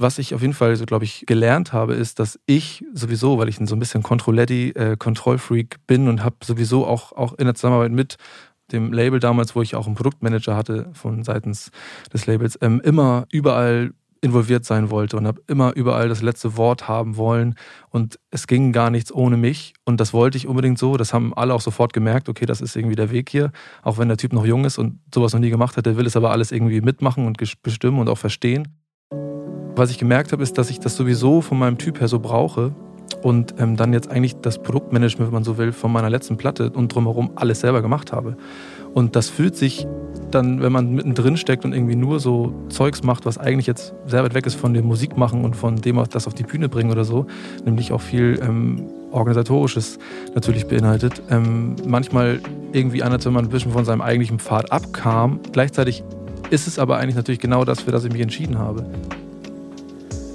was ich auf jeden Fall, so glaube ich, gelernt habe, ist, dass ich sowieso, weil ich so ein bisschen Controletti, äh, Kontrollfreak bin und habe sowieso auch, auch in der Zusammenarbeit mit dem Label damals, wo ich auch einen Produktmanager hatte von seitens des Labels, ähm, immer überall involviert sein wollte und habe immer überall das letzte Wort haben wollen und es ging gar nichts ohne mich und das wollte ich unbedingt so. Das haben alle auch sofort gemerkt, okay, das ist irgendwie der Weg hier, auch wenn der Typ noch jung ist und sowas noch nie gemacht hat, der will es aber alles irgendwie mitmachen und bestimmen und auch verstehen. Was ich gemerkt habe, ist, dass ich das sowieso von meinem Typ her so brauche und ähm, dann jetzt eigentlich das Produktmanagement, wenn man so will, von meiner letzten Platte und drumherum alles selber gemacht habe. Und das fühlt sich dann, wenn man mittendrin steckt und irgendwie nur so Zeugs macht, was eigentlich jetzt sehr weit weg ist von dem Musikmachen und von dem, das auf die Bühne bringen oder so, nämlich auch viel ähm, Organisatorisches natürlich beinhaltet, ähm, manchmal irgendwie an, als wenn man ein bisschen von seinem eigentlichen Pfad abkam. Gleichzeitig ist es aber eigentlich natürlich genau das, für das ich mich entschieden habe.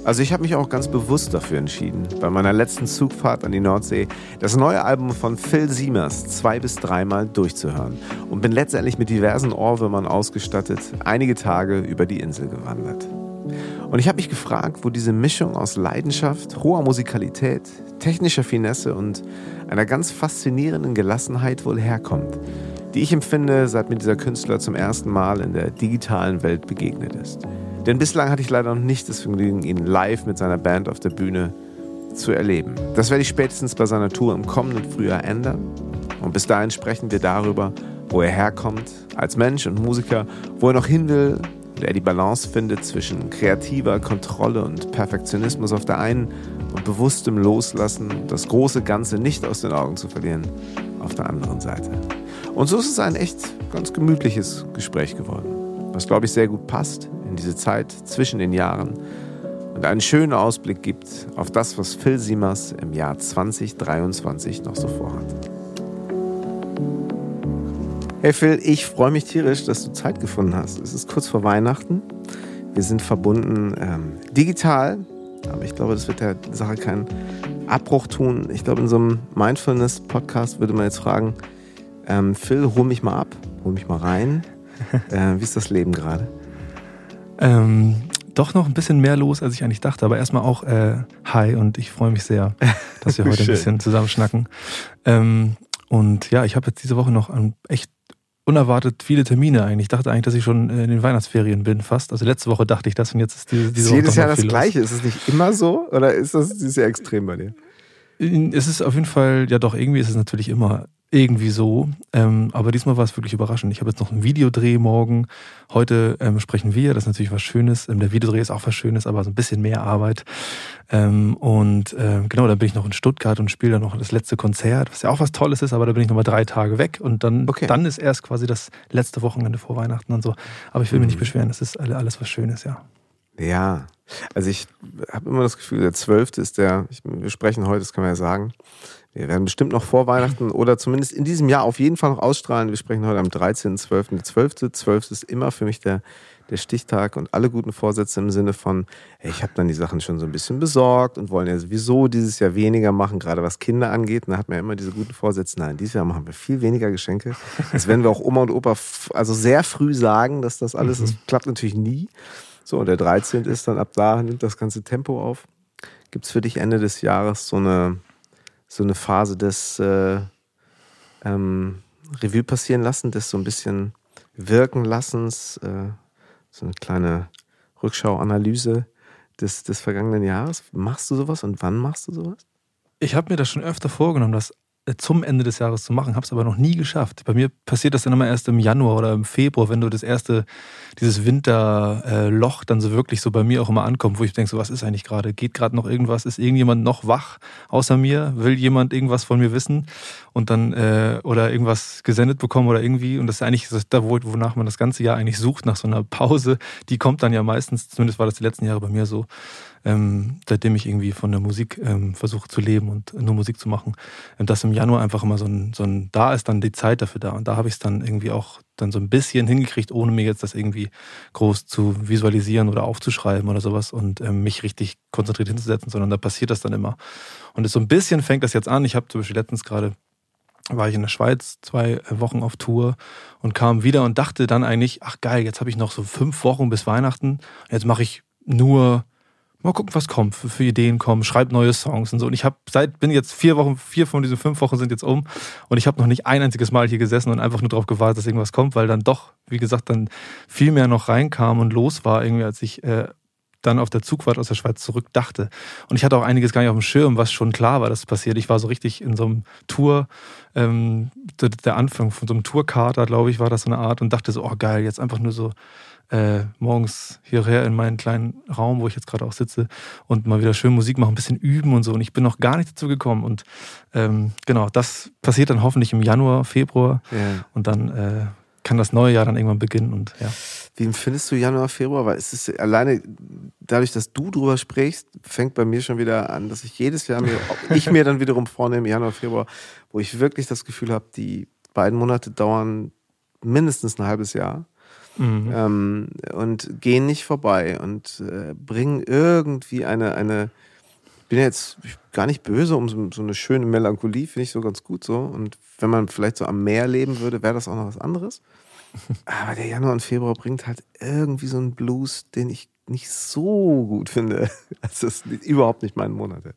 Also ich habe mich auch ganz bewusst dafür entschieden, bei meiner letzten Zugfahrt an die Nordsee das neue Album von Phil Siemers zwei bis dreimal durchzuhören und bin letztendlich mit diversen Ohrwürmern ausgestattet einige Tage über die Insel gewandert. Und ich habe mich gefragt, wo diese Mischung aus Leidenschaft, hoher Musikalität, technischer Finesse und einer ganz faszinierenden Gelassenheit wohl herkommt, die ich empfinde, seit mir dieser Künstler zum ersten Mal in der digitalen Welt begegnet ist. Denn bislang hatte ich leider noch nicht das Vergnügen, ihn live mit seiner Band auf der Bühne zu erleben. Das werde ich spätestens bei seiner Tour im kommenden Frühjahr ändern. Und bis dahin sprechen wir darüber, wo er herkommt als Mensch und Musiker, wo er noch hin will, der die Balance findet zwischen kreativer Kontrolle und Perfektionismus auf der einen und bewusstem Loslassen, das große Ganze nicht aus den Augen zu verlieren, auf der anderen Seite. Und so ist es ein echt ganz gemütliches Gespräch geworden, was glaube ich sehr gut passt in diese Zeit zwischen den Jahren und einen schönen Ausblick gibt auf das, was Phil Siemers im Jahr 2023 noch so vorhat. Hey Phil, ich freue mich tierisch, dass du Zeit gefunden hast. Es ist kurz vor Weihnachten. Wir sind verbunden ähm, digital, aber ich glaube, das wird der Sache keinen Abbruch tun. Ich glaube, in so einem Mindfulness-Podcast würde man jetzt fragen, ähm, Phil, hol mich mal ab, hol mich mal rein. Äh, wie ist das Leben gerade? Ähm, doch noch ein bisschen mehr los, als ich eigentlich dachte. Aber erstmal auch äh, hi und ich freue mich sehr, dass wir heute ein bisschen zusammen schnacken. Ähm, und ja, ich habe jetzt diese Woche noch echt unerwartet viele Termine eigentlich. Ich dachte eigentlich, dass ich schon in den Weihnachtsferien bin fast. Also letzte Woche dachte ich das und jetzt ist diese, diese ist Woche jedes Jahr das Gleiche. Ist es nicht immer so oder ist das sehr extrem bei dir? Es ist auf jeden Fall, ja doch, irgendwie ist es natürlich immer irgendwie so. Ähm, aber diesmal war es wirklich überraschend. Ich habe jetzt noch einen Videodreh morgen. Heute ähm, sprechen wir, das ist natürlich was Schönes. Ähm, der Videodreh ist auch was Schönes, aber so ein bisschen mehr Arbeit. Ähm, und äh, genau, dann bin ich noch in Stuttgart und spiele dann noch das letzte Konzert, was ja auch was Tolles ist, aber da bin ich nochmal drei Tage weg und dann, okay. dann ist erst quasi das letzte Wochenende vor Weihnachten und so. Aber ich will mich nicht mhm. beschweren, das ist alles was Schönes, ja. Ja, also ich habe immer das Gefühl, der 12. ist der, ich, wir sprechen heute, das kann man ja sagen, wir werden bestimmt noch vor Weihnachten oder zumindest in diesem Jahr auf jeden Fall noch ausstrahlen. Wir sprechen heute am 13.12. Der 12. 12. ist immer für mich der, der Stichtag und alle guten Vorsätze im Sinne von, hey, ich habe dann die Sachen schon so ein bisschen besorgt und wollen ja sowieso dieses Jahr weniger machen, gerade was Kinder angeht. Da hat man ja immer diese guten Vorsätze. Nein, dieses Jahr machen wir viel weniger Geschenke. Das werden wir auch Oma und Opa also sehr früh sagen, dass das alles, das mhm. klappt natürlich nie. So, und der 13. ist dann ab da, nimmt das ganze Tempo auf. Gibt es für dich Ende des Jahres so eine so eine Phase des äh, ähm, Revue passieren lassen, des so ein bisschen wirken lassens, äh, so eine kleine Rückschauanalyse des, des vergangenen Jahres. Machst du sowas und wann machst du sowas? Ich habe mir das schon öfter vorgenommen, das zum Ende des Jahres zu machen, habe es aber noch nie geschafft. Bei mir passiert das dann immer erst im Januar oder im Februar, wenn du das erste, dieses Winterloch dann so wirklich so bei mir auch immer ankommt, wo ich denke, so was ist eigentlich gerade? Geht gerade noch irgendwas? Ist irgendjemand noch wach außer mir? Will jemand irgendwas von mir wissen? Und dann, äh, oder irgendwas gesendet bekommen oder irgendwie. Und das ist eigentlich das, da, wonach man das ganze Jahr eigentlich sucht, nach so einer Pause. Die kommt dann ja meistens, zumindest war das die letzten Jahre bei mir so, ähm, seitdem ich irgendwie von der Musik ähm, versuche zu leben und nur Musik zu machen, ähm, dass im Januar einfach immer so ein, so ein, da ist dann die Zeit dafür da. Und da habe ich es dann irgendwie auch dann so ein bisschen hingekriegt, ohne mir jetzt das irgendwie groß zu visualisieren oder aufzuschreiben oder sowas und ähm, mich richtig konzentriert hinzusetzen, sondern da passiert das dann immer. Und so ein bisschen fängt das jetzt an. Ich habe zum Beispiel letztens gerade war ich in der Schweiz zwei Wochen auf Tour und kam wieder und dachte dann eigentlich, ach geil, jetzt habe ich noch so fünf Wochen bis Weihnachten. Jetzt mache ich nur mal gucken, was kommt, für, für Ideen kommen, schreib neue Songs und so. Und ich habe seit, bin jetzt vier Wochen, vier von diesen fünf Wochen sind jetzt um und ich habe noch nicht ein einziges Mal hier gesessen und einfach nur darauf gewartet, dass irgendwas kommt, weil dann doch, wie gesagt, dann viel mehr noch reinkam und los war irgendwie, als ich äh, dann auf der Zugfahrt aus der Schweiz zurück dachte. Und ich hatte auch einiges gar nicht auf dem Schirm, was schon klar war, dass es passiert. Ich war so richtig in so einem Tour, ähm, der Anfang von so einem Tourkater, glaube ich, war das so eine Art und dachte so, oh geil, jetzt einfach nur so äh, morgens hierher in meinen kleinen Raum, wo ich jetzt gerade auch sitze und mal wieder schön Musik machen, ein bisschen üben und so. Und ich bin noch gar nicht dazu gekommen. Und ähm, genau, das passiert dann hoffentlich im Januar, Februar. Ja. Und dann äh, kann das neue Jahr dann irgendwann beginnen. Und ja. Wie empfindest du Januar, Februar? Weil es ist alleine dadurch, dass du drüber sprichst, fängt bei mir schon wieder an, dass ich jedes Jahr mir, ich mir dann wiederum vornehme, Januar, Februar, wo ich wirklich das Gefühl habe, die beiden Monate dauern mindestens ein halbes Jahr. Mhm. Ähm, und gehen nicht vorbei und äh, bringen irgendwie eine, eine, ich bin jetzt gar nicht böse um so, so eine schöne Melancholie, finde ich so ganz gut so. Und wenn man vielleicht so am Meer leben würde, wäre das auch noch was anderes. Aber der Januar und Februar bringt halt irgendwie so einen Blues, den ich nicht so gut finde. Also das ist überhaupt nicht meine Monate.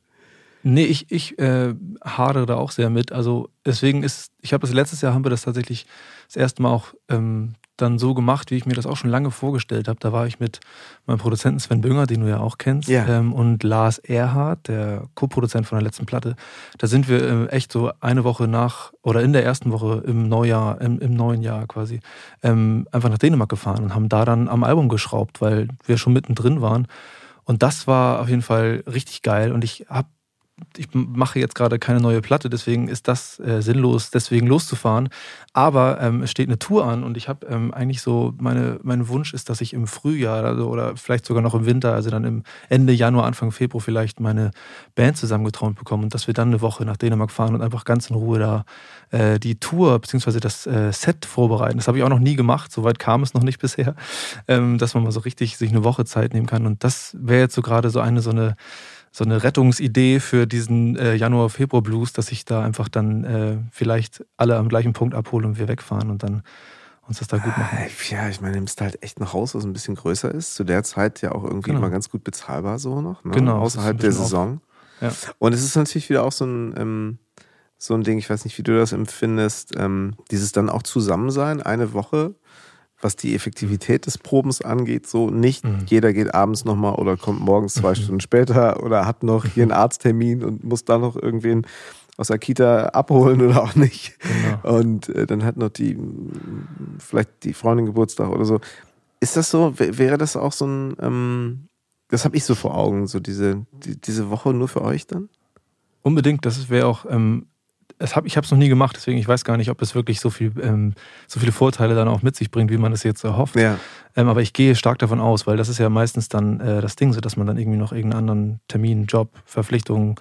Nee, ich, ich äh, hadere da auch sehr mit. Also deswegen ist, ich habe das letztes Jahr haben wir das tatsächlich das erste Mal auch ähm, dann so gemacht, wie ich mir das auch schon lange vorgestellt habe. Da war ich mit meinem Produzenten Sven Bünger, den du ja auch kennst, ja. ähm, und Lars Erhardt, der Co-Produzent von der letzten Platte. Da sind wir äh, echt so eine Woche nach oder in der ersten Woche im Neujahr, im, im neuen Jahr quasi, ähm, einfach nach Dänemark gefahren und haben da dann am Album geschraubt, weil wir schon mittendrin waren. Und das war auf jeden Fall richtig geil. Und ich habe ich mache jetzt gerade keine neue Platte, deswegen ist das äh, sinnlos, deswegen loszufahren. Aber ähm, es steht eine Tour an und ich habe ähm, eigentlich so, meine, mein Wunsch ist, dass ich im Frühjahr also, oder vielleicht sogar noch im Winter, also dann im Ende Januar, Anfang Februar vielleicht meine Band zusammengetraumt bekomme und dass wir dann eine Woche nach Dänemark fahren und einfach ganz in Ruhe da äh, die Tour bzw. das äh, Set vorbereiten. Das habe ich auch noch nie gemacht, soweit kam es noch nicht bisher, ähm, dass man mal so richtig sich eine Woche Zeit nehmen kann. Und das wäre jetzt so gerade so eine so eine so eine Rettungsidee für diesen äh, Januar-Februar-Blues, dass ich da einfach dann äh, vielleicht alle am gleichen Punkt abhole und wir wegfahren und dann uns das da gut machen. Ah, ja, ich meine, nimmst halt echt ein Haus, was ein bisschen größer ist. Zu der Zeit ja auch irgendwie genau. immer ganz gut bezahlbar so noch. Ne? Genau. Außerhalb der Saison. Ja. Und es ist natürlich wieder auch so ein, ähm, so ein Ding, ich weiß nicht, wie du das empfindest, ähm, dieses dann auch Zusammensein, eine Woche was die Effektivität des Probens angeht, so nicht mhm. jeder geht abends nochmal oder kommt morgens zwei mhm. Stunden später oder hat noch hier einen Arzttermin und muss da noch irgendwen aus der Kita abholen oder auch nicht. Genau. Und äh, dann hat noch die, vielleicht die Freundin Geburtstag oder so. Ist das so? Wäre das auch so ein, ähm, das habe ich so vor Augen, so diese, die, diese Woche nur für euch dann? Unbedingt, das wäre auch ähm, hab, ich habe es noch nie gemacht, deswegen ich weiß gar nicht, ob es wirklich so, viel, ähm, so viele Vorteile dann auch mit sich bringt, wie man es jetzt erhofft. Ja. Ähm, aber ich gehe stark davon aus, weil das ist ja meistens dann äh, das Ding, so dass man dann irgendwie noch irgendeinen anderen Termin, Job, Verpflichtungen,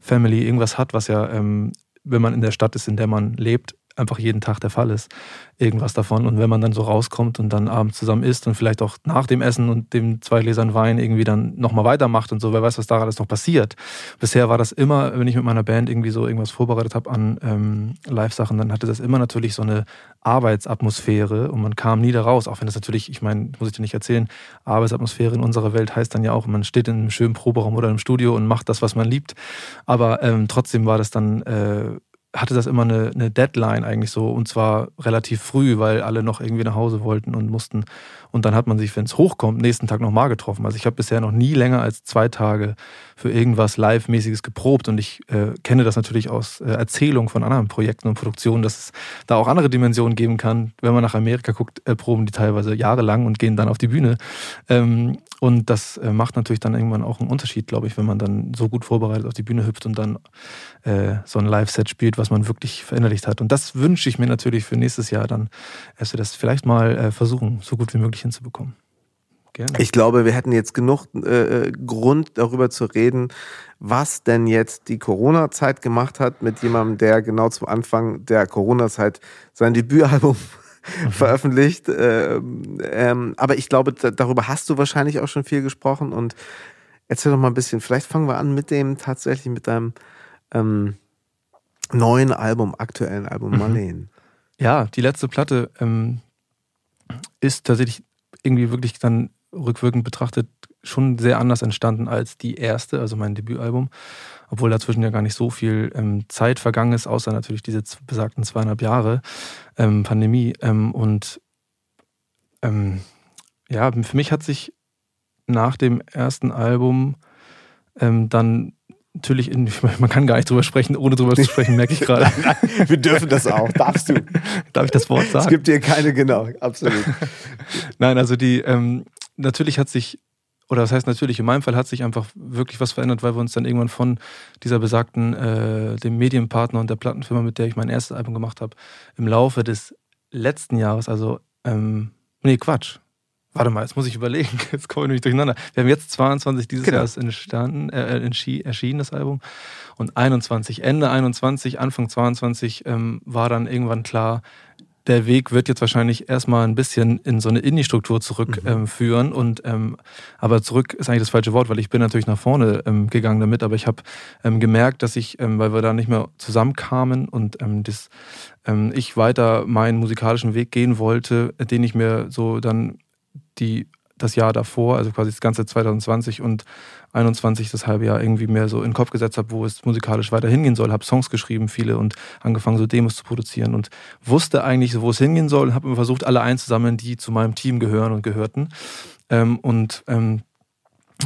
Family, irgendwas hat, was ja, ähm, wenn man in der Stadt ist, in der man lebt, einfach jeden Tag der Fall ist irgendwas davon. Und wenn man dann so rauskommt und dann abends zusammen isst und vielleicht auch nach dem Essen und dem zwei Gläsern Wein irgendwie dann nochmal weitermacht und so, wer weiß, was da alles noch passiert. Bisher war das immer, wenn ich mit meiner Band irgendwie so irgendwas vorbereitet habe an ähm, Live-Sachen, dann hatte das immer natürlich so eine Arbeitsatmosphäre und man kam nie da raus, auch wenn das natürlich, ich meine, muss ich dir nicht erzählen, Arbeitsatmosphäre in unserer Welt heißt dann ja auch, man steht in einem schönen Proberaum oder im Studio und macht das, was man liebt. Aber ähm, trotzdem war das dann äh, hatte das immer eine, eine, Deadline eigentlich so und zwar relativ früh, weil alle noch irgendwie nach Hause wollten und mussten. Und dann hat man sich, wenn es hochkommt, nächsten Tag nochmal getroffen. Also ich habe bisher noch nie länger als zwei Tage für irgendwas Live-mäßiges geprobt und ich äh, kenne das natürlich aus äh, Erzählungen von anderen Projekten und Produktionen, dass es da auch andere Dimensionen geben kann. Wenn man nach Amerika guckt, äh, proben die teilweise jahrelang und gehen dann auf die Bühne. Ähm, und das äh, macht natürlich dann irgendwann auch einen Unterschied, glaube ich, wenn man dann so gut vorbereitet auf die Bühne hüpft und dann äh, so ein Live-Set spielt, was man wirklich verinnerlicht hat. Und das wünsche ich mir natürlich für nächstes Jahr dann, dass wir das vielleicht mal äh, versuchen, so gut wie möglich hinzubekommen. Gerne. Ich glaube, wir hätten jetzt genug äh, Grund darüber zu reden, was denn jetzt die Corona-Zeit gemacht hat mit jemandem, der genau zum Anfang der Corona-Zeit sein Debütalbum. veröffentlicht. Ähm, ähm, aber ich glaube, darüber hast du wahrscheinlich auch schon viel gesprochen und erzähl doch mal ein bisschen. Vielleicht fangen wir an mit dem tatsächlich mit deinem ähm, neuen Album, aktuellen Album mhm. Marleen. Ja, die letzte Platte ähm, ist tatsächlich irgendwie wirklich dann rückwirkend betrachtet schon sehr anders entstanden als die erste, also mein Debütalbum. Obwohl dazwischen ja gar nicht so viel ähm, Zeit vergangen ist, außer natürlich diese besagten zweieinhalb Jahre ähm, Pandemie. Ähm, und ähm, ja, für mich hat sich nach dem ersten Album ähm, dann natürlich, in, man kann gar nicht drüber sprechen, ohne drüber zu sprechen, merke ich gerade. Wir dürfen das auch, darfst du. Darf ich das Wort sagen? Es gibt dir keine, genau, absolut. Nein, also die, ähm, natürlich hat sich, oder das heißt natürlich, in meinem Fall hat sich einfach wirklich was verändert, weil wir uns dann irgendwann von dieser besagten, äh, dem Medienpartner und der Plattenfirma, mit der ich mein erstes Album gemacht habe, im Laufe des letzten Jahres, also, ähm, nee, Quatsch, Warte mal, jetzt muss ich überlegen. Jetzt kommen wir nämlich durcheinander. Wir haben jetzt 22 dieses genau. Jahr ist entstanden, äh, erschienen, das Album. Und 21, Ende 21, Anfang 22 ähm, war dann irgendwann klar, der Weg wird jetzt wahrscheinlich erstmal ein bisschen in so eine Indie-Struktur zurückführen. Mhm. Ähm, und ähm, aber zurück ist eigentlich das falsche Wort, weil ich bin natürlich nach vorne ähm, gegangen damit, aber ich habe ähm, gemerkt, dass ich, ähm, weil wir da nicht mehr zusammenkamen und ähm, das, ähm, ich weiter meinen musikalischen Weg gehen wollte, den ich mir so dann die das Jahr davor, also quasi das ganze 2020 und 21 das halbe Jahr irgendwie mehr so in den Kopf gesetzt habe, wo es musikalisch weiter hingehen soll, habe Songs geschrieben, viele und angefangen so Demos zu produzieren und wusste eigentlich, wo es hingehen soll und habe versucht, alle einzusammeln, die zu meinem Team gehören und gehörten. Ähm, und ähm,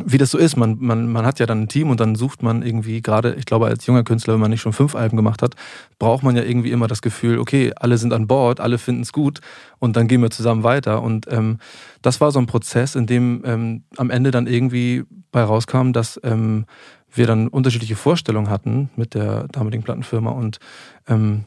wie das so ist, man, man, man hat ja dann ein Team und dann sucht man irgendwie, gerade ich glaube als junger Künstler, wenn man nicht schon fünf Alben gemacht hat, braucht man ja irgendwie immer das Gefühl, okay, alle sind an Bord, alle finden es gut und dann gehen wir zusammen weiter. Und ähm, das war so ein Prozess, in dem ähm, am Ende dann irgendwie bei rauskam, dass ähm, wir dann unterschiedliche Vorstellungen hatten mit der damaligen Plattenfirma und ähm,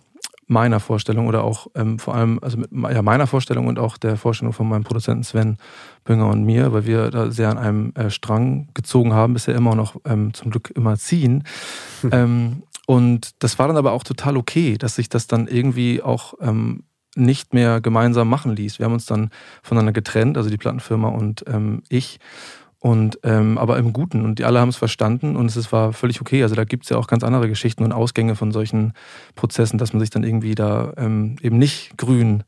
meiner Vorstellung oder auch ähm, vor allem also mit ja, meiner Vorstellung und auch der Vorstellung von meinem Produzenten Sven Bünger und mir, weil wir da sehr an einem äh, Strang gezogen haben, bisher immer noch ähm, zum Glück immer ziehen. Hm. Und das war dann aber auch total okay, dass sich das dann irgendwie auch ähm, nicht mehr gemeinsam machen ließ. Wir haben uns dann voneinander getrennt, also die Plattenfirma und ähm, ich. Und ähm, aber im Guten. Und die alle haben es verstanden und es war völlig okay. Also da gibt es ja auch ganz andere Geschichten und Ausgänge von solchen Prozessen, dass man sich dann irgendwie da ähm, eben nicht grün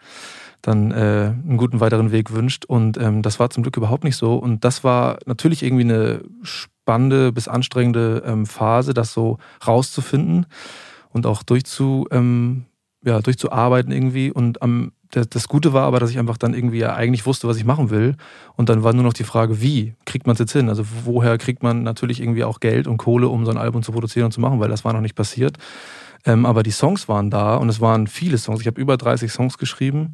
dann äh, einen guten weiteren Weg wünscht. Und ähm, das war zum Glück überhaupt nicht so. Und das war natürlich irgendwie eine spannende bis anstrengende ähm, Phase, das so rauszufinden und auch durchzu, ähm, ja, durchzuarbeiten irgendwie. Und am das Gute war aber, dass ich einfach dann irgendwie ja eigentlich wusste, was ich machen will. Und dann war nur noch die Frage, wie kriegt man es jetzt hin? Also woher kriegt man natürlich irgendwie auch Geld und Kohle, um so ein Album zu produzieren und zu machen, weil das war noch nicht passiert. Ähm, aber die Songs waren da und es waren viele Songs. Ich habe über 30 Songs geschrieben,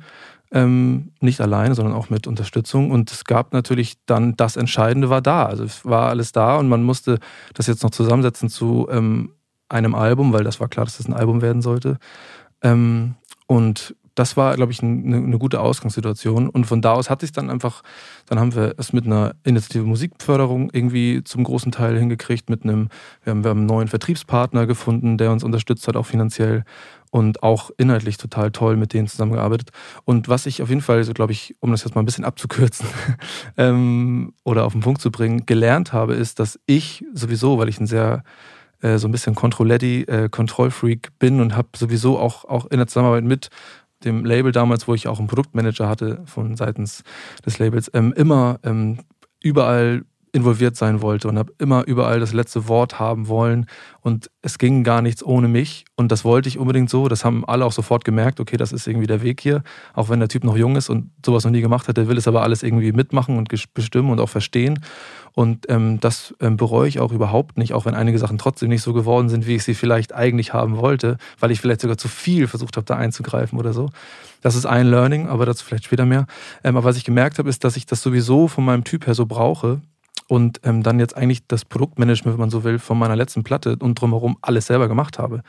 ähm, nicht alleine, sondern auch mit Unterstützung. Und es gab natürlich dann, das Entscheidende war da. Also es war alles da und man musste das jetzt noch zusammensetzen zu ähm, einem Album, weil das war klar, dass das ein Album werden sollte. Ähm, und das war, glaube ich, eine, eine, gute Ausgangssituation. Und von da aus hat sich dann einfach, dann haben wir es mit einer Initiative Musikförderung irgendwie zum großen Teil hingekriegt, mit einem, wir haben, wir haben einen neuen Vertriebspartner gefunden, der uns unterstützt hat, auch finanziell und auch inhaltlich total toll mit denen zusammengearbeitet. Und was ich auf jeden Fall, so glaube ich, um das jetzt mal ein bisschen abzukürzen ähm, oder auf den Punkt zu bringen, gelernt habe, ist, dass ich sowieso, weil ich ein sehr äh, so ein bisschen Controletti, äh, Kontrollfreak bin und habe sowieso auch, auch in der Zusammenarbeit mit dem Label damals, wo ich auch einen Produktmanager hatte von seitens des Labels, ähm, immer ähm, überall involviert sein wollte und habe immer überall das letzte Wort haben wollen und es ging gar nichts ohne mich und das wollte ich unbedingt so. Das haben alle auch sofort gemerkt, okay, das ist irgendwie der Weg hier, auch wenn der Typ noch jung ist und sowas noch nie gemacht hat, der will es aber alles irgendwie mitmachen und bestimmen und auch verstehen und ähm, das ähm, bereue ich auch überhaupt nicht, auch wenn einige Sachen trotzdem nicht so geworden sind, wie ich sie vielleicht eigentlich haben wollte, weil ich vielleicht sogar zu viel versucht habe, da einzugreifen oder so. Das ist ein Learning, aber dazu vielleicht später mehr. Ähm, aber was ich gemerkt habe, ist, dass ich das sowieso von meinem Typ her so brauche, und ähm, dann jetzt eigentlich das Produktmanagement, wenn man so will, von meiner letzten Platte und drumherum alles selber gemacht habe.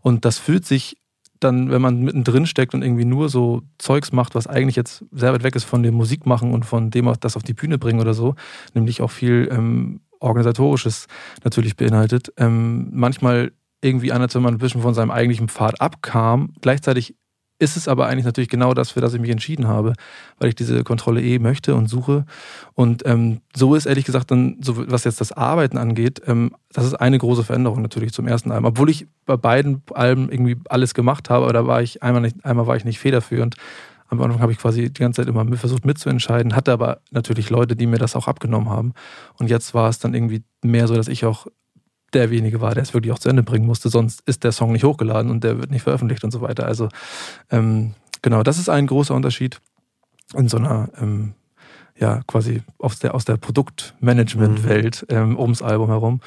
Und das fühlt sich dann, wenn man mittendrin steckt und irgendwie nur so Zeugs macht, was eigentlich jetzt sehr weit weg ist von dem Musikmachen und von dem, das auf die Bühne bringen oder so, nämlich auch viel ähm, Organisatorisches natürlich beinhaltet, ähm, manchmal irgendwie an, als wenn man ein bisschen von seinem eigentlichen Pfad abkam. Gleichzeitig ist es aber eigentlich natürlich genau das, für das ich mich entschieden habe, weil ich diese Kontrolle eh möchte und suche. Und ähm, so ist ehrlich gesagt dann, so was jetzt das Arbeiten angeht, ähm, das ist eine große Veränderung natürlich zum ersten Album. Obwohl ich bei beiden Alben irgendwie alles gemacht habe, aber da war ich einmal nicht, einmal war ich nicht federführend. Am Anfang habe ich quasi die ganze Zeit immer versucht mitzuentscheiden, hatte aber natürlich Leute, die mir das auch abgenommen haben. Und jetzt war es dann irgendwie mehr so, dass ich auch derjenige war, der es wirklich auch zu Ende bringen musste. Sonst ist der Song nicht hochgeladen und der wird nicht veröffentlicht und so weiter. Also ähm, genau, das ist ein großer Unterschied in so einer ähm, ja quasi aus der, aus der Produktmanagement-Welt mhm. ähm, ums Album herum.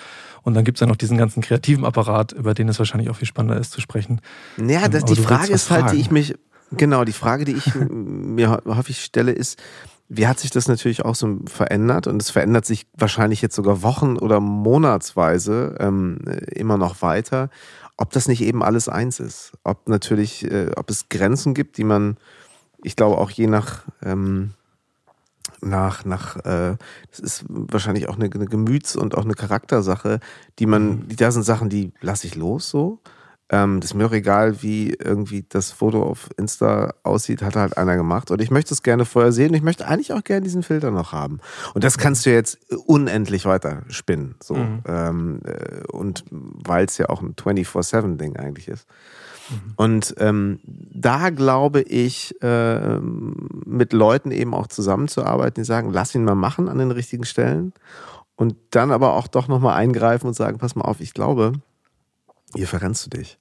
Und dann gibt es ja noch diesen ganzen kreativen Apparat, über den es wahrscheinlich auch viel spannender ist zu sprechen. Ja, das, die Frage ist halt, die ich mich, genau, die Frage, die ich mir häufig stelle, ist, wie hat sich das natürlich auch so verändert? Und es verändert sich wahrscheinlich jetzt sogar Wochen- oder Monatsweise ähm, immer noch weiter. Ob das nicht eben alles eins ist. Ob natürlich, äh, ob es Grenzen gibt, die man, ich glaube auch je nach ähm, nach, nach, äh, das ist wahrscheinlich auch eine, eine Gemüts- und auch eine Charaktersache, die man, mhm. die, da sind Sachen, die lasse ich los so. Ähm, das ist mir auch egal, wie irgendwie das Foto auf Insta aussieht, hat halt einer gemacht. Und ich möchte es gerne vorher sehen. Und ich möchte eigentlich auch gerne diesen Filter noch haben. Und das kannst du jetzt unendlich weiter spinnen. So. Mhm. Ähm, äh, und weil es ja auch ein 24-7-Ding eigentlich ist. Mhm. Und ähm, da glaube ich, äh, mit Leuten eben auch zusammenzuarbeiten, die sagen, lass ihn mal machen an den richtigen Stellen. Und dann aber auch doch nochmal eingreifen und sagen, pass mal auf, ich glaube, hier verrennst du dich.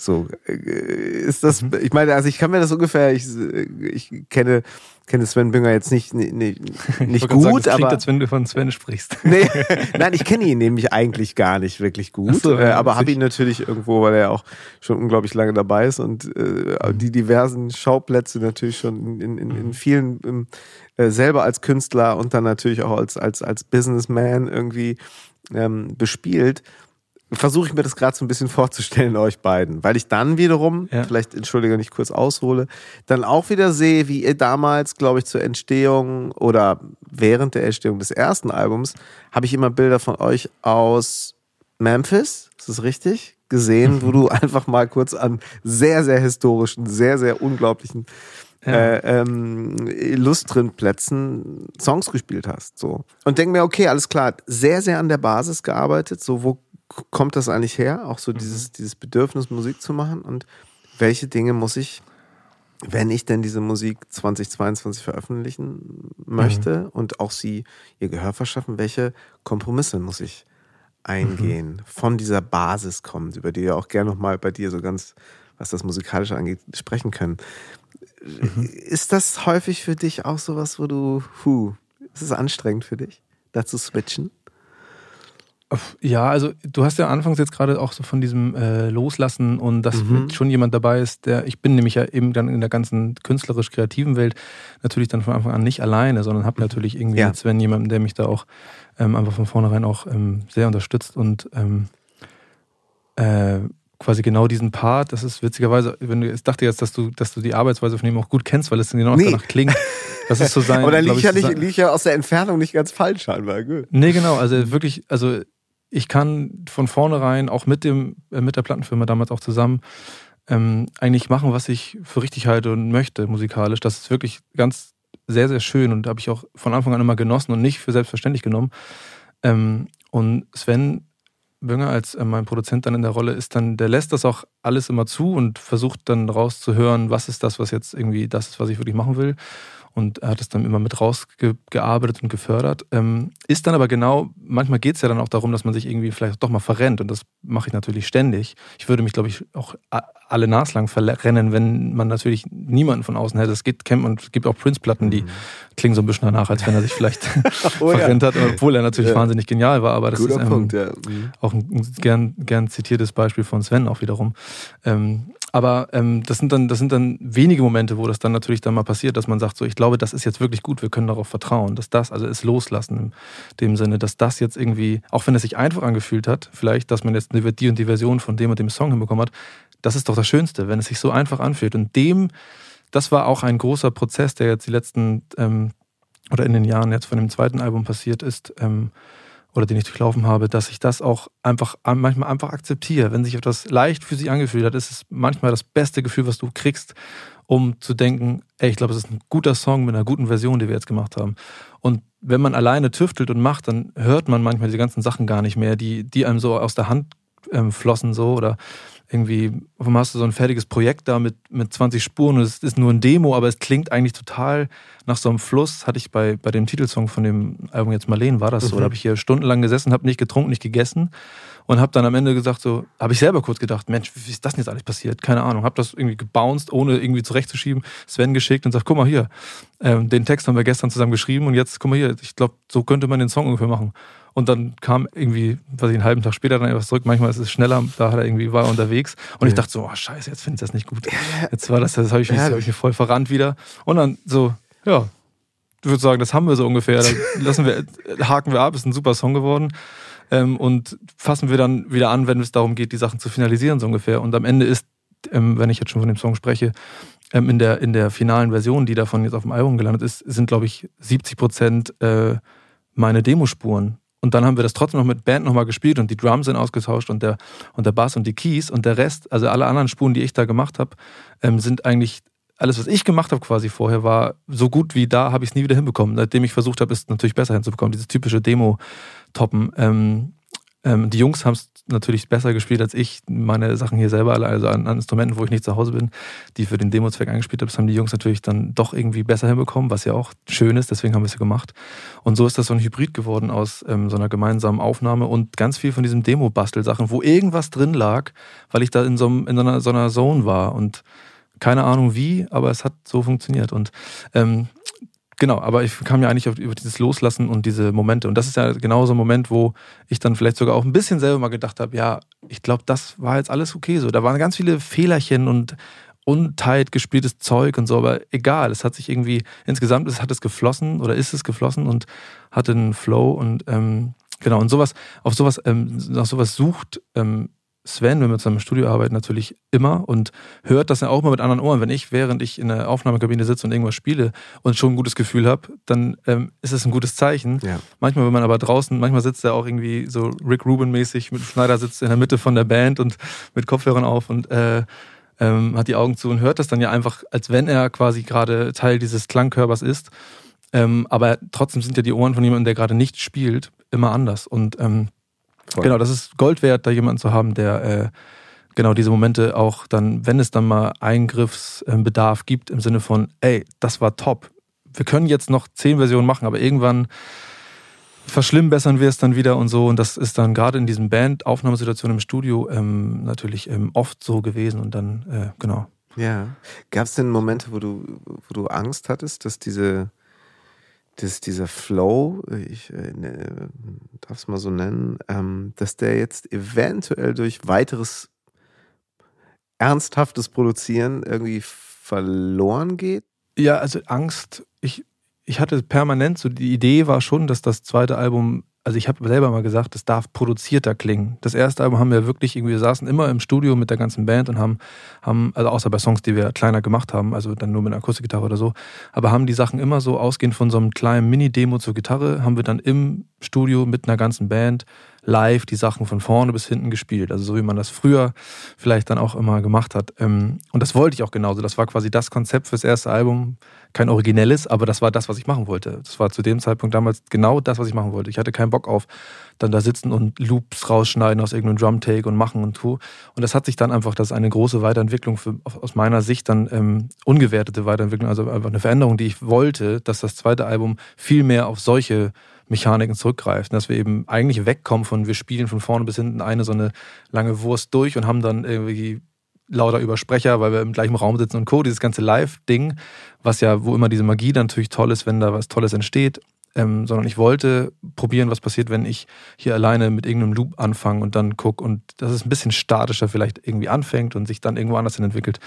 So, äh, ist das, mhm. ich meine, also ich kann mir das ungefähr, ich, ich kenne, kenne Sven Bünger jetzt nicht, nicht, nicht gut, sagen, das aber. als wenn du von Sven sprichst. Nee, nein, ich kenne ihn nämlich eigentlich gar nicht wirklich gut, so, äh, aber habe ihn natürlich irgendwo, weil er auch schon unglaublich lange dabei ist und äh, die diversen Schauplätze natürlich schon in, in, in mhm. vielen, im, äh, selber als Künstler und dann natürlich auch als, als, als Businessman irgendwie ähm, bespielt versuche ich mir das gerade so ein bisschen vorzustellen, euch beiden. Weil ich dann wiederum, ja. vielleicht entschuldige, wenn ich kurz aushole, dann auch wieder sehe, wie ihr damals, glaube ich, zur Entstehung oder während der Entstehung des ersten Albums, habe ich immer Bilder von euch aus Memphis, ist das richtig? Gesehen, wo du einfach mal kurz an sehr, sehr historischen, sehr, sehr unglaublichen ja. äh, ähm, illustren Plätzen Songs gespielt hast. So. Und denk mir, okay, alles klar, sehr, sehr an der Basis gearbeitet. So, wo kommt das eigentlich her? Auch so mhm. dieses, dieses Bedürfnis, Musik zu machen? Und welche Dinge muss ich, wenn ich denn diese Musik 2022 veröffentlichen möchte mhm. und auch sie ihr Gehör verschaffen, welche Kompromisse muss ich eingehen, mhm. von dieser Basis kommt, über die wir auch gerne nochmal bei dir so ganz, was das Musikalische angeht, sprechen können. Mhm. Ist das häufig für dich auch sowas, wo du, hu, ist es anstrengend für dich, da zu switchen? Ja, also du hast ja anfangs jetzt gerade auch so von diesem äh, Loslassen und dass mhm. schon jemand dabei ist, der, ich bin nämlich ja eben dann in der ganzen künstlerisch-kreativen Welt natürlich dann von Anfang an nicht alleine, sondern habe natürlich irgendwie ja. Sven jemanden, der mich da auch ähm, einfach von vornherein auch ähm, sehr unterstützt und ähm, äh, quasi genau diesen Part, das ist witzigerweise, wenn du, ich dachte jetzt, dass du, dass du die Arbeitsweise von ihm auch gut kennst, weil es genau nee. danach klingt. Das ist so sein. Aber dann ich, ja nicht, lieg ja aus der Entfernung nicht ganz falsch scheinbar. Gut. Nee, genau, also wirklich, also ich kann von vornherein auch mit dem äh, mit der Plattenfirma damals auch zusammen ähm, eigentlich machen, was ich für richtig halte und möchte musikalisch. Das ist wirklich ganz sehr sehr schön und habe ich auch von Anfang an immer genossen und nicht für selbstverständlich genommen. Ähm, und Sven Bünger als äh, mein Produzent dann in der Rolle ist dann, der lässt das auch alles immer zu und versucht dann rauszuhören, was ist das, was jetzt irgendwie das ist, was ich wirklich machen will und er hat es dann immer mit rausgearbeitet und gefördert. Ähm, ist dann aber genau, manchmal geht es ja dann auch darum, dass man sich irgendwie vielleicht doch mal verrennt und das mache ich natürlich ständig. Ich würde mich, glaube ich, auch alle naslang verrennen, wenn man natürlich niemanden von außen hätte. Es gibt, kennt man, es gibt auch Prince-Platten, die mhm. klingen so ein bisschen danach, als wenn er sich vielleicht oh, verrennt ja. hat, obwohl er natürlich ja. wahnsinnig genial war. Aber das Guter ist ähm, Punkt, ja. mhm. auch ein gern, gern zitiertes Beispiel von Sven auch wiederum. Ähm, aber ähm, das, sind dann, das sind dann wenige Momente, wo das dann natürlich dann mal passiert, dass man sagt, so, ich glaube, das ist jetzt wirklich gut, wir können darauf vertrauen, dass das, also es loslassen in dem Sinne, dass das jetzt irgendwie, auch wenn es sich einfach angefühlt hat, vielleicht, dass man jetzt die und die Version von dem und dem Song hinbekommen hat, das ist doch das Schönste, wenn es sich so einfach anfühlt. Und dem, das war auch ein großer Prozess, der jetzt die letzten ähm, oder in den Jahren jetzt von dem zweiten Album passiert ist, ähm, oder den ich durchlaufen habe, dass ich das auch einfach manchmal einfach akzeptiere. Wenn sich etwas leicht für sich angefühlt hat, ist es manchmal das beste Gefühl, was du kriegst, um zu denken, ey, ich glaube, es ist ein guter Song mit einer guten Version, die wir jetzt gemacht haben. Und wenn man alleine tüftelt und macht, dann hört man manchmal diese ganzen Sachen gar nicht mehr, die, die einem so aus der Hand ähm, flossen so oder irgendwie, auf einmal hast du so ein fertiges Projekt da mit, mit 20 Spuren und es ist nur ein Demo, aber es klingt eigentlich total nach so einem Fluss. Hatte ich bei, bei dem Titelsong von dem Album jetzt Marleen, war das mhm. so. Da habe ich hier stundenlang gesessen, habe nicht getrunken, nicht gegessen und habe dann am Ende gesagt, so, habe ich selber kurz gedacht, Mensch, wie ist das denn jetzt alles passiert? Keine Ahnung. Habe das irgendwie gebounced, ohne irgendwie zurechtzuschieben, Sven geschickt und sagt, guck mal hier, ähm, den Text haben wir gestern zusammen geschrieben und jetzt, guck mal hier, ich glaube, so könnte man den Song ungefähr machen. Und dann kam irgendwie, was ich, einen halben Tag später dann etwas zurück. Manchmal ist es schneller, da hat er irgendwie, war er unterwegs. Und ja. ich dachte so, oh scheiße, jetzt finde ich das nicht gut. Jetzt war das, das habe ich, mich, hab ich mich voll verrannt wieder. Und dann so, ja, ich würde sagen, das haben wir so ungefähr. Dann lassen wir, haken wir ab, ist ein super Song geworden. Ähm, und fassen wir dann wieder an, wenn es darum geht, die Sachen zu finalisieren, so ungefähr. Und am Ende ist, ähm, wenn ich jetzt schon von dem Song spreche, ähm, in, der, in der finalen Version, die davon jetzt auf dem Album gelandet ist, sind, glaube ich, 70 Prozent äh, meine Demospuren. Und dann haben wir das trotzdem noch mit Band nochmal gespielt und die Drums sind ausgetauscht und der, und der Bass und die Keys und der Rest, also alle anderen Spuren, die ich da gemacht habe, ähm, sind eigentlich alles, was ich gemacht habe quasi vorher, war so gut wie da, habe ich es nie wieder hinbekommen. Seitdem ich versucht habe, es natürlich besser hinzubekommen. Dieses typische Demo-Toppen. Ähm, ähm, die Jungs haben es natürlich besser gespielt als ich. Meine Sachen hier selber, also an, an, Instrumenten, wo ich nicht zu Hause bin, die für den Demo-Zweck eingespielt habe, haben die Jungs natürlich dann doch irgendwie besser hinbekommen, was ja auch schön ist, deswegen haben wir es ja gemacht. Und so ist das so ein Hybrid geworden aus ähm, so einer gemeinsamen Aufnahme und ganz viel von diesem Demo-Bastel-Sachen, wo irgendwas drin lag, weil ich da in so, in so, einer, so einer Zone war und keine Ahnung wie, aber es hat so funktioniert. Und ähm, Genau, aber ich kam ja eigentlich auf, über dieses Loslassen und diese Momente. Und das ist ja genau so ein Moment, wo ich dann vielleicht sogar auch ein bisschen selber mal gedacht habe, ja, ich glaube, das war jetzt alles okay so. Da waren ganz viele Fehlerchen und untight gespieltes Zeug und so, aber egal, es hat sich irgendwie, insgesamt es hat es geflossen oder ist es geflossen und hatte einen Flow und ähm, genau, und sowas, auf sowas, ähm, nach sowas sucht ähm, Sven, wenn wir zusammen im Studio arbeiten, natürlich immer und hört das ja auch mal mit anderen Ohren. Wenn ich, während ich in der Aufnahmekabine sitze und irgendwas spiele und schon ein gutes Gefühl habe, dann ähm, ist es ein gutes Zeichen. Ja. Manchmal, wenn man aber draußen, manchmal sitzt er auch irgendwie so Rick Rubin-mäßig mit Schneider sitzt in der Mitte von der Band und mit Kopfhörern auf und äh, ähm, hat die Augen zu und hört das dann ja einfach, als wenn er quasi gerade Teil dieses Klangkörpers ist. Ähm, aber trotzdem sind ja die Ohren von jemandem, der gerade nicht spielt, immer anders. Und ähm, Voll. Genau, das ist Gold wert, da jemanden zu haben, der äh, genau diese Momente auch dann, wenn es dann mal Eingriffsbedarf gibt, im Sinne von, ey, das war top. Wir können jetzt noch zehn Versionen machen, aber irgendwann verschlimmbessern wir es dann wieder und so. Und das ist dann gerade in diesen Band-Aufnahmesituationen im Studio ähm, natürlich ähm, oft so gewesen und dann, äh, genau. Ja. Gab es denn Momente, wo du, wo du Angst hattest, dass diese dass dieser Flow, ich äh, ne, darf es mal so nennen, ähm, dass der jetzt eventuell durch weiteres ernsthaftes Produzieren irgendwie verloren geht? Ja, also Angst, ich, ich hatte permanent so, die Idee war schon, dass das zweite Album also ich habe selber mal gesagt, das darf produzierter klingen. Das erste Album haben wir wirklich irgendwie, wir saßen immer im Studio mit der ganzen Band und haben, haben, also außer bei Songs, die wir kleiner gemacht haben, also dann nur mit einer Akustikgitarre oder so, aber haben die Sachen immer so ausgehend von so einem kleinen Mini-Demo zur Gitarre, haben wir dann im Studio mit einer ganzen Band live die Sachen von vorne bis hinten gespielt. Also so wie man das früher vielleicht dann auch immer gemacht hat. Ähm, und das wollte ich auch genauso. Das war quasi das Konzept fürs erste Album. Kein originelles, aber das war das, was ich machen wollte. Das war zu dem Zeitpunkt damals genau das, was ich machen wollte. Ich hatte keinen Bock auf dann da sitzen und Loops rausschneiden aus irgendeinem Drum-Take und machen und tu. Und das hat sich dann einfach, das ist eine große Weiterentwicklung für, aus meiner Sicht dann ähm, ungewertete Weiterentwicklung, also einfach eine Veränderung, die ich wollte, dass das zweite Album viel mehr auf solche Mechaniken zurückgreift. Dass wir eben eigentlich wegkommen von, wir spielen von vorne bis hinten eine so eine lange Wurst durch und haben dann irgendwie lauter Übersprecher, weil wir im gleichen Raum sitzen und Co. Dieses ganze Live-Ding, was ja, wo immer diese Magie dann natürlich toll ist, wenn da was Tolles entsteht. Ähm, sondern ich wollte probieren, was passiert, wenn ich hier alleine mit irgendeinem Loop anfange und dann gucke und dass es ein bisschen statischer vielleicht irgendwie anfängt und sich dann irgendwo anders hin entwickelt.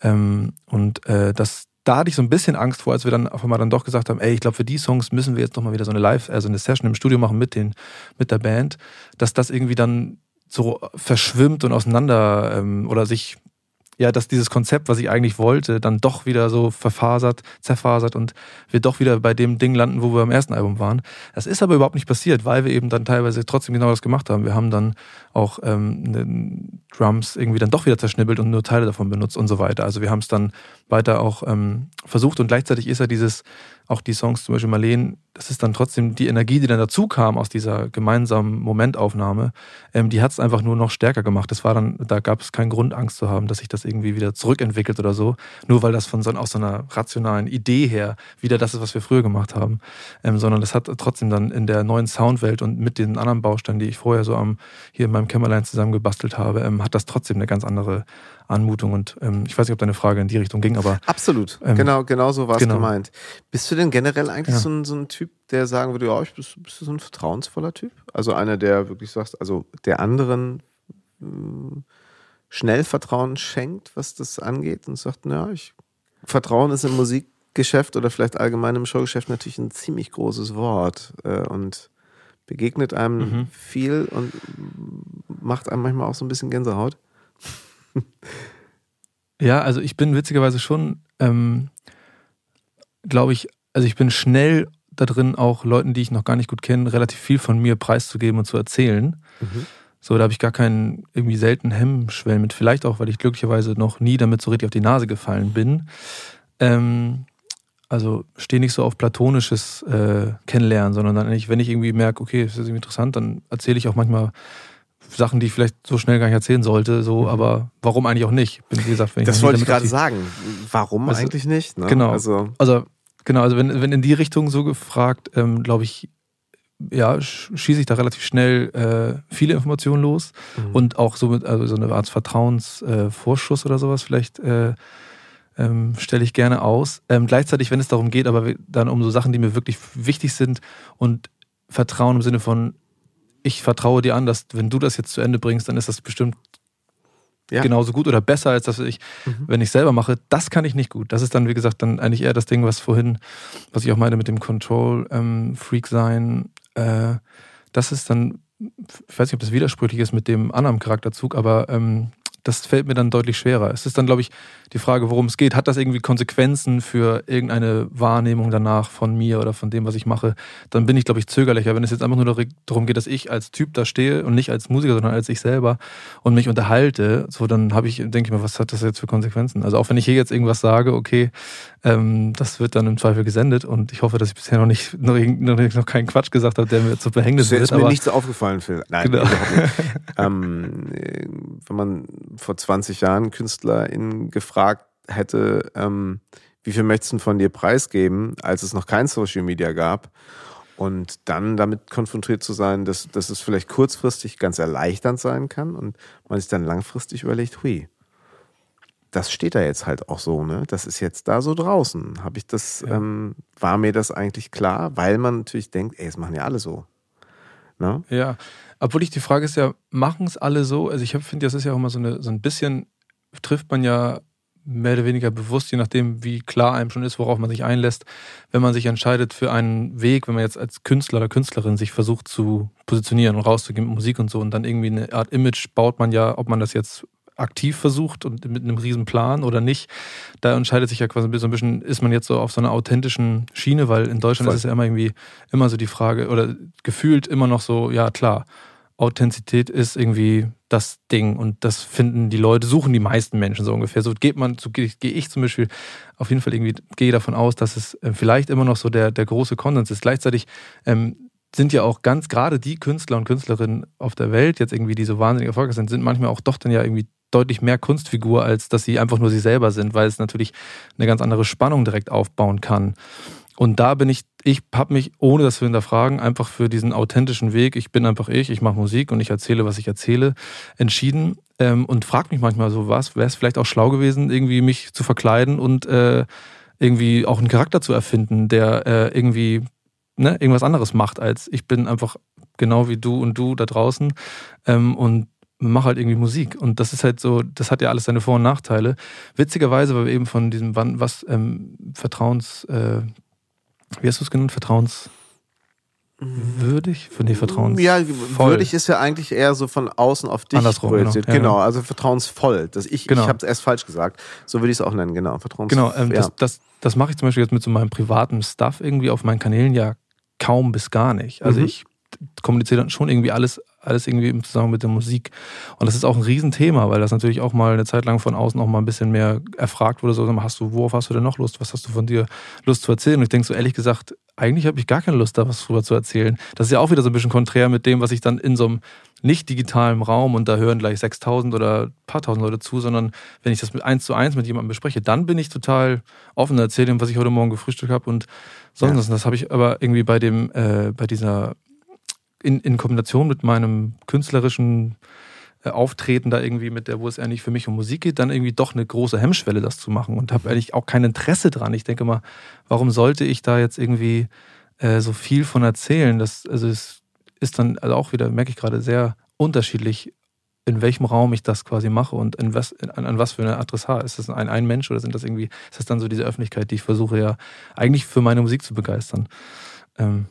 Ähm, und äh, das, da hatte ich so ein bisschen Angst vor, als wir dann auf einmal dann doch gesagt haben, ey, ich glaube, für die Songs müssen wir jetzt nochmal wieder so eine Live, also eine Session im Studio machen mit den, mit der Band, dass das irgendwie dann so verschwimmt und auseinander ähm, oder sich ja, dass dieses Konzept, was ich eigentlich wollte, dann doch wieder so verfasert, zerfasert und wir doch wieder bei dem Ding landen, wo wir am ersten Album waren. Das ist aber überhaupt nicht passiert, weil wir eben dann teilweise trotzdem genau das gemacht haben. Wir haben dann auch ähm, ne, Drums irgendwie dann doch wieder zerschnibbelt und nur Teile davon benutzt und so weiter. Also wir haben es dann weiter auch ähm, versucht und gleichzeitig ist ja dieses auch die Songs, zum Beispiel Marleen, das ist dann trotzdem die Energie, die dann dazu kam aus dieser gemeinsamen Momentaufnahme, ähm, die hat es einfach nur noch stärker gemacht. Das war dann, da gab es keinen Grund, Angst zu haben, dass sich das irgendwie wieder zurückentwickelt oder so. Nur weil das von so, aus so einer rationalen Idee her wieder das ist, was wir früher gemacht haben. Ähm, sondern das hat trotzdem dann in der neuen Soundwelt und mit den anderen Bausteinen, die ich vorher so am, hier in meinem Kämmerlein zusammengebastelt habe, ähm, hat das trotzdem eine ganz andere Anmutung. Und ähm, ich weiß nicht, ob deine Frage in die Richtung ging, aber. Absolut. Ähm, genau, genau so war es genau. gemeint. Bist du denn generell eigentlich ja. so, ein, so ein Typ, der sagen würde, ja, ich bist, bist du so ein vertrauensvoller Typ? Also einer, der wirklich sagt, also der anderen äh, schnell Vertrauen schenkt, was das angeht und sagt, naja, ich Vertrauen ist im Musikgeschäft oder vielleicht allgemein im Showgeschäft natürlich ein ziemlich großes Wort äh, und begegnet einem mhm. viel und macht einem manchmal auch so ein bisschen Gänsehaut. Ja, also ich bin witzigerweise schon, ähm, glaube ich, also ich bin schnell da drin, auch Leuten, die ich noch gar nicht gut kenne, relativ viel von mir preiszugeben und zu erzählen. Mhm. So, da habe ich gar keinen irgendwie selten Hemmschwellen mit. Vielleicht auch, weil ich glücklicherweise noch nie damit so richtig auf die Nase gefallen bin. Ähm, also stehe nicht so auf platonisches äh, Kennenlernen, sondern dann wenn ich irgendwie merke, okay, das ist irgendwie interessant, dann erzähle ich auch manchmal Sachen, die ich vielleicht so schnell gar nicht erzählen sollte, so, mhm. aber warum eigentlich auch nicht? Bin, wie gesagt, wenn das ich wollte ich gerade sagen. Warum also, eigentlich nicht? Ne? Genau. Also, also, genau, also wenn, wenn in die Richtung so gefragt, ähm, glaube ich, ja, schieße ich da relativ schnell äh, viele Informationen los mhm. und auch so mit, also so eine Art Vertrauensvorschuss äh, oder sowas vielleicht äh, ähm, stelle ich gerne aus. Ähm, gleichzeitig, wenn es darum geht, aber dann um so Sachen, die mir wirklich wichtig sind und Vertrauen im Sinne von, ich vertraue dir an, dass wenn du das jetzt zu Ende bringst, dann ist das bestimmt ja. genauso gut oder besser, als das ich, mhm. wenn ich selber mache. Das kann ich nicht gut. Das ist dann, wie gesagt, dann eigentlich eher das Ding, was vorhin, was ich auch meine mit dem Control-Freak ähm, sein. Äh, das ist dann, ich weiß nicht, ob das widersprüchlich ist mit dem anderen Charakterzug, aber ähm, das fällt mir dann deutlich schwerer. Es ist dann, glaube ich, die Frage, worum es geht. Hat das irgendwie Konsequenzen für irgendeine Wahrnehmung danach von mir oder von dem, was ich mache? Dann bin ich, glaube ich, zögerlicher. Wenn es jetzt einfach nur darum geht, dass ich als Typ da stehe und nicht als Musiker, sondern als ich selber und mich unterhalte, so dann habe ich, denke ich mir, was hat das jetzt für Konsequenzen? Also auch wenn ich hier jetzt irgendwas sage, okay, ähm, das wird dann im Zweifel gesendet und ich hoffe, dass ich bisher noch nicht noch, noch, keinen Quatsch gesagt habe, der mir zu Verhängnis wird. Das ist mir nichts aufgefallen, Phil. Nein, genau. ähm, wenn man vor 20 Jahren KünstlerInnen gefragt hätte, ähm, wie viel möchtest du von dir preisgeben, als es noch kein Social Media gab? Und dann damit konfrontiert zu sein, dass, dass es vielleicht kurzfristig ganz erleichternd sein kann und man sich dann langfristig überlegt, hui, das steht da jetzt halt auch so, ne? Das ist jetzt da so draußen. Habe ich das, ja. ähm, war mir das eigentlich klar? Weil man natürlich denkt, ey, das machen ja alle so. Ne? Ja, obwohl ich die Frage ist ja, machen es alle so? Also ich finde, das ist ja auch immer so, eine, so ein bisschen, trifft man ja mehr oder weniger bewusst, je nachdem, wie klar einem schon ist, worauf man sich einlässt, wenn man sich entscheidet für einen Weg, wenn man jetzt als Künstler oder Künstlerin sich versucht zu positionieren und rauszugehen mit Musik und so und dann irgendwie eine Art Image baut man ja, ob man das jetzt aktiv versucht und mit einem riesen Plan oder nicht. Da entscheidet sich ja quasi so ein bisschen, ist man jetzt so auf so einer authentischen Schiene, weil in Deutschland Voll. ist es ja immer irgendwie immer so die Frage oder gefühlt immer noch so, ja klar, Authentizität ist irgendwie das Ding und das finden die Leute, suchen die meisten Menschen so ungefähr. So geht man, so gehe ich zum Beispiel auf jeden Fall irgendwie, gehe davon aus, dass es äh, vielleicht immer noch so der, der große Konsens ist. Gleichzeitig ähm, sind ja auch ganz gerade die Künstler und Künstlerinnen auf der Welt jetzt irgendwie, die so wahnsinnig erfolgreich sind, sind manchmal auch doch dann ja irgendwie deutlich mehr Kunstfigur, als dass sie einfach nur sie selber sind, weil es natürlich eine ganz andere Spannung direkt aufbauen kann. Und da bin ich, ich habe mich, ohne das zu hinterfragen, einfach für diesen authentischen Weg, ich bin einfach ich, ich mache Musik und ich erzähle, was ich erzähle, entschieden ähm, und frage mich manchmal so, was, wäre es vielleicht auch schlau gewesen, irgendwie mich zu verkleiden und äh, irgendwie auch einen Charakter zu erfinden, der äh, irgendwie ne, irgendwas anderes macht, als ich bin einfach genau wie du und du da draußen ähm, und mach halt irgendwie Musik. Und das ist halt so, das hat ja alles seine Vor- und Nachteile. Witzigerweise, weil wir eben von diesem, was ähm, Vertrauens, äh, wie hast du es genannt? Vertrauens. Würdig? Von nee, Vertrauens. Ja, würdig ist ja eigentlich eher so von außen auf dich Andersrum, genau. Ja, genau, also vertrauensvoll. Das ich genau. ich habe es erst falsch gesagt. So würde ich es auch nennen, genau. Vertrauensvoll. Genau, ähm, ja. das, das, das mache ich zum Beispiel jetzt mit so meinem privaten Stuff irgendwie auf meinen Kanälen ja kaum bis gar nicht. Also mhm. ich kommuniziere dann schon irgendwie alles alles irgendwie im Zusammenhang mit der Musik. Und das ist auch ein Riesenthema, weil das natürlich auch mal eine Zeit lang von außen auch mal ein bisschen mehr erfragt wurde. So, hast du, worauf hast du denn noch Lust? Was hast du von dir Lust zu erzählen? Und ich denke so ehrlich gesagt, eigentlich habe ich gar keine Lust, da was drüber zu erzählen. Das ist ja auch wieder so ein bisschen konträr mit dem, was ich dann in so einem nicht digitalen Raum und da hören gleich 6000 oder ein paar tausend Leute zu, sondern wenn ich das mit eins zu eins mit jemandem bespreche, dann bin ich total offen, erzähle ihm, was ich heute Morgen gefrühstückt habe und sonst ja. Das habe ich aber irgendwie bei dem, äh, bei dieser, in, in Kombination mit meinem künstlerischen Auftreten da irgendwie mit der, wo es eigentlich für mich um Musik geht, dann irgendwie doch eine große Hemmschwelle, das zu machen und habe eigentlich auch kein Interesse dran. Ich denke mal, warum sollte ich da jetzt irgendwie äh, so viel von erzählen? Das, also es ist dann also auch wieder, merke ich gerade, sehr unterschiedlich, in welchem Raum ich das quasi mache und in was, an, an was für eine Adressat. Ist das ein, ein Mensch oder sind das irgendwie, ist das dann so diese Öffentlichkeit, die ich versuche ja eigentlich für meine Musik zu begeistern? Ähm,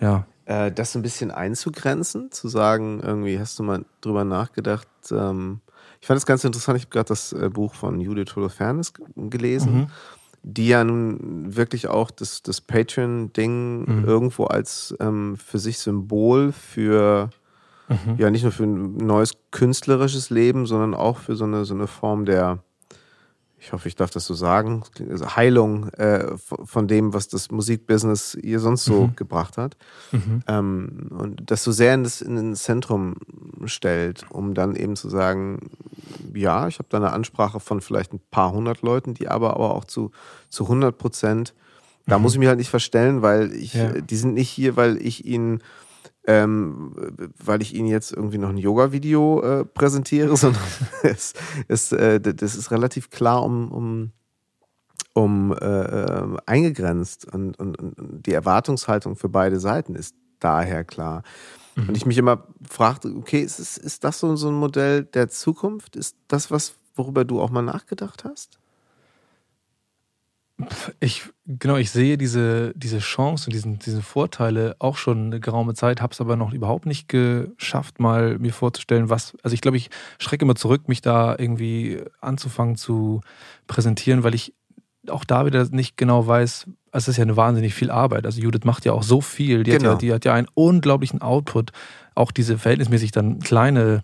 ja. Äh, das ein bisschen einzugrenzen, zu sagen, irgendwie hast du mal drüber nachgedacht, ähm, ich fand das ganz interessant, ich habe gerade das äh, Buch von Judith Holofernes gelesen. Mhm die ja nun wirklich auch das, das Patreon-Ding mhm. irgendwo als ähm, für sich Symbol für mhm. ja nicht nur für ein neues künstlerisches Leben, sondern auch für so eine, so eine Form der ich hoffe, ich darf das so sagen, also Heilung äh, von dem, was das Musikbusiness ihr sonst so mhm. gebracht hat. Mhm. Ähm, und das so sehr in das, in das Zentrum stellt, um dann eben zu sagen, ja, ich habe da eine Ansprache von vielleicht ein paar hundert Leuten, die aber, aber auch zu, zu 100 Prozent, da mhm. muss ich mich halt nicht verstellen, weil ich, ja. die sind nicht hier, weil ich ihnen ähm, weil ich Ihnen jetzt irgendwie noch ein Yoga-Video äh, präsentiere, sondern es, es, äh, das ist relativ klar um, um, um äh, äh, eingegrenzt und, und, und, die Erwartungshaltung für beide Seiten ist daher klar. Mhm. Und ich mich immer fragte, okay, ist, ist das so, so ein Modell der Zukunft? Ist das was, worüber du auch mal nachgedacht hast? Ich, genau, ich sehe diese, diese Chance und diesen, diese Vorteile auch schon eine geraume Zeit, habe es aber noch überhaupt nicht geschafft, mal mir vorzustellen, was. Also ich glaube, ich schrecke immer zurück, mich da irgendwie anzufangen zu präsentieren, weil ich auch da wieder nicht genau weiß, es ist ja eine wahnsinnig viel Arbeit. Also Judith macht ja auch so viel. Die, genau. hat, ja, genau. die hat ja einen unglaublichen Output. Auch diese verhältnismäßig dann kleine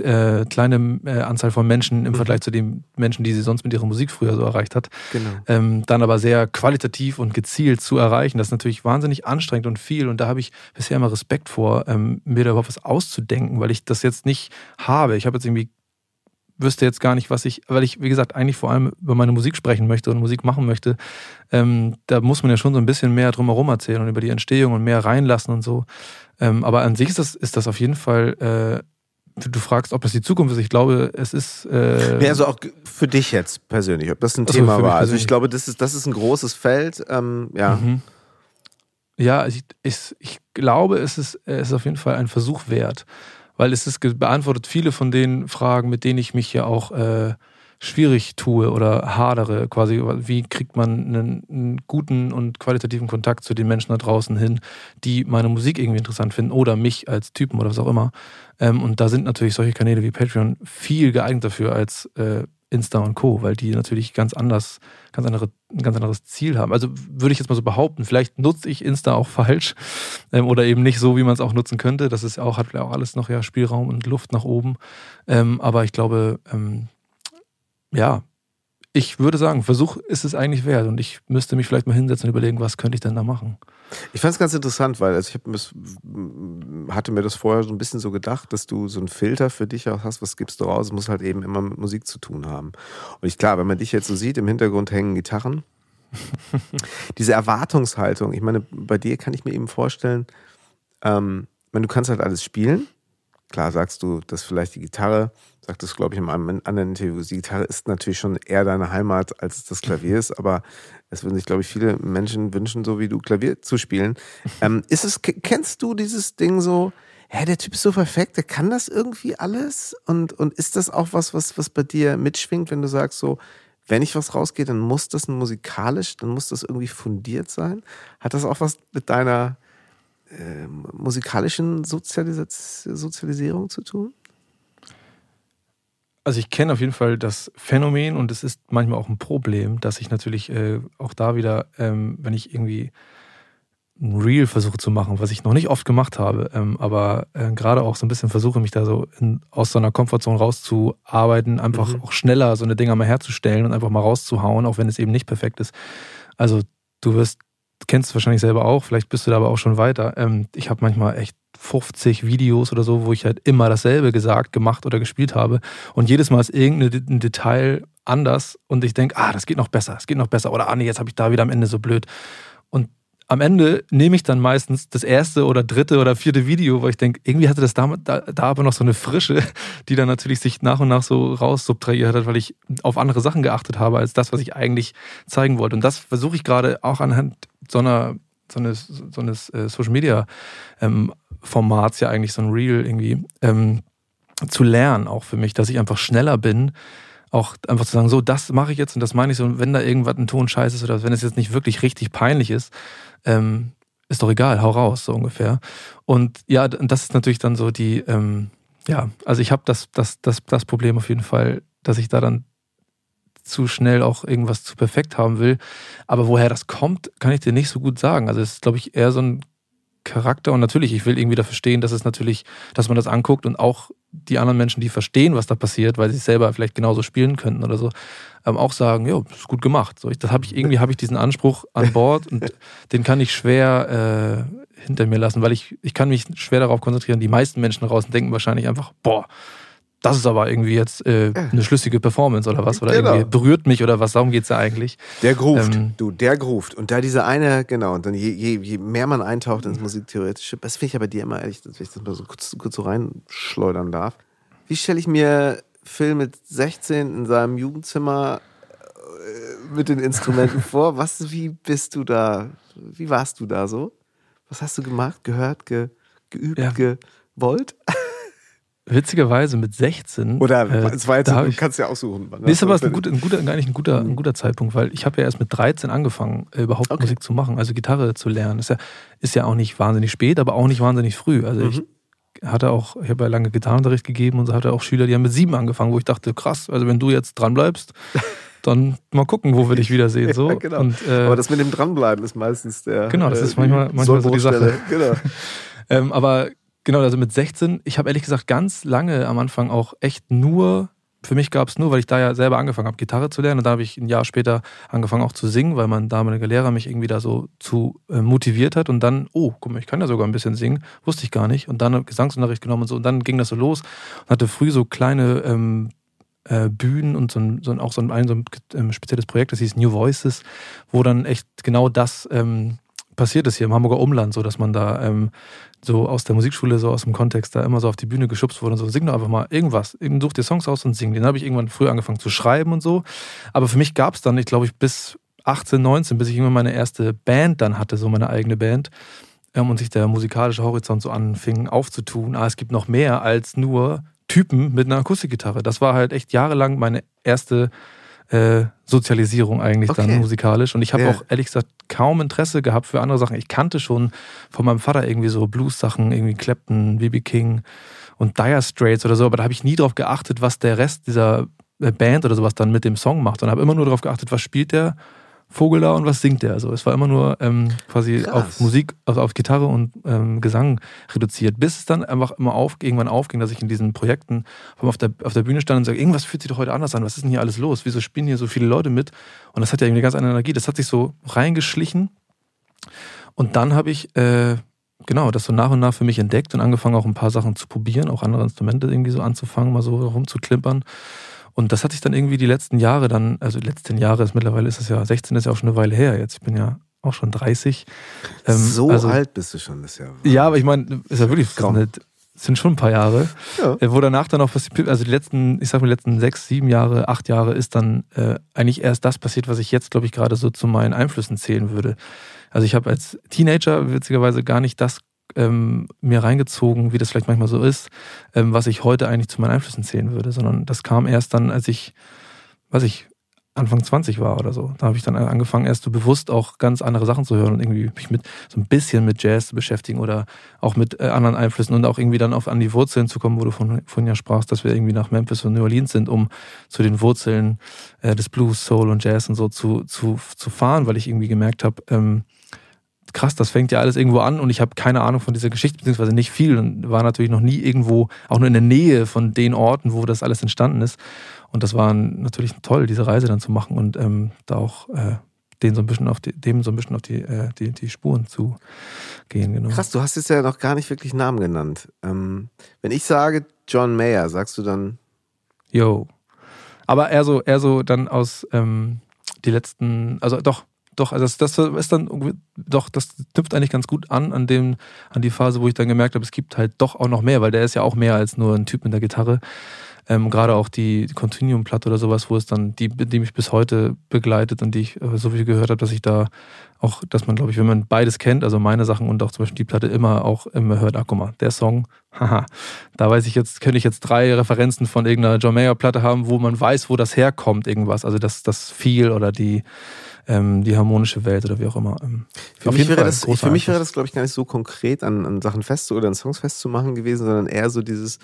äh, kleine äh, Anzahl von Menschen im mhm. Vergleich zu den Menschen, die sie sonst mit ihrer Musik früher so erreicht hat. Genau. Ähm, dann aber sehr qualitativ und gezielt zu erreichen. Das ist natürlich wahnsinnig anstrengend und viel. Und da habe ich bisher immer Respekt vor, ähm, mir da überhaupt was auszudenken, weil ich das jetzt nicht habe. Ich habe jetzt irgendwie wüsste jetzt gar nicht, was ich, weil ich, wie gesagt, eigentlich vor allem über meine Musik sprechen möchte und Musik machen möchte. Ähm, da muss man ja schon so ein bisschen mehr drumherum erzählen und über die Entstehung und mehr reinlassen und so. Ähm, aber an sich ist das, ist das auf jeden Fall äh, du fragst, ob das die Zukunft ist. Ich glaube, es ist. Äh nee, also auch für dich jetzt persönlich, ob das ein also Thema war. Also ich glaube, das ist, das ist ein großes Feld. Ähm, ja. Mhm. Ja, ich, ich, ich glaube, es ist, es ist auf jeden Fall ein Versuch wert, weil es ist beantwortet viele von den Fragen, mit denen ich mich ja auch äh, schwierig tue oder hadere, quasi, wie kriegt man einen, einen, guten und qualitativen Kontakt zu den Menschen da draußen hin, die meine Musik irgendwie interessant finden oder mich als Typen oder was auch immer. Ähm, und da sind natürlich solche Kanäle wie Patreon viel geeignet dafür als äh, Insta und Co., weil die natürlich ganz anders, ganz andere, ein ganz anderes Ziel haben. Also würde ich jetzt mal so behaupten, vielleicht nutze ich Insta auch falsch ähm, oder eben nicht so, wie man es auch nutzen könnte. Das ist auch, hat auch alles noch ja Spielraum und Luft nach oben. Ähm, aber ich glaube, ähm, ja, ich würde sagen, Versuch ist es eigentlich wert und ich müsste mich vielleicht mal hinsetzen und überlegen, was könnte ich denn da machen. Ich fand es ganz interessant, weil also ich hatte mir das vorher so ein bisschen so gedacht, dass du so einen Filter für dich auch hast, was gibst du raus, es muss halt eben immer mit Musik zu tun haben. Und ich klar, wenn man dich jetzt so sieht, im Hintergrund hängen Gitarren, diese Erwartungshaltung, ich meine, bei dir kann ich mir eben vorstellen, ähm, wenn du kannst halt alles spielen, klar sagst du, dass vielleicht die Gitarre sagt das, glaube ich, in einem anderen Interview. Die Gitarre ist natürlich schon eher deine Heimat, als es das Klavier ist, aber es würden sich, glaube ich, viele Menschen wünschen, so wie du Klavier zu spielen. Ähm, ist es, kennst du dieses Ding so, hä, der Typ ist so perfekt, der kann das irgendwie alles? Und, und ist das auch was, was, was bei dir mitschwingt, wenn du sagst, so, wenn ich was rausgehe, dann muss das musikalisch, dann muss das irgendwie fundiert sein? Hat das auch was mit deiner äh, musikalischen Sozialis Sozialisierung zu tun? Also ich kenne auf jeden Fall das Phänomen und es ist manchmal auch ein Problem, dass ich natürlich äh, auch da wieder, ähm, wenn ich irgendwie ein Reel versuche zu machen, was ich noch nicht oft gemacht habe, ähm, aber äh, gerade auch so ein bisschen versuche, mich da so in, aus so einer Komfortzone rauszuarbeiten, einfach mhm. auch schneller so eine Dinger mal herzustellen und einfach mal rauszuhauen, auch wenn es eben nicht perfekt ist. Also du wirst, kennst es wahrscheinlich selber auch, vielleicht bist du da aber auch schon weiter. Ähm, ich habe manchmal echt 50 Videos oder so, wo ich halt immer dasselbe gesagt, gemacht oder gespielt habe. Und jedes Mal ist irgendein Detail anders und ich denke, ah, das geht noch besser, es geht noch besser. Oder ah, nee, jetzt habe ich da wieder am Ende so blöd. Am Ende nehme ich dann meistens das erste oder dritte oder vierte Video, weil ich denke, irgendwie hatte das da, da, da, aber noch so eine Frische, die dann natürlich sich nach und nach so raus subtrahiert hat, weil ich auf andere Sachen geachtet habe, als das, was ich eigentlich zeigen wollte. Und das versuche ich gerade auch anhand so einer so eines, so eines äh, Social Media ähm, Formats ja eigentlich so ein Reel irgendwie ähm, zu lernen, auch für mich, dass ich einfach schneller bin, auch einfach zu sagen, so, das mache ich jetzt und das meine ich so, und wenn da irgendwas ein Ton scheiße ist oder wenn es jetzt nicht wirklich richtig peinlich ist, ähm, ist doch egal, hau raus, so ungefähr. Und ja, das ist natürlich dann so die, ähm, ja, also ich habe das, das, das, das Problem auf jeden Fall, dass ich da dann zu schnell auch irgendwas zu perfekt haben will. Aber woher das kommt, kann ich dir nicht so gut sagen. Also es ist, glaube ich, eher so ein Charakter und natürlich, ich will irgendwie dafür stehen, dass es natürlich, dass man das anguckt und auch die anderen Menschen, die verstehen, was da passiert, weil sie es selber vielleicht genauso spielen könnten oder so, ähm, auch sagen, ja, das ist gut gemacht. So, ich, das habe ich irgendwie habe ich diesen Anspruch an Bord und den kann ich schwer äh, hinter mir lassen, weil ich ich kann mich schwer darauf konzentrieren. Die meisten Menschen draußen denken wahrscheinlich einfach, boah, das ist aber irgendwie jetzt äh, eine schlüssige Performance oder was? Oder genau. irgendwie berührt mich oder was? Darum geht es ja eigentlich. Der groovt, ähm, du, der groovt. Und da diese eine, genau, und dann je, je, je mehr man eintaucht ins Musiktheoretische, das finde ich aber dir immer ehrlich, dass ich das mal so kurz, kurz so reinschleudern darf. Wie stelle ich mir Phil mit 16 in seinem Jugendzimmer äh, mit den Instrumenten vor? Was, wie bist du da? Wie warst du da so? Was hast du gemacht, gehört, ge, geübt, ja. gewollt? Witzigerweise mit 16. Oder äh, es war jetzt, du kannst ja aussuchen. Nee, ist aber ein guter, ein guter, eigentlich ein guter, ein guter Zeitpunkt, weil ich habe ja erst mit 13 angefangen, äh, überhaupt okay. Musik zu machen, also Gitarre zu lernen. Ist ja, ist ja auch nicht wahnsinnig spät, aber auch nicht wahnsinnig früh. Also mhm. ich hatte auch, ich habe ja lange Gitarrenunterricht gegeben und so hatte auch Schüler, die haben mit sieben angefangen, wo ich dachte, krass, also wenn du jetzt dran bleibst, dann mal gucken, wo wir dich wiedersehen. So. Ja, genau. und, äh, aber das mit dem Dranbleiben ist meistens der. Genau, das ist äh, manchmal, manchmal so die Sache. Genau. ähm, aber Genau, also mit 16, ich habe ehrlich gesagt ganz lange am Anfang auch echt nur, für mich gab es nur, weil ich da ja selber angefangen habe, Gitarre zu lernen. Und da habe ich ein Jahr später angefangen auch zu singen, weil mein damaliger Lehrer mich irgendwie da so zu äh, motiviert hat. Und dann, oh, guck mal, ich kann ja sogar ein bisschen singen, wusste ich gar nicht. Und dann Gesangsunterricht genommen und so. Und dann ging das so los und hatte früh so kleine ähm, äh, Bühnen und so ein, so ein, auch so ein, so ein ähm, spezielles Projekt, das hieß New Voices, wo dann echt genau das ähm, passiert ist hier im Hamburger Umland, so dass man da ähm, so aus der Musikschule, so aus dem Kontext, da immer so auf die Bühne geschubst wurde und so, sing doch einfach mal irgendwas, such dir Songs aus und sing. Den habe ich irgendwann früh angefangen zu schreiben und so. Aber für mich gab es dann, ich glaube ich, bis 18, 19, bis ich irgendwann meine erste Band dann hatte, so meine eigene Band. Ähm, und sich der musikalische Horizont so anfing aufzutun. Ah, es gibt noch mehr als nur Typen mit einer Akustikgitarre. Das war halt echt jahrelang meine erste äh, Sozialisierung eigentlich okay. dann musikalisch. Und ich habe ja. auch ehrlich gesagt kaum Interesse gehabt für andere Sachen. Ich kannte schon von meinem Vater irgendwie so Blues-Sachen, irgendwie Clapton, B.B. King und Dire Straits oder so, aber da habe ich nie drauf geachtet, was der Rest dieser äh, Band oder sowas dann mit dem Song macht. Und habe immer nur darauf geachtet, was spielt der Vogel da und was singt der. Also es war immer nur ähm, quasi Krass. auf Musik, also auf Gitarre und ähm, Gesang reduziert, bis es dann einfach immer auf, irgendwann aufging, dass ich in diesen Projekten auf der, auf der Bühne stand und sage, irgendwas fühlt sich doch heute anders an, was ist denn hier alles los? Wieso spielen hier so viele Leute mit? Und das hat ja irgendwie eine ganz andere Energie. Das hat sich so reingeschlichen. Und dann habe ich äh, genau das so nach und nach für mich entdeckt und angefangen auch ein paar Sachen zu probieren, auch andere Instrumente irgendwie so anzufangen, mal so rumzuklimpern. Und das hat sich dann irgendwie die letzten Jahre dann, also die letzten Jahre ist mittlerweile ist es ja, 16 ist ja auch schon eine Weile her jetzt. Ich bin ja auch schon 30. Ähm, so also, alt bist du schon, das Jahr. Ja, aber ich meine, ist ja wirklich das sind schon ein paar Jahre. Ja. Äh, wo danach dann auch passiert, also die letzten, ich sag mal, die letzten sechs, sieben Jahre, acht Jahre ist dann äh, eigentlich erst das passiert, was ich jetzt, glaube ich, gerade so zu meinen Einflüssen zählen würde. Also ich habe als Teenager witzigerweise gar nicht das ähm, mir reingezogen, wie das vielleicht manchmal so ist, ähm, was ich heute eigentlich zu meinen Einflüssen zählen würde, sondern das kam erst dann, als ich, weiß ich, Anfang 20 war oder so. Da habe ich dann angefangen, erst so bewusst auch ganz andere Sachen zu hören und irgendwie mich mit so ein bisschen mit Jazz zu beschäftigen oder auch mit äh, anderen Einflüssen und auch irgendwie dann auf an die Wurzeln zu kommen, wo du von, von ja sprachst, dass wir irgendwie nach Memphis und New Orleans sind, um zu den Wurzeln äh, des Blues, Soul und Jazz und so zu, zu, zu fahren, weil ich irgendwie gemerkt habe, ähm, krass, das fängt ja alles irgendwo an und ich habe keine Ahnung von dieser Geschichte, beziehungsweise nicht viel und war natürlich noch nie irgendwo, auch nur in der Nähe von den Orten, wo das alles entstanden ist. Und das war natürlich toll, diese Reise dann zu machen und ähm, da auch äh, den so ein bisschen auf die, dem so ein bisschen auf die, äh, die, die Spuren zu gehen. Genau. Krass, du hast jetzt ja noch gar nicht wirklich Namen genannt. Ähm, wenn ich sage John Mayer, sagst du dann. Yo. Aber eher so, eher so dann aus ähm, die letzten, also doch, doch, also das, das ist dann doch, das knüpft eigentlich ganz gut an an dem, an die Phase, wo ich dann gemerkt habe, es gibt halt doch auch noch mehr, weil der ist ja auch mehr als nur ein Typ mit der Gitarre. Ähm, Gerade auch die Continuum-Platte oder sowas, wo es dann, die, die mich bis heute begleitet und die ich äh, so viel gehört habe, dass ich da auch, dass man, glaube ich, wenn man beides kennt, also meine Sachen und auch zum Beispiel die Platte immer auch immer hört, ach guck mal, der Song, haha, da weiß ich jetzt, könnte ich jetzt drei Referenzen von irgendeiner John Mayer-Platte haben, wo man weiß, wo das herkommt, irgendwas. Also das, das Feel oder die, ähm, die harmonische Welt oder wie auch immer. Ähm, für, mich wäre, das, für mich wäre das, glaube ich, gar nicht so konkret an, an Sachen fest oder an Songs festzumachen gewesen, sondern eher so dieses,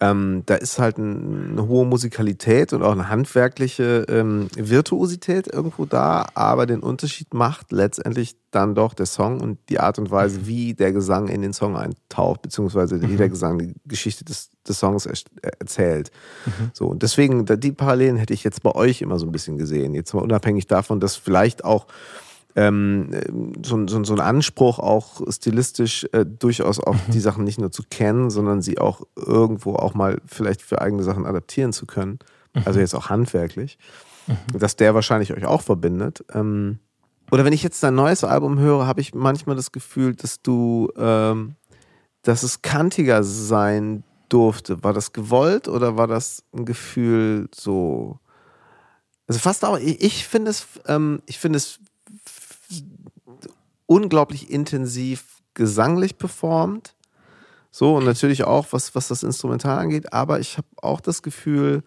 ähm, da ist halt ein, eine hohe Musikalität und auch eine handwerkliche ähm, Virtuosität irgendwo da, aber den Unterschied macht letztendlich dann doch der Song und die Art und Weise, mhm. wie der Gesang in den Song eintaucht, beziehungsweise mhm. wie der Gesang die Geschichte des, des Songs er, erzählt. Mhm. So, und deswegen, die Parallelen hätte ich jetzt bei euch immer so ein bisschen gesehen. Jetzt mal unabhängig davon, dass vielleicht auch ähm, so, so, so ein Anspruch auch stilistisch äh, durchaus auch mhm. die Sachen nicht nur zu kennen, sondern sie auch irgendwo auch mal vielleicht für eigene Sachen adaptieren zu können. Mhm. Also jetzt auch handwerklich. Mhm. Dass der wahrscheinlich euch auch verbindet. Ähm, oder wenn ich jetzt dein neues Album höre, habe ich manchmal das Gefühl, dass du, ähm, dass es kantiger sein durfte. War das gewollt oder war das ein Gefühl so? Also fast auch, ich, ich finde es, ähm, ich finde es unglaublich intensiv gesanglich performt. So, und natürlich auch, was, was das Instrumental angeht, aber ich habe auch das Gefühl,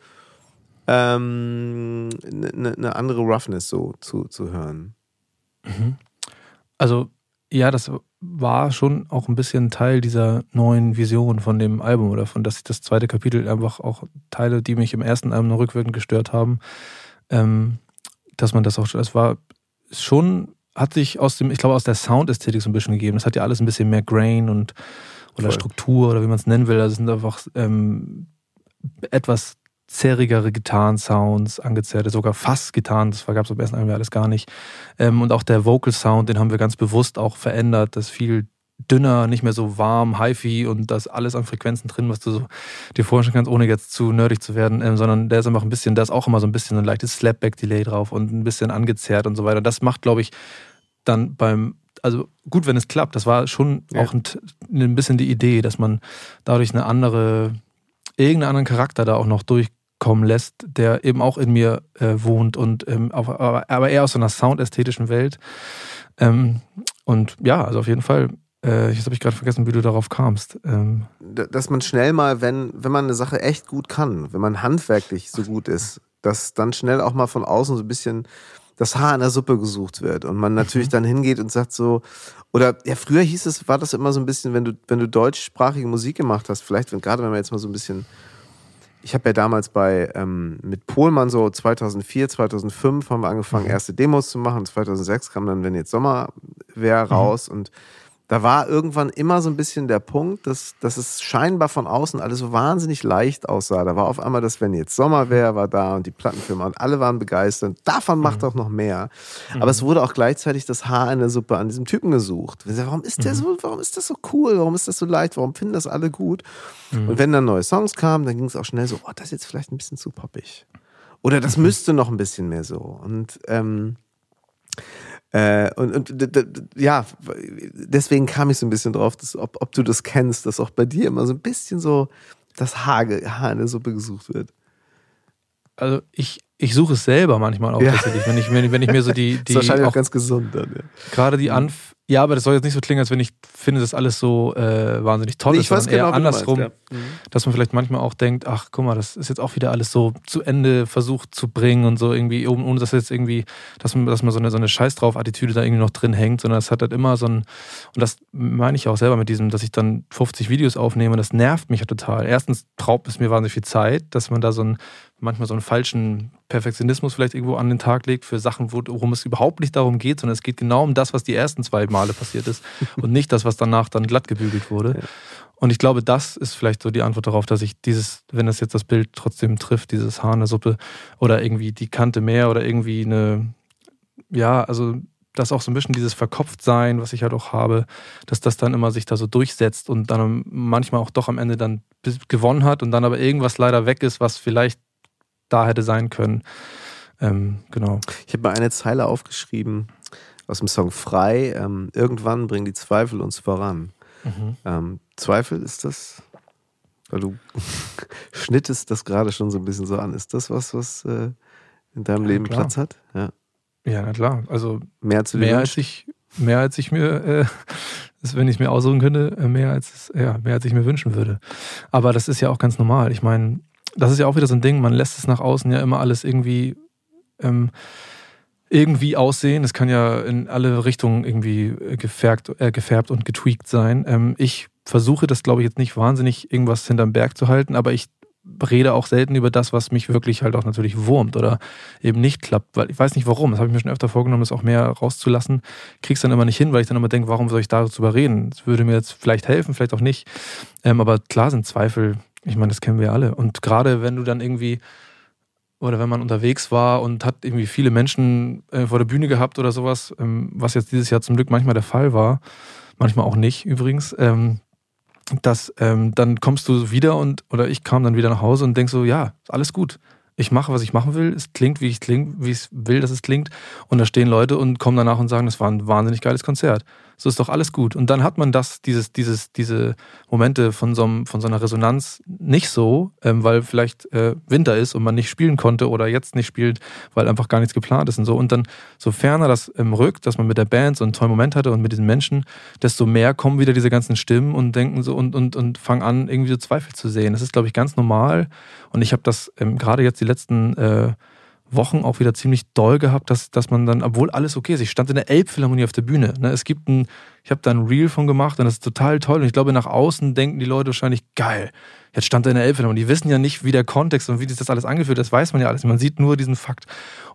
eine ähm, ne, ne andere Roughness so zu, zu hören. Mhm. Also, ja, das war schon auch ein bisschen Teil dieser neuen Vision von dem Album oder von dass das zweite Kapitel einfach auch Teile, die mich im ersten Album rückwirkend gestört haben, ähm, dass man das auch, es war schon hat sich aus dem, ich glaube, aus der Soundästhetik so ein bisschen gegeben. Das hat ja alles ein bisschen mehr Grain und oder Voll. Struktur oder wie man es nennen will. Also sind einfach ähm, etwas zerrigere Gitarrensounds angezerrt, sogar fast Gitarren, das gab es am ersten Album alles gar nicht. Ähm, und auch der Vocal Sound, den haben wir ganz bewusst auch verändert, das viel dünner, nicht mehr so warm, hi-fi und das alles an Frequenzen drin, was du so dir vorstellen kannst, ohne jetzt zu nerdig zu werden, ähm, sondern der ist einfach ein bisschen, da ist auch immer so ein bisschen ein leichtes Slapback-Delay drauf und ein bisschen angezerrt und so weiter. Das macht, glaube ich, dann beim, also gut, wenn es klappt, das war schon ja. auch ein, ein, bisschen die Idee, dass man dadurch eine andere, irgendeinen anderen Charakter da auch noch durchkommen lässt, der eben auch in mir äh, wohnt und ähm, aber, aber eher aus so einer soundästhetischen Welt. Ähm, und ja, also auf jeden Fall jetzt habe ich gerade vergessen, wie du darauf kamst. Ähm dass man schnell mal, wenn, wenn man eine Sache echt gut kann, wenn man handwerklich so gut ist, dass dann schnell auch mal von außen so ein bisschen das Haar in der Suppe gesucht wird und man natürlich mhm. dann hingeht und sagt so, oder ja, früher hieß es, war das immer so ein bisschen, wenn du, wenn du deutschsprachige Musik gemacht hast, vielleicht, wenn, gerade wenn man jetzt mal so ein bisschen, ich habe ja damals bei, ähm, mit Pohlmann so 2004, 2005 haben wir angefangen, mhm. erste Demos zu machen, 2006 kam dann, wenn jetzt Sommer wäre, mhm. raus mhm. und da war irgendwann immer so ein bisschen der Punkt, dass, dass es scheinbar von außen alles so wahnsinnig leicht aussah. Da war auf einmal das, wenn jetzt Sommer wäre, war da und die Plattenfirma und alle waren begeistert. Davon macht mhm. auch noch mehr. Mhm. Aber es wurde auch gleichzeitig das Haar in der Suppe an diesem Typen gesucht. Warum ist der mhm. so, warum ist das so cool? Warum ist das so leicht? Warum finden das alle gut? Mhm. Und wenn dann neue Songs kamen, dann ging es auch schnell so, oh, das ist jetzt vielleicht ein bisschen zu poppig. Oder das mhm. müsste noch ein bisschen mehr so. Und ähm, äh, und, und ja, deswegen kam ich so ein bisschen drauf, dass, ob, ob du das kennst, dass auch bei dir immer so ein bisschen so das Haar, Haar in der Suppe gesucht wird. Also ich, ich suche es selber manchmal auch ja. tatsächlich, wenn ich, wenn, ich, wenn ich mir so die. die das ist wahrscheinlich auch, auch ganz gesund dann, ja. Gerade die Anf ja, aber das soll jetzt nicht so klingen, als wenn ich finde, dass alles so äh, wahnsinnig toll nee, ist, sondern genau, eher andersrum, meinst, ja. mhm. dass man vielleicht manchmal auch denkt, ach guck mal, das ist jetzt auch wieder alles so zu Ende versucht zu bringen und so irgendwie, ohne dass jetzt irgendwie, dass man, dass man so eine, so eine Scheiß drauf Attitüde da irgendwie noch drin hängt, sondern es hat halt immer so ein, und das meine ich auch selber mit diesem, dass ich dann 50 Videos aufnehme, das nervt mich ja total. Erstens raubt es mir wahnsinnig viel Zeit, dass man da so ein manchmal so einen falschen Perfektionismus vielleicht irgendwo an den Tag legt für Sachen, worum es überhaupt nicht darum geht, sondern es geht genau um das, was die ersten zwei Male passiert ist und nicht das, was danach dann glatt gebügelt wurde. Ja. Und ich glaube, das ist vielleicht so die Antwort darauf, dass ich dieses, wenn das jetzt das Bild trotzdem trifft, dieses Haar in der Suppe oder irgendwie die Kante mehr oder irgendwie eine, ja, also das auch so ein bisschen dieses Verkopftsein, was ich halt auch habe, dass das dann immer sich da so durchsetzt und dann manchmal auch doch am Ende dann gewonnen hat und dann aber irgendwas leider weg ist, was vielleicht da hätte sein können. Ähm, genau. Ich habe mal eine Zeile aufgeschrieben aus dem Song Frei. Ähm, irgendwann bringen die Zweifel uns voran. Mhm. Ähm, Zweifel ist das, weil du schnittest das gerade schon so ein bisschen so an. Ist das was, was äh, in deinem ja, Leben klar. Platz hat? Ja. Ja, na klar. Also mehr, zu mehr als ich mehr als ich mir, äh, wenn ich mir aussuchen könnte, äh, mehr als ja, mehr als ich mir wünschen würde. Aber das ist ja auch ganz normal. Ich meine, das ist ja auch wieder so ein Ding. Man lässt es nach außen ja immer alles irgendwie ähm, irgendwie aussehen. Es kann ja in alle Richtungen irgendwie äh, gefärbt, äh, gefärbt und getweakt sein. Ähm, ich versuche das, glaube ich, jetzt nicht wahnsinnig irgendwas hinterm Berg zu halten, aber ich rede auch selten über das, was mich wirklich halt auch natürlich wurmt oder eben nicht klappt, weil ich weiß nicht warum. Das habe ich mir schon öfter vorgenommen, das auch mehr rauszulassen. Krieg's dann immer nicht hin, weil ich dann immer denke, warum soll ich darüber reden? Das würde mir jetzt vielleicht helfen, vielleicht auch nicht. Ähm, aber klar sind Zweifel, ich meine, das kennen wir alle. Und gerade wenn du dann irgendwie oder wenn man unterwegs war und hat irgendwie viele Menschen äh, vor der Bühne gehabt oder sowas, ähm, was jetzt dieses Jahr zum Glück manchmal der Fall war, manchmal auch nicht übrigens, ähm, dass ähm, dann kommst du wieder und oder ich kam dann wieder nach Hause und denk so, ja, alles gut. Ich mache, was ich machen will. Es klingt, wie ich klingt, wie ich will, dass es klingt. Und da stehen Leute und kommen danach und sagen, das war ein wahnsinnig geiles Konzert so ist doch alles gut. Und dann hat man das, dieses, dieses, diese Momente von so, einem, von so einer Resonanz nicht so, ähm, weil vielleicht äh, Winter ist und man nicht spielen konnte oder jetzt nicht spielt, weil einfach gar nichts geplant ist und so. Und dann, so ferner das ähm, rückt, dass man mit der Band so einen tollen Moment hatte und mit diesen Menschen, desto mehr kommen wieder diese ganzen Stimmen und denken so und, und, und fangen an, irgendwie so Zweifel zu sehen. Das ist, glaube ich, ganz normal. Und ich habe das ähm, gerade jetzt die letzten äh, Wochen auch wieder ziemlich doll gehabt, dass, dass man dann, obwohl alles okay ist, ich stand in der Elbphilharmonie auf der Bühne. Ne? Es gibt ein, ich habe da ein Reel von gemacht und das ist total toll. Und ich glaube, nach außen denken die Leute wahrscheinlich, geil, jetzt stand er in der Elbphilharmonie. Die wissen ja nicht, wie der Kontext und wie sich das alles angefühlt das weiß man ja alles. Man sieht nur diesen Fakt.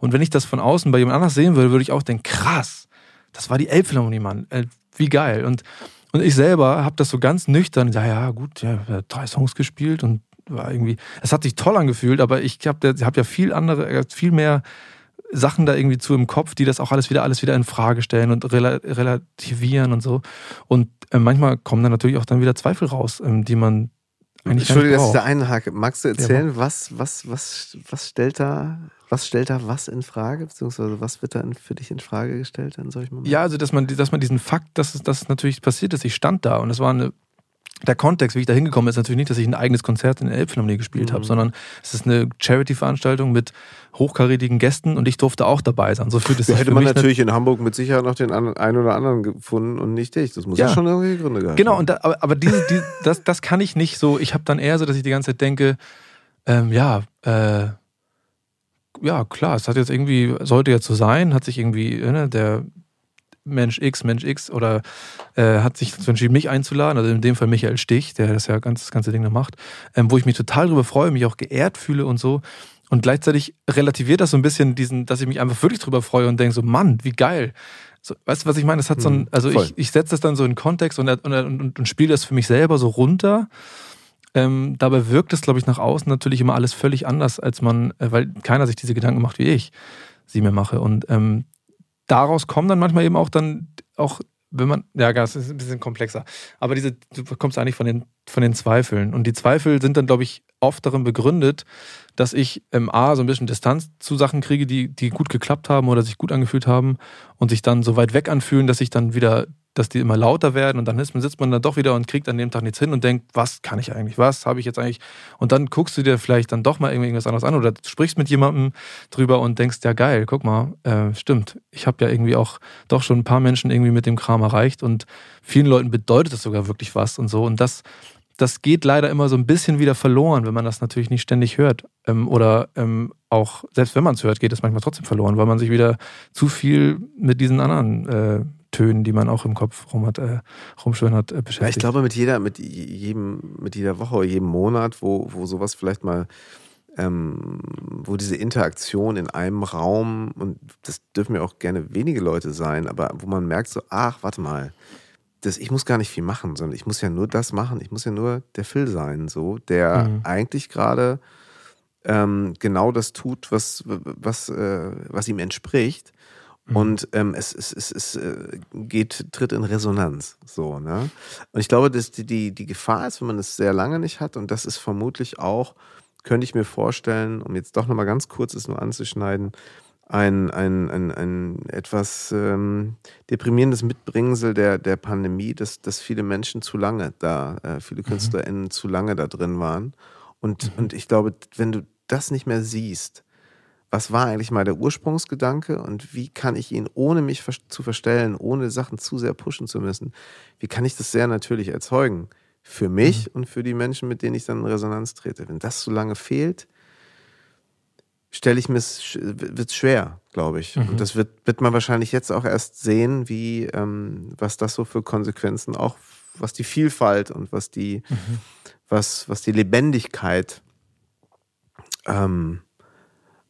Und wenn ich das von außen bei jemand anders sehen würde, würde ich auch denken, krass, das war die Elbphilharmonie, Mann. Äh, wie geil. Und, und ich selber habe das so ganz nüchtern, ja, ja, gut, ja, drei Songs gespielt und war irgendwie, es hat sich toll angefühlt, aber ich habe hab ja viel andere, äh, viel mehr Sachen da irgendwie zu im Kopf, die das auch alles wieder, alles wieder in Frage stellen und relativieren und so. Und äh, manchmal kommen dann natürlich auch dann wieder Zweifel raus, ähm, die man eigentlich Entschuldige, dass ich da einhake. Magst du erzählen, ja, was, was, was, was stellt da, was stellt da was in Frage, beziehungsweise was wird da für dich in Frage gestellt in solchen Momenten? Ja, also dass man, dass man diesen Fakt, dass es dass natürlich passiert ist, ich stand da und es war eine der Kontext, wie ich da hingekommen bin, ist natürlich nicht, dass ich ein eigenes Konzert in der Elbphilharmonie gespielt mhm. habe, sondern es ist eine Charity-Veranstaltung mit hochkarätigen Gästen und ich durfte auch dabei sein. So fühlt es sich hätte man natürlich in Hamburg mit Sicherheit noch den einen oder anderen gefunden und nicht dich. Das muss ja, ja schon irgendwelche Gründe gehabt Genau, und da, aber, aber diese, die, das, das kann ich nicht so. Ich habe dann eher so, dass ich die ganze Zeit denke, ähm, ja, äh, ja, klar, es hat jetzt irgendwie, sollte jetzt so sein, hat sich irgendwie, ne, der, Mensch X, Mensch X oder äh, hat sich dazu entschieden, mich einzuladen, also in dem Fall Michael Stich, der das ja ganz, das ganze Ding da macht, ähm, wo ich mich total darüber freue, mich auch geehrt fühle und so. Und gleichzeitig relativiert das so ein bisschen diesen, dass ich mich einfach wirklich drüber freue und denke so, Mann, wie geil. So, weißt du, was ich meine? Das hat so ein, mhm, also ich, ich setze das dann so in Kontext und, und, und, und spiele das für mich selber so runter. Ähm, dabei wirkt es, glaube ich, nach außen natürlich immer alles völlig anders, als man, äh, weil keiner sich diese Gedanken macht, wie ich sie mir mache. Und ähm, daraus kommen dann manchmal eben auch dann auch, wenn man, ja, das ist ein bisschen komplexer. Aber diese, du kommst eigentlich von den, von den Zweifeln. Und die Zweifel sind dann, glaube ich, oft darin begründet, dass ich ähm, A, so ein bisschen Distanz zu Sachen kriege, die, die gut geklappt haben oder sich gut angefühlt haben und sich dann so weit weg anfühlen, dass ich dann wieder dass die immer lauter werden und dann sitzt man dann doch wieder und kriegt an dem Tag nichts hin und denkt, was kann ich eigentlich, was habe ich jetzt eigentlich? Und dann guckst du dir vielleicht dann doch mal irgendwas anderes an oder sprichst mit jemandem drüber und denkst, ja geil, guck mal, äh, stimmt, ich habe ja irgendwie auch doch schon ein paar Menschen irgendwie mit dem Kram erreicht und vielen Leuten bedeutet das sogar wirklich was und so und das das geht leider immer so ein bisschen wieder verloren, wenn man das natürlich nicht ständig hört. Ähm, oder ähm, auch, selbst wenn man es hört, geht es manchmal trotzdem verloren, weil man sich wieder zu viel mit diesen anderen äh, Tönen, die man auch im Kopf rum hat, äh, rumschwören hat, äh, beschäftigt. Ja, ich glaube, mit jeder, mit jedem, mit jeder Woche oder jedem Monat, wo, wo sowas vielleicht mal ähm, wo diese Interaktion in einem Raum, und das dürfen ja auch gerne wenige Leute sein, aber wo man merkt so, ach, warte mal, das, ich muss gar nicht viel machen, sondern ich muss ja nur das machen, ich muss ja nur der Phil sein, so, der mhm. eigentlich gerade ähm, genau das tut, was, was, äh, was ihm entspricht. Mhm. Und ähm, es, es, es, es äh, geht, tritt in Resonanz. So, ne? Und ich glaube, dass die, die, die Gefahr ist, wenn man es sehr lange nicht hat, und das ist vermutlich auch, könnte ich mir vorstellen, um jetzt doch nochmal ganz kurz es nur anzuschneiden, ein, ein, ein, ein etwas ähm, deprimierendes Mitbringsel der, der Pandemie, dass, dass viele Menschen zu lange da, äh, viele mhm. KünstlerInnen mhm. zu lange da drin waren. Und, mhm. und ich glaube, wenn du das nicht mehr siehst, was war eigentlich mal der Ursprungsgedanke und wie kann ich ihn, ohne mich zu verstellen, ohne Sachen zu sehr pushen zu müssen, wie kann ich das sehr natürlich erzeugen? Für mich mhm. und für die Menschen, mit denen ich dann in Resonanz trete. Wenn das so lange fehlt, stelle ich mir wird es schwer, glaube ich. Mhm. Und das wird, wird man wahrscheinlich jetzt auch erst sehen, wie, ähm, was das so für Konsequenzen auch, was die Vielfalt und was die, mhm. was, was die Lebendigkeit ähm,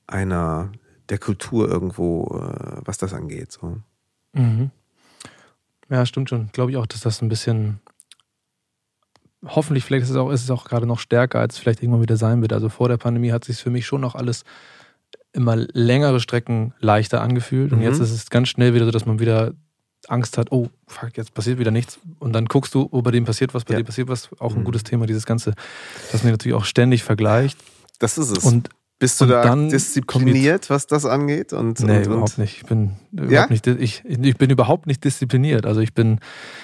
einer der Kultur irgendwo, äh, was das angeht. So. Mhm. Ja, stimmt schon. Glaube ich auch, dass das ein bisschen hoffentlich, vielleicht ist es auch, ist es auch gerade noch stärker, als es vielleicht irgendwann wieder sein wird. Also vor der Pandemie hat sich für mich schon noch alles immer längere Strecken leichter angefühlt. Und mhm. jetzt ist es ganz schnell wieder so, dass man wieder Angst hat, oh, fuck, jetzt passiert wieder nichts. Und dann guckst du, oh, bei dem passiert was, bei ja. dem passiert was. Auch ein mhm. gutes Thema, dieses Ganze, dass man natürlich auch ständig vergleicht. Das ist es. Und bist du und da diszipliniert, was das angeht? Und, nee, und, überhaupt nicht. Ich bin, ja? überhaupt nicht, ich, ich bin überhaupt nicht diszipliniert. Also ich bin,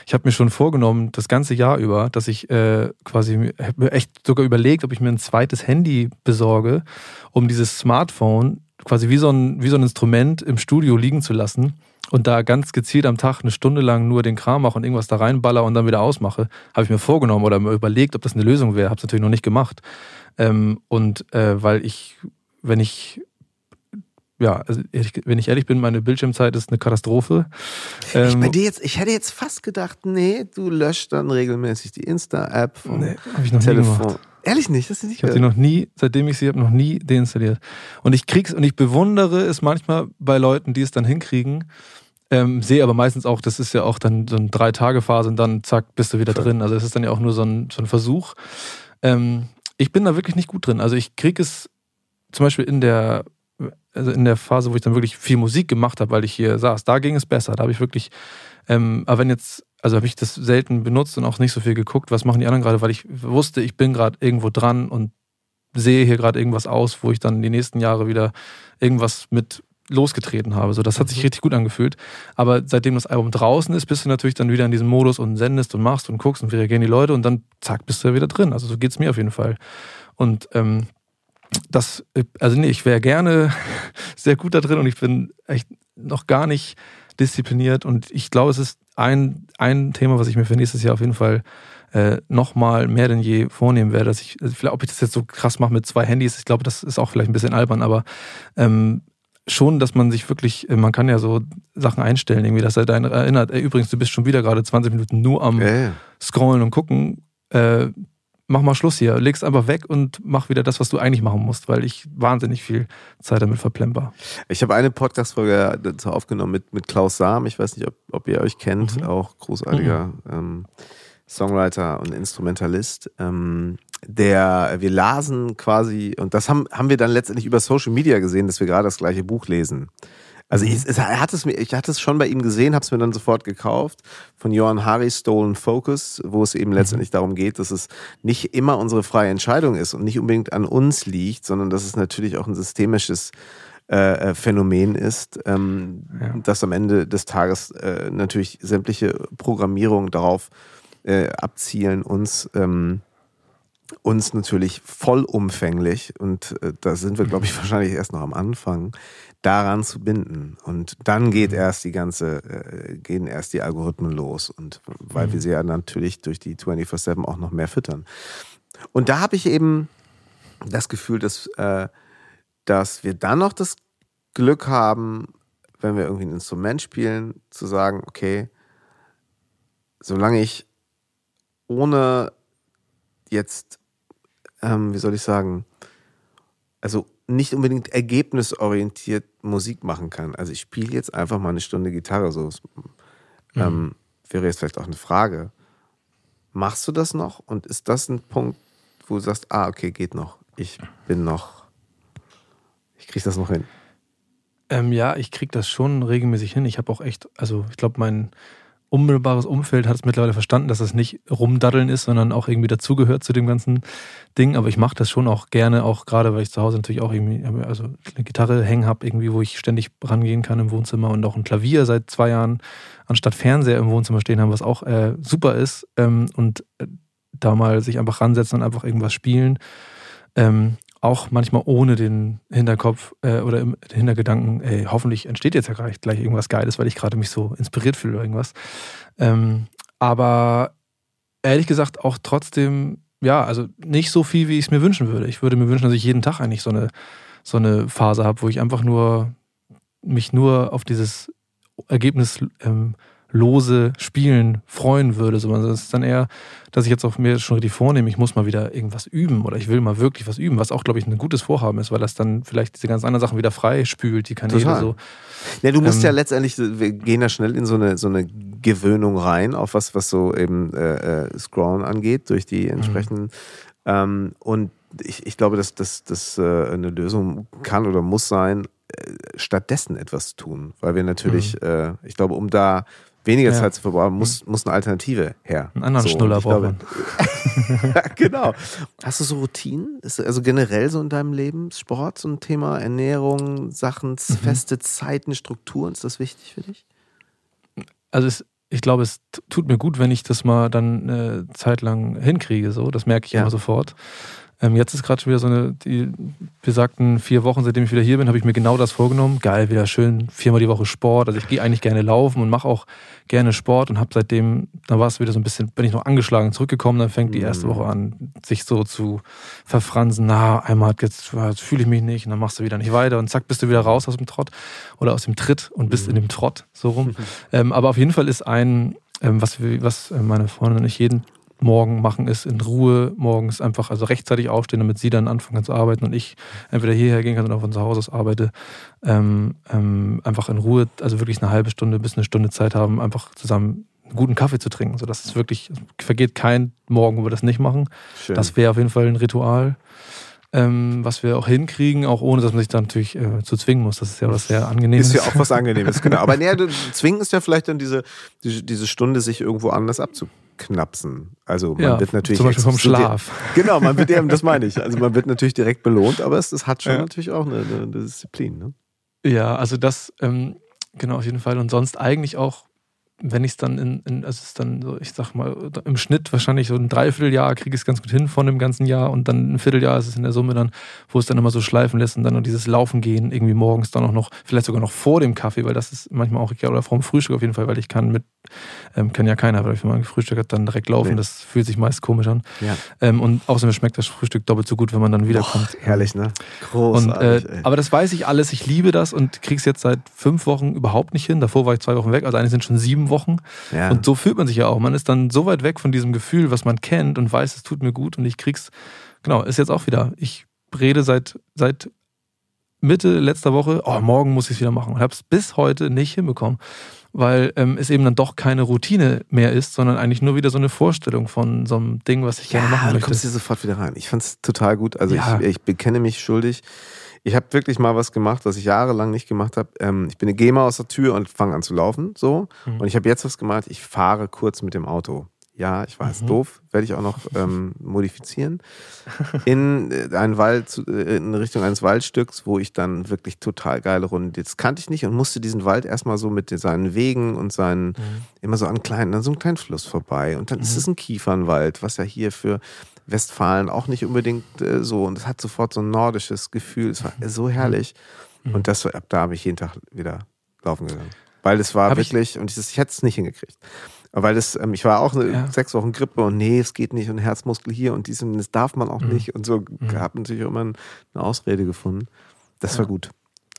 ich habe mir schon vorgenommen, das ganze Jahr über, dass ich äh, quasi mir echt sogar überlegt, ob ich mir ein zweites Handy besorge, um dieses Smartphone quasi wie so ein, wie so ein Instrument im Studio liegen zu lassen und da ganz gezielt am Tag eine Stunde lang nur den Kram mache und irgendwas da reinballer und dann wieder ausmache, habe ich mir vorgenommen oder mir überlegt, ob das eine Lösung wäre. Habe es natürlich noch nicht gemacht. Ähm, und äh, weil ich, wenn ich ja, also wenn ich ehrlich bin, meine Bildschirmzeit ist eine Katastrophe. Ähm, ich, bei dir jetzt, ich hätte jetzt fast gedacht, nee, du löscht dann regelmäßig die Insta-App vom nee, hab ich noch Telefon. Nie gemacht. Ehrlich nicht, das ist nicht. Ich habe sie noch nie, seitdem ich sie habe, noch nie deinstalliert. Und ich krieg's und ich bewundere es manchmal bei Leuten, die es dann hinkriegen. Ähm, sehe aber meistens auch, das ist ja auch dann so eine drei Tage Phase und dann zack bist du wieder drin. Also es ist dann ja auch nur so ein, so ein Versuch. Ähm, ich bin da wirklich nicht gut drin. Also ich kriege es zum Beispiel in der, also in der Phase, wo ich dann wirklich viel Musik gemacht habe, weil ich hier saß, da ging es besser. Da habe ich wirklich, ähm, aber wenn jetzt, also habe ich das selten benutzt und auch nicht so viel geguckt, was machen die anderen gerade, weil ich wusste, ich bin gerade irgendwo dran und sehe hier gerade irgendwas aus, wo ich dann die nächsten Jahre wieder irgendwas mit losgetreten habe. So, das hat sich mhm. richtig gut angefühlt. Aber seitdem das Album draußen ist, bist du natürlich dann wieder in diesem Modus und sendest und machst und guckst und wie reagieren die Leute und dann zack, bist du ja wieder drin. Also so geht es mir auf jeden Fall. Und ähm, das, also nee, ich wäre gerne sehr gut da drin und ich bin echt noch gar nicht diszipliniert und ich glaube, es ist ein, ein Thema, was ich mir für nächstes Jahr auf jeden Fall äh, nochmal mehr denn je vornehmen werde, dass ich, also ob ich das jetzt so krass mache mit zwei Handys, ich glaube, das ist auch vielleicht ein bisschen albern, aber ähm, schon, dass man sich wirklich, äh, man kann ja so Sachen einstellen, irgendwie, dass er dann erinnert, ey, übrigens, du bist schon wieder gerade 20 Minuten nur am ja. Scrollen und gucken. Äh, mach mal Schluss hier, leg's einfach weg und mach wieder das, was du eigentlich machen musst, weil ich wahnsinnig viel Zeit damit verplemper. Ich habe eine Podcast-Folge dazu aufgenommen mit, mit Klaus Sam. Ich weiß nicht, ob, ob ihr euch kennt, mhm. auch großartiger mhm. ähm, Songwriter und Instrumentalist. Ähm, der, wir lasen quasi, und das haben, haben wir dann letztendlich über Social Media gesehen, dass wir gerade das gleiche Buch lesen. Also ich, es, er hat es mir, ich hatte es schon bei ihm gesehen, habe es mir dann sofort gekauft von Johann Hari Stolen Focus, wo es eben mhm. letztendlich darum geht, dass es nicht immer unsere freie Entscheidung ist und nicht unbedingt an uns liegt, sondern dass es natürlich auch ein systemisches äh, äh Phänomen ist, ähm, ja. dass am Ende des Tages äh, natürlich sämtliche Programmierungen darauf äh, abzielen, uns ähm, uns natürlich vollumfänglich, und äh, da sind wir, glaube ich, wahrscheinlich erst noch am Anfang, daran zu binden. Und dann geht mhm. erst die ganze, äh, gehen erst die Algorithmen los. Und weil mhm. wir sie ja natürlich durch die 24-7 auch noch mehr füttern. Und da habe ich eben das Gefühl, dass, äh, dass wir dann noch das Glück haben, wenn wir irgendwie ein Instrument spielen, zu sagen, okay, solange ich ohne jetzt, ähm, wie soll ich sagen, also nicht unbedingt ergebnisorientiert Musik machen kann. Also ich spiele jetzt einfach mal eine Stunde Gitarre, so mhm. ähm, wäre jetzt vielleicht auch eine Frage. Machst du das noch? Und ist das ein Punkt, wo du sagst, ah, okay, geht noch. Ich bin noch, ich kriege das noch hin. Ähm, ja, ich kriege das schon regelmäßig hin. Ich habe auch echt, also ich glaube, mein unmittelbares Umfeld hat es mittlerweile verstanden, dass das nicht rumdaddeln ist, sondern auch irgendwie dazugehört zu dem ganzen Ding. Aber ich mache das schon auch gerne, auch gerade, weil ich zu Hause natürlich auch irgendwie, also eine Gitarre hängen habe, irgendwie, wo ich ständig rangehen kann im Wohnzimmer und auch ein Klavier seit zwei Jahren anstatt Fernseher im Wohnzimmer stehen haben, was auch äh, super ist. Ähm, und äh, da mal sich einfach ransetzen und einfach irgendwas spielen. Ähm, auch manchmal ohne den Hinterkopf äh, oder im Hintergedanken, ey, hoffentlich entsteht jetzt ja gleich, gleich irgendwas Geiles, weil ich gerade mich so inspiriert fühle oder irgendwas. Ähm, aber ehrlich gesagt auch trotzdem, ja, also nicht so viel, wie ich es mir wünschen würde. Ich würde mir wünschen, dass ich jeden Tag eigentlich so eine, so eine Phase habe, wo ich einfach nur mich nur auf dieses Ergebnis ähm, lose Spielen freuen würde. So, das ist dann eher, dass ich jetzt auch mir schon richtig vornehme, ich muss mal wieder irgendwas üben oder ich will mal wirklich was üben, was auch, glaube ich, ein gutes Vorhaben ist, weil das dann vielleicht diese ganzen anderen Sachen wieder frei spült, die Kanäle Total. so. Ja, du musst ähm, ja letztendlich, wir gehen ja schnell in so eine, so eine Gewöhnung rein, auf was, was so eben äh, äh Scrollen angeht, durch die entsprechenden. Mhm. Ähm, und ich, ich glaube, dass das äh, eine Lösung kann oder muss sein, äh, stattdessen etwas tun. Weil wir natürlich, mhm. äh, ich glaube, um da weniger ja. Zeit zu verbrauchen, muss, muss eine Alternative her. Einen anderen so, Schnuller braucht man. genau. Hast du so Routinen? Ist also generell so in deinem Leben Sport so ein Thema, Ernährung, Sachen, mhm. feste Zeiten, Strukturen, ist das wichtig für dich? Also es, ich glaube, es tut mir gut, wenn ich das mal dann eine Zeit lang hinkriege. So, das merke ich ja. immer sofort. Ähm, jetzt ist gerade schon wieder so eine, die besagten vier Wochen, seitdem ich wieder hier bin, habe ich mir genau das vorgenommen. Geil, wieder schön viermal die Woche Sport. Also ich gehe eigentlich gerne laufen und mache auch gerne Sport und habe seitdem, da war es wieder so ein bisschen, bin ich noch angeschlagen zurückgekommen, dann fängt die erste Woche an, sich so zu verfransen. Na, einmal hat jetzt, fühle ich mich nicht und dann machst du wieder nicht weiter und zack, bist du wieder raus aus dem Trott oder aus dem Tritt und bist in dem Trott so rum. ähm, aber auf jeden Fall ist ein, ähm, was, was meine Freundin und ich jeden morgen machen, ist in Ruhe morgens einfach, also rechtzeitig aufstehen, damit sie dann anfangen kann zu arbeiten und ich entweder hierher gehen kann oder von zu Hause aus arbeite. Ähm, ähm, einfach in Ruhe, also wirklich eine halbe Stunde bis eine Stunde Zeit haben, einfach zusammen einen guten Kaffee zu trinken. So, das ist wirklich, vergeht kein Morgen, wo wir das nicht machen. Schön. Das wäre auf jeden Fall ein Ritual. Ähm, was wir auch hinkriegen, auch ohne, dass man sich da natürlich äh, zu zwingen muss. Das ist ja was sehr Angenehmes. Ist ja auch was Angenehmes, genau. Aber nee, zwingen ist ja vielleicht dann diese, diese, diese Stunde, sich irgendwo anders abzu knapsen. Also man ja, wird natürlich zum Beispiel vom Schlaf. Genau, man wird eben, das meine ich. Also man wird natürlich direkt belohnt, aber es, es hat schon ja. natürlich auch eine, eine Disziplin. Ne? Ja, also das ähm, genau auf jeden Fall und sonst eigentlich auch wenn ich es dann in, in, also es ist dann so, ich sag mal, im Schnitt wahrscheinlich so ein Dreivierteljahr kriege ich es ganz gut hin von dem ganzen Jahr und dann ein Vierteljahr ist es in der Summe dann, wo es dann immer so schleifen lässt und dann noch dieses Laufen gehen, irgendwie morgens dann auch noch, vielleicht sogar noch vor dem Kaffee, weil das ist manchmal auch, oder vor dem Frühstück auf jeden Fall, weil ich kann mit, ähm, kann ja keiner, weil wenn man Frühstück hat, dann direkt laufen, nee. das fühlt sich meist komisch an. Ja. Ähm, und außerdem schmeckt das Frühstück doppelt so gut, wenn man dann wiederkommt. Boah, herrlich, ne? Großartig. Und, äh, aber das weiß ich alles, ich liebe das und krieg's jetzt seit fünf Wochen überhaupt nicht hin. Davor war ich zwei Wochen weg, also eigentlich sind schon sieben Wochen. Ja. Ja. Und so fühlt man sich ja auch. Man ist dann so weit weg von diesem Gefühl, was man kennt und weiß, es tut mir gut und ich krieg's. Genau, ist jetzt auch wieder. Ich rede seit, seit Mitte letzter Woche, oh, morgen muss ich es wieder machen und habe es bis heute nicht hinbekommen, weil ähm, es eben dann doch keine Routine mehr ist, sondern eigentlich nur wieder so eine Vorstellung von so einem Ding, was ich ja, gerne machen möchte. du kommst hier sofort wieder rein. Ich fand es total gut. Also ja. ich, ich bekenne mich schuldig. Ich habe wirklich mal was gemacht, was ich jahrelang nicht gemacht habe. Ähm, ich bin eine GEMA aus der Tür und fange an zu laufen. So. Mhm. Und ich habe jetzt was gemacht. Ich fahre kurz mit dem Auto. Ja, ich weiß, mhm. doof, werde ich auch noch ähm, modifizieren. In äh, einen Wald, äh, in Richtung eines Waldstücks, wo ich dann wirklich total geile Runden. Das kannte ich nicht und musste diesen Wald erstmal so mit seinen Wegen und seinen, mhm. immer so an kleinen, dann so einen kleinen Fluss vorbei. Und dann ist mhm. es ein Kiefernwald, was ja hier für Westfalen auch nicht unbedingt äh, so. Und es hat sofort so ein nordisches Gefühl. Es war so herrlich. Mhm. Und das, ab da habe ich jeden Tag wieder laufen gegangen. Weil es war Hab wirklich, ich, und ich, ich hätte es nicht hingekriegt. Weil das, ähm, ich war auch eine, ja. sechs Wochen Grippe und nee, es geht nicht und Herzmuskel hier und dies und das darf man auch mhm. nicht. Und so mhm. habe natürlich immer eine Ausrede gefunden. Das ja. war gut.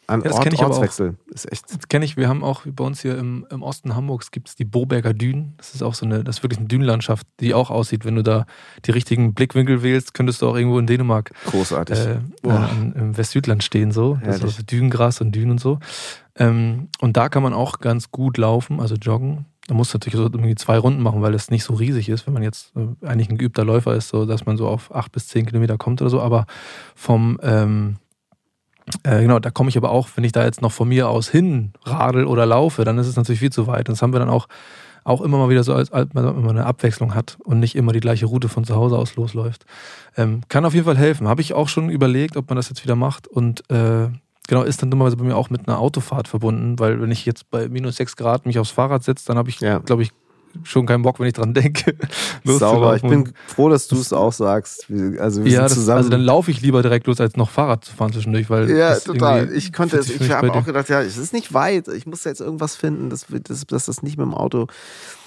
An Ja, das Ort, ich aber auch. Ortswechsel ist echt. Das kenne ich, wir haben auch bei uns hier im, im Osten Hamburgs gibt es die Boberger Dünen. Das ist auch so eine, das ist wirklich eine Dünenlandschaft, die auch aussieht. Wenn du da die richtigen Blickwinkel wählst, könntest du auch irgendwo in Dänemark Großartig. äh, Boah. an, im Westsüdland stehen, so. Das ist Herrlich. also Dünengras und Dünen und so. Ähm, und da kann man auch ganz gut laufen, also joggen. Da musst du natürlich so irgendwie zwei Runden machen, weil es nicht so riesig ist, wenn man jetzt äh, eigentlich ein geübter Läufer ist, so dass man so auf acht bis zehn Kilometer kommt oder so. Aber vom ähm, äh, genau, da komme ich aber auch, wenn ich da jetzt noch von mir aus hin radel oder laufe, dann ist es natürlich viel zu weit. Und das haben wir dann auch, auch immer mal wieder so, als, als man immer eine Abwechslung hat und nicht immer die gleiche Route von zu Hause aus losläuft. Ähm, kann auf jeden Fall helfen. Habe ich auch schon überlegt, ob man das jetzt wieder macht. Und äh, genau, ist dann dummerweise bei mir auch mit einer Autofahrt verbunden, weil wenn ich jetzt bei minus sechs Grad mich aufs Fahrrad setze, dann habe ich, Ja. glaube ich, schon keinen Bock, wenn ich dran denke. Sauber. Ich bin froh, dass du es auch sagst. Also wir ja, sind das, zusammen. also dann laufe ich lieber direkt los, als noch Fahrrad zu fahren zwischendurch, weil ja, total. Ich konnte es, ich habe auch gedacht, ja, es ist nicht weit. Ich muss jetzt irgendwas finden, dass, dass, dass das nicht mit dem Auto.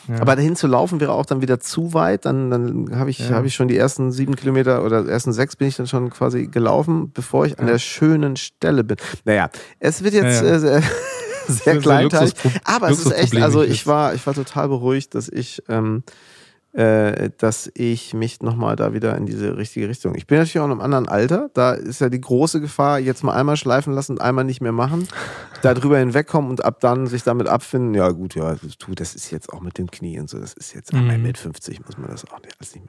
Ja. Aber dahin zu laufen wäre auch dann wieder zu weit. Dann, dann habe ich, Ja. habe ich schon die ersten sieben Kilometer oder ersten sechs bin ich dann schon quasi gelaufen, bevor ich an Ja. der schönen Stelle bin. Naja, es wird jetzt ja. äh, sehr, sehr ein kleinteilig. Aber es ist echt, also ich war, ich war total beruhigt, dass ich, ähm, äh, dass ich mich nochmal da wieder in diese richtige Richtung. Ich bin natürlich auch in einem anderen Alter. Da ist ja die große Gefahr, jetzt mal einmal schleifen lassen und einmal nicht mehr machen, da drüber hinwegkommen und ab dann sich damit abfinden. Ja, gut, ja, du, das ist jetzt auch mit dem Knie und so. Das ist jetzt Mhm. mit 50 muss man das auch nicht, nicht mehr.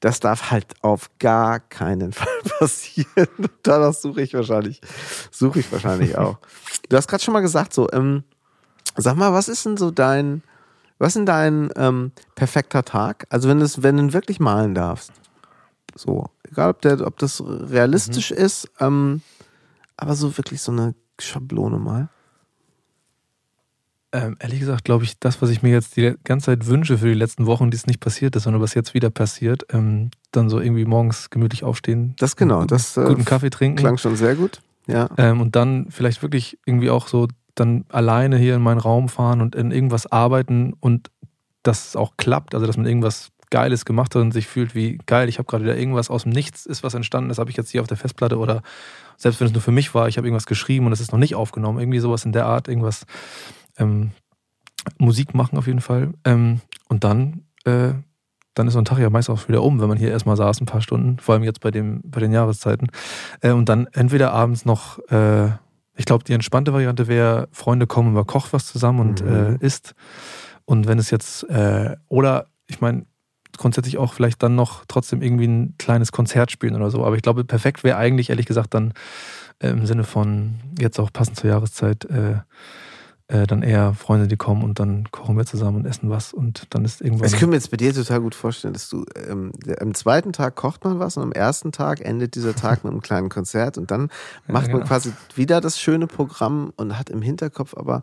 Das darf halt auf gar keinen Fall passieren. Danach suche ich wahrscheinlich, suche ich wahrscheinlich auch. Du hast gerade schon mal gesagt, so, ähm, Sag mal, was ist denn so dein, was ist denn dein ähm, perfekter Tag? Also wenn, das, wenn du wirklich malen darfst. So, egal ob, der, ob das realistisch Mhm. ist, ähm, aber so wirklich so eine Schablone mal. Ähm, ehrlich gesagt, glaube ich, das, was ich mir jetzt die ganze Zeit wünsche für die letzten Wochen, die es nicht passiert ist, sondern was jetzt wieder passiert, ähm, dann so irgendwie morgens gemütlich aufstehen. Das genau, guten, das äh, guten Kaffee trinken. klang schon sehr gut. Ja. Ähm, und dann vielleicht wirklich irgendwie auch so dann alleine hier in meinen Raum fahren und in irgendwas arbeiten und dass es auch klappt, also dass man irgendwas Geiles gemacht hat und sich fühlt wie geil, ich habe gerade wieder irgendwas aus dem Nichts ist was entstanden, das habe ich jetzt hier auf der Festplatte oder selbst wenn es nur für mich war, ich habe irgendwas geschrieben und es ist noch nicht aufgenommen, irgendwie sowas in der Art, irgendwas ähm, Musik machen auf jeden Fall ähm, und dann äh, dann ist so ein Tag ja meist auch wieder um, wenn man hier erstmal saß ein paar Stunden, vor allem jetzt bei, dem, bei den Jahreszeiten. Äh, und dann entweder abends noch, äh, ich glaube, die entspannte Variante wäre, Freunde kommen und man kocht was zusammen und Mhm. äh, isst. Und wenn es jetzt, äh, oder ich meine, grundsätzlich auch vielleicht dann noch trotzdem irgendwie ein kleines Konzert spielen oder so. Aber ich glaube, perfekt wäre eigentlich, ehrlich gesagt, dann äh, im Sinne von jetzt auch passend zur Jahreszeit, äh, dann eher Freunde, die kommen und dann kochen wir zusammen und essen was und dann ist irgendwann. Das können wir jetzt bei dir total gut vorstellen, dass du ähm, am zweiten Tag kocht man was und am ersten Tag endet dieser Tag mit einem kleinen Konzert und dann macht man genau. quasi wieder das schöne Programm und hat im Hinterkopf aber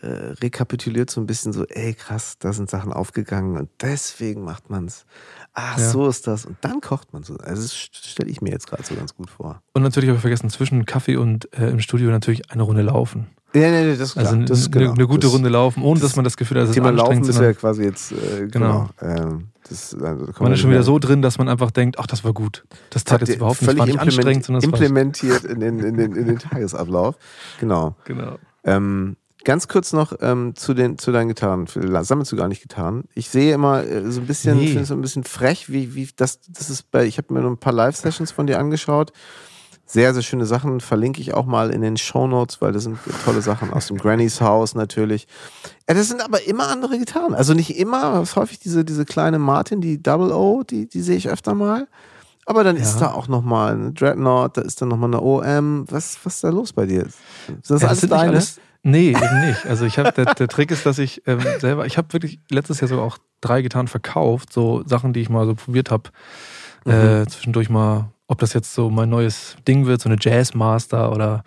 äh, rekapituliert so ein bisschen so, ey krass, da sind Sachen aufgegangen und deswegen macht man's. Ach, Ja. so ist das. Und dann kocht man so. Also das stelle ich mir jetzt gerade so ganz gut vor. Und natürlich habe ich vergessen, zwischen Kaffee und äh, im Studio natürlich eine Runde laufen. Ja, nee, nee, das ist klar. Also das ist eine, genau. eine gute das, Runde laufen, ohne das dass man das Gefühl hat, dass es Thema Laufen anstrengend ist ist. ja quasi jetzt, äh, genau. Genau. Ähm, das, also, Man ist schon wieder so drin, dass man einfach denkt, ach, das war gut. Das tat jetzt überhaupt nicht, war nicht anstrengend, sondern implementiert in den, in, den, in den Tagesablauf. Genau. Genau. Ähm, ganz kurz noch ähm, zu, den, zu deinen Gitarren. Sammelst du gar nicht Gitarren? Ich sehe immer äh, so ein bisschen, Nee. finde es so ein bisschen frech, wie, wie das, das ist bei, ich habe mir nur ein paar Live-Sessions von dir angeschaut. Sehr, sehr schöne Sachen. Verlinke ich auch mal in den Shownotes, weil das sind tolle Sachen aus dem Granny's Haus natürlich. Ja, das sind aber immer andere Gitarren. Also nicht immer, aber ist häufig diese, diese kleine Martin, die Double O, die, die sehe ich öfter mal. Aber dann ist Ja. da auch nochmal eine Dreadnought, da ist dann nochmal eine OM. Was, was ist da los bei dir? Ist das Ja, alles deine? alles- Nee, eben nicht. Also ich habe der, der Trick ist, dass ich ähm, selber, ich habe wirklich letztes Jahr sogar auch drei Gitarren verkauft, so Sachen, die ich mal so probiert habe. Äh, zwischendurch mal, ob das jetzt so mein neues Ding wird, so eine Jazzmaster oder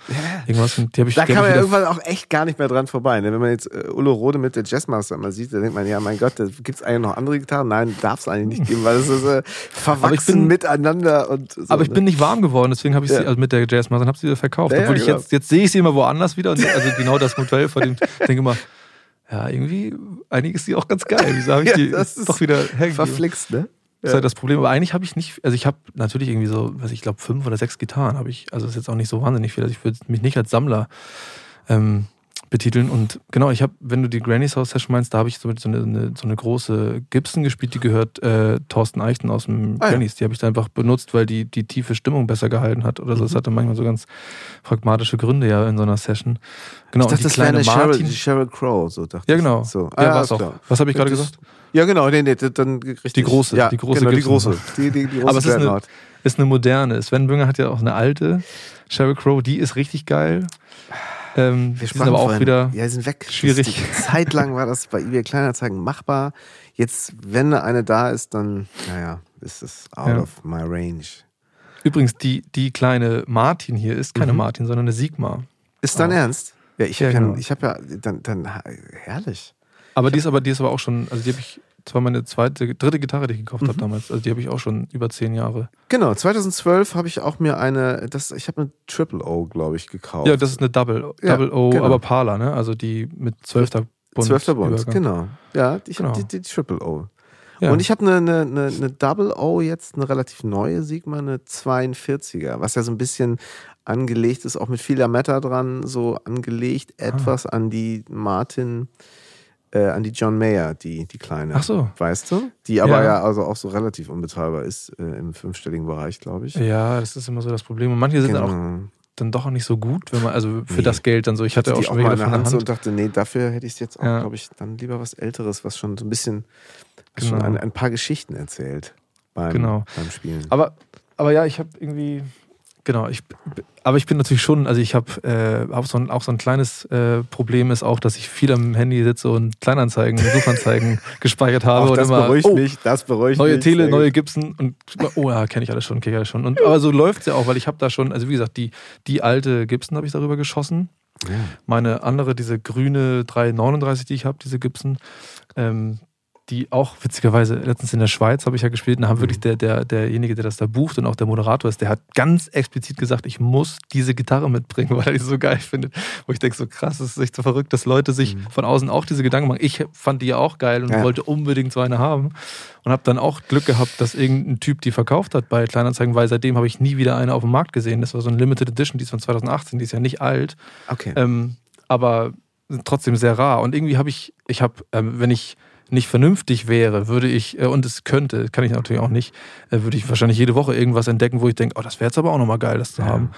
irgendwas. Die habe ich, Da die kann man ja irgendwann auch echt gar nicht mehr dran vorbei. Ne? Wenn man jetzt äh, Ulo Rode mit der Jazzmaster mal sieht, dann denkt man, ja, mein Gott, gibt es eigentlich noch andere Gitarren? Nein, darf es eigentlich nicht geben, weil es ist äh, verwachsen bin- miteinander. Und so, Aber ich ne? bin nicht warm geworden, deswegen habe ich Ja. sie also mit der Jazzmaster und habe sie wieder verkauft. Ja, ja, Obwohl ich genau. jetzt, jetzt sehe ich sie immer woanders wieder und also genau das Modell von dem, denke immer, ja, irgendwie, eigentlich ist sie auch ganz geil. Wieso habe ich Ja, die das ist doch wieder hergegeben? verflixt, ne? Das ist halt das Problem. Aber eigentlich habe ich nicht, also ich habe natürlich irgendwie so, was ich glaube, fünf oder sechs Gitarren habe ich. Also das ist jetzt auch nicht so wahnsinnig viel. Also ich würde mich nicht als Sammler ähm, betiteln. Und genau, ich habe, wenn du die Granny's House Session meinst, da habe ich so, so, eine, so eine große Gibson gespielt, die gehört äh, Thorsten Eichten aus dem ah, Granny's. Die habe ich da einfach benutzt, weil die die tiefe Stimmung besser gehalten hat oder so. Das mhm. hatte manchmal so ganz pragmatische Gründe ja in so einer Session. Genau, ich dachte, und die das kleine Martin, Sheryl, Sheryl Crow, so dachte Ja, genau. So. Ah, ja, war es auch. Was habe ich gerade gesagt? Ja, genau, nee, nee, dann richtig. Die große, ja, die große, genau, die große. Die, die, die große Aber es ist eine, ist eine moderne. Sven Bünger hat ja auch eine alte Sheryl Crow, die ist richtig geil. Ähm, wir sind aber auch wieder ja, sind weg. schwierig. Zeitlang war das bei eBay Kleinanzeigen machbar. Jetzt, wenn eine da ist, dann, naja, ist es out ja. of my range. Übrigens, die, die kleine Martin hier ist keine mhm. Martin, sondern eine Sigma. Ist dein oh. Ernst? Ja, ich habe ja, genau. hab ja, dann, dann herrlich. Aber die ist aber, die ist aber auch schon, also die habe ich das war meine zweite, dritte Gitarre, die ich gekauft mhm. habe damals. Also die habe ich auch schon über zehn Jahre. Genau, 2012 habe ich auch mir eine, das, ich habe eine Triple O, glaube ich, gekauft. Ja, das ist eine Double, Double O, genau. aber Parla, ne? Also die mit zwölfter Bund. Zwölfter Bund, genau. Ja, ich genau. habe die, die, Triple O. Ja. Und ich habe eine, eine, eine, eine, Double O jetzt, eine relativ neue Sigma, eine 42er, was ja so ein bisschen angelegt ist, auch mit viel Lametta dran, so angelegt, ah. etwas an die Martin äh, an die John Mayer, die, die kleine. Ach so. Weißt du? Die aber ja, ja also auch so relativ unbezahlbar ist äh, im fünfstelligen Bereich, glaube ich. Ja, das ist immer so das Problem. Und manche sind genau. dann auch dann doch auch nicht so gut, wenn man, also für nee. das Geld dann so. Ich hatte auch schon mal in der Hand, Hand. So und dachte, nee, dafür hätte ich es jetzt auch, ja. glaube ich, dann lieber was Älteres, was schon so ein bisschen, genau. schon ein, ein, paar Geschichten erzählt beim, genau. beim Spielen. Aber, aber ja, ich habe irgendwie, Genau, ich, aber ich bin natürlich schon, also ich habe äh, auch, so ein, auch so ein kleines äh, Problem ist auch, dass ich viel am Handy sitze und Kleinanzeigen, Suchanzeigen gespeichert habe. Auch und das immer, beruhigt oh, mich, das beruhigt neue mich. Neue Tele, neue Gibson und oh ja, kenne ich alles schon, kenne ich alles schon. Und, aber so läuft es ja auch, weil ich habe da schon, also wie gesagt, die, die alte Gibson habe ich darüber geschossen. Ja. Meine andere, diese grüne 339, die ich habe, diese Gibson, ähm, die auch witzigerweise letztens in der Schweiz habe ich ja gespielt und da haben mhm. wirklich der, der, derjenige, der das da bucht und auch der Moderator ist, der hat ganz explizit gesagt, ich muss diese Gitarre mitbringen, weil er die so geil findet. Wo ich denke, so krass, es ist echt so verrückt, dass Leute sich mhm. von außen auch diese Gedanken machen. Ich fand die ja auch geil und ja. wollte unbedingt so eine haben und habe dann auch Glück gehabt, dass irgendein Typ die verkauft hat bei Kleinanzeigen, weil seitdem habe ich nie wieder eine auf dem Markt gesehen. Das war so eine Limited Edition, die ist von 2018, die ist ja nicht alt. Okay. Ähm, aber trotzdem sehr rar. Und irgendwie habe ich, ich habe, ähm, wenn ich nicht vernünftig wäre, würde ich, äh, und es könnte, kann ich natürlich auch nicht, äh, würde ich wahrscheinlich jede Woche irgendwas entdecken, wo ich denke, oh, das wäre jetzt aber auch nochmal geil, das zu ja. haben.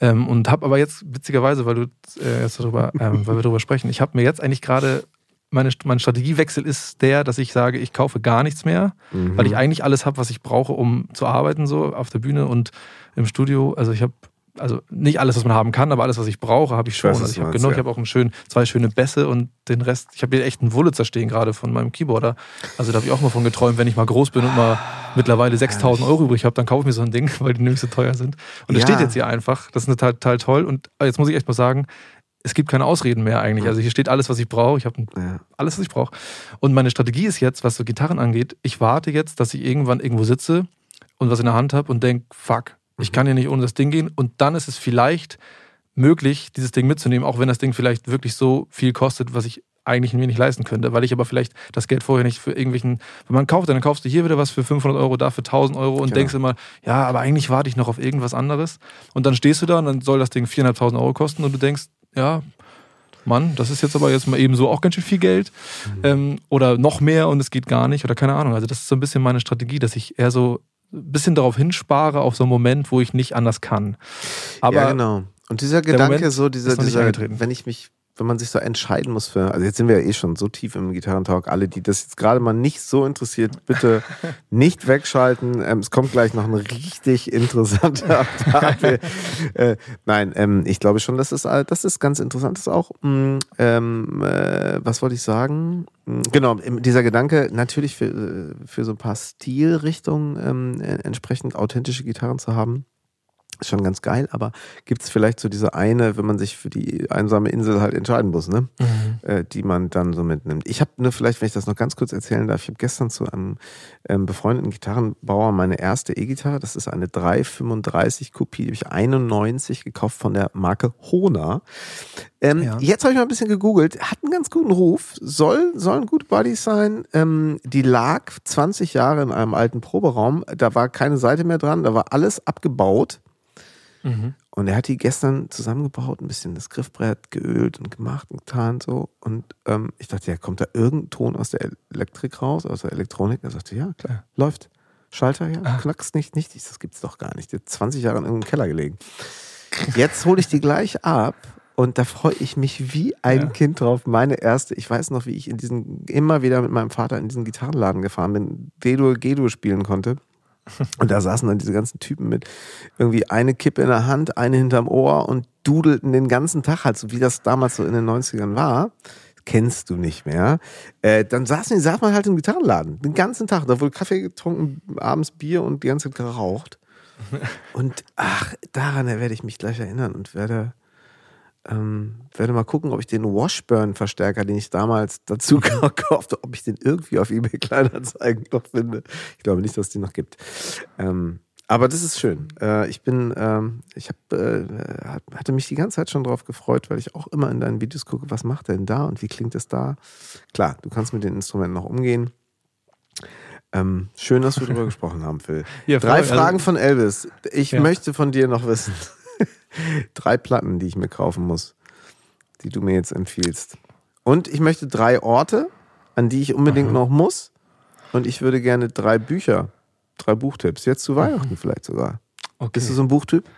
Ähm, und habe aber jetzt, witzigerweise, weil du äh, jetzt darüber, ähm, weil wir darüber sprechen, ich habe mir jetzt eigentlich gerade meine, mein Strategiewechsel ist der, dass ich sage, ich kaufe gar nichts mehr, mhm. weil ich eigentlich alles habe, was ich brauche, um zu arbeiten, so auf der Bühne und im Studio. Also ich habe also nicht alles, was man haben kann, aber alles, was ich brauche, habe ich schon. Ich also ich habe genug, ja. ich habe auch einen schön, zwei schöne Bässe und den Rest, ich habe hier echt einen Wulitzer stehen gerade von meinem Keyboarder. Also da habe ich auch mal von geträumt, wenn ich mal groß bin und mal mittlerweile 6000 Euro übrig habe, dann kaufe ich mir so ein Ding, weil die nämlich so teuer sind. Und das ja. steht jetzt hier einfach. Das ist total, total toll. Und jetzt muss ich echt mal sagen, es gibt keine Ausreden mehr eigentlich. Also hier steht alles, was ich brauche. Ich habe ja. alles, was ich brauche. Und meine Strategie ist jetzt, was so Gitarren angeht, ich warte jetzt, dass ich irgendwann irgendwo sitze und was in der Hand habe und denke, fuck, ich kann hier nicht ohne das Ding gehen. Und dann ist es vielleicht möglich, dieses Ding mitzunehmen, auch wenn das Ding vielleicht wirklich so viel kostet, was ich eigentlich mir nicht leisten könnte, weil ich aber vielleicht das Geld vorher nicht für irgendwelchen, wenn man kauft, dann kaufst du hier wieder was für 500 Euro, da für 1000 Euro und genau. denkst immer, ja, aber eigentlich warte ich noch auf irgendwas anderes. Und dann stehst du da und dann soll das Ding 4.500 Euro kosten und du denkst, ja, Mann, das ist jetzt aber jetzt mal eben so auch ganz schön viel Geld mhm. ähm, oder noch mehr und es geht gar nicht oder keine Ahnung. Also das ist so ein bisschen meine Strategie, dass ich eher so ein bisschen darauf hinspare, auf so einen Moment, wo ich nicht anders kann. Aber ja, genau. Und dieser Gedanke, so dieser, dieser wenn ich mich wenn man sich so entscheiden muss für, also jetzt sind wir ja eh schon so tief im Gitarrentalk, alle, die das jetzt gerade mal nicht so interessiert, bitte nicht wegschalten. Ähm, es kommt gleich noch ein richtig interessanter Tag. äh, nein, ähm, ich glaube schon, dass es das ist ganz interessant ist auch. Mm, ähm, äh, was wollte ich sagen? Mm, genau, dieser Gedanke, natürlich für, äh, für so ein paar Stilrichtungen ähm, entsprechend authentische Gitarren zu haben Ist schon ganz geil, aber gibt es vielleicht so diese eine, wenn man sich für die einsame Insel halt entscheiden muss, ne? Mhm. Äh, die man dann so mitnimmt. Ich habe nur vielleicht, wenn ich das noch ganz kurz erzählen darf, ich habe gestern zu einem ähm, befreundeten Gitarrenbauer meine erste E-Gitarre, das ist eine 335 Kopie, die habe ich 91 gekauft von der Marke Hona. Ähm, ja. Jetzt habe ich mal ein bisschen gegoogelt, hat einen ganz guten Ruf, soll, sollen gute Buddies sein. Ähm, die lag 20 Jahre in einem alten Proberaum, da war keine Seite mehr dran, da war alles abgebaut. Mhm. Und er hat die gestern zusammengebaut, ein bisschen das Griffbrett geölt und gemacht und getan so. Und ähm, ich dachte, ja, kommt da irgendein Ton aus der Elektrik raus, aus der Elektronik? Er sagte, ja, klar, läuft. Schalter, ja, ah. knackst nicht, nicht. Das gibt's doch gar nicht. Der hat 20 Jahre in irgendeinem Keller gelegen. Jetzt hole ich die gleich ab und da freue ich mich wie ein ja. Kind drauf. Meine erste, ich weiß noch, wie ich in diesen, immer wieder mit meinem Vater in diesen Gitarrenladen gefahren bin, D-Dur, G-Dur spielen konnte. Und da saßen dann diese ganzen Typen mit irgendwie eine Kippe in der Hand, eine hinterm Ohr und dudelten den ganzen Tag halt, so wie das damals so in den 90ern war. Kennst du nicht mehr. Äh, dann saßen die, saß man halt im Gitarrenladen, den ganzen Tag. Da wurde Kaffee getrunken, abends Bier und die ganze Zeit geraucht. Und ach, daran werde ich mich gleich erinnern und werde ähm, werde mal gucken, ob ich den Washburn-Verstärker, den ich damals dazu gekauft habe, ob ich den irgendwie auf eBay Kleinanzeigen noch finde. Ich glaube nicht, dass es den noch gibt. Ähm, aber das ist schön. Äh, ich bin, ähm, ich hab, äh, hatte mich die ganze Zeit schon drauf gefreut, weil ich auch immer in deinen Videos gucke, was macht er denn da und wie klingt es da. Klar, du kannst mit den Instrumenten noch umgehen. Ähm, schön, dass wir darüber gesprochen haben, Phil. Ja, Drei also Fragen von Elvis. Ich ja. möchte von dir noch wissen. drei Platten, die ich mir kaufen muss, die du mir jetzt empfiehlst. Und ich möchte drei Orte, an die ich unbedingt Aha. noch muss. Und ich würde gerne drei Bücher, drei Buchtipps, jetzt zu Weihnachten vielleicht sogar. Okay. Bist du so ein Buchtyp?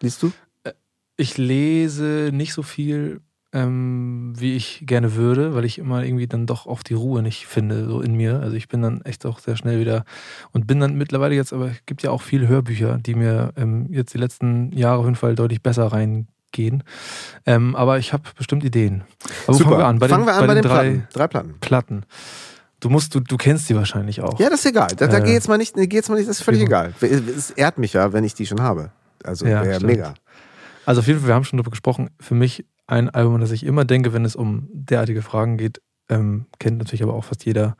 Liest du? Äh, ich lese nicht so viel, ähm, wie ich gerne würde, weil ich immer irgendwie dann doch oft die Ruhe nicht finde, so in mir. Also ich bin dann echt auch sehr schnell wieder und bin dann mittlerweile jetzt, aber es gibt ja auch viele Hörbücher, die mir ähm, jetzt die letzten Jahre auf jeden Fall deutlich besser reingehen. Ähm, aber ich habe bestimmt Ideen. Aber Super. fangen wir an? Bei fangen den, wir an bei, den, bei den drei, Platten. drei Platten. Platten. Du musst, du, du kennst die wahrscheinlich auch. Ja, das ist egal. Da, da äh, geht jetzt mal nicht, geht's mal nicht, das ist völlig egal. Es ehrt mich ja, wenn ich die schon habe. Also ja, mega. Also auf jeden Fall, wir haben schon darüber gesprochen. Für mich ein Album, das ich immer denke, wenn es um derartige Fragen geht, ähm, kennt natürlich aber auch fast jeder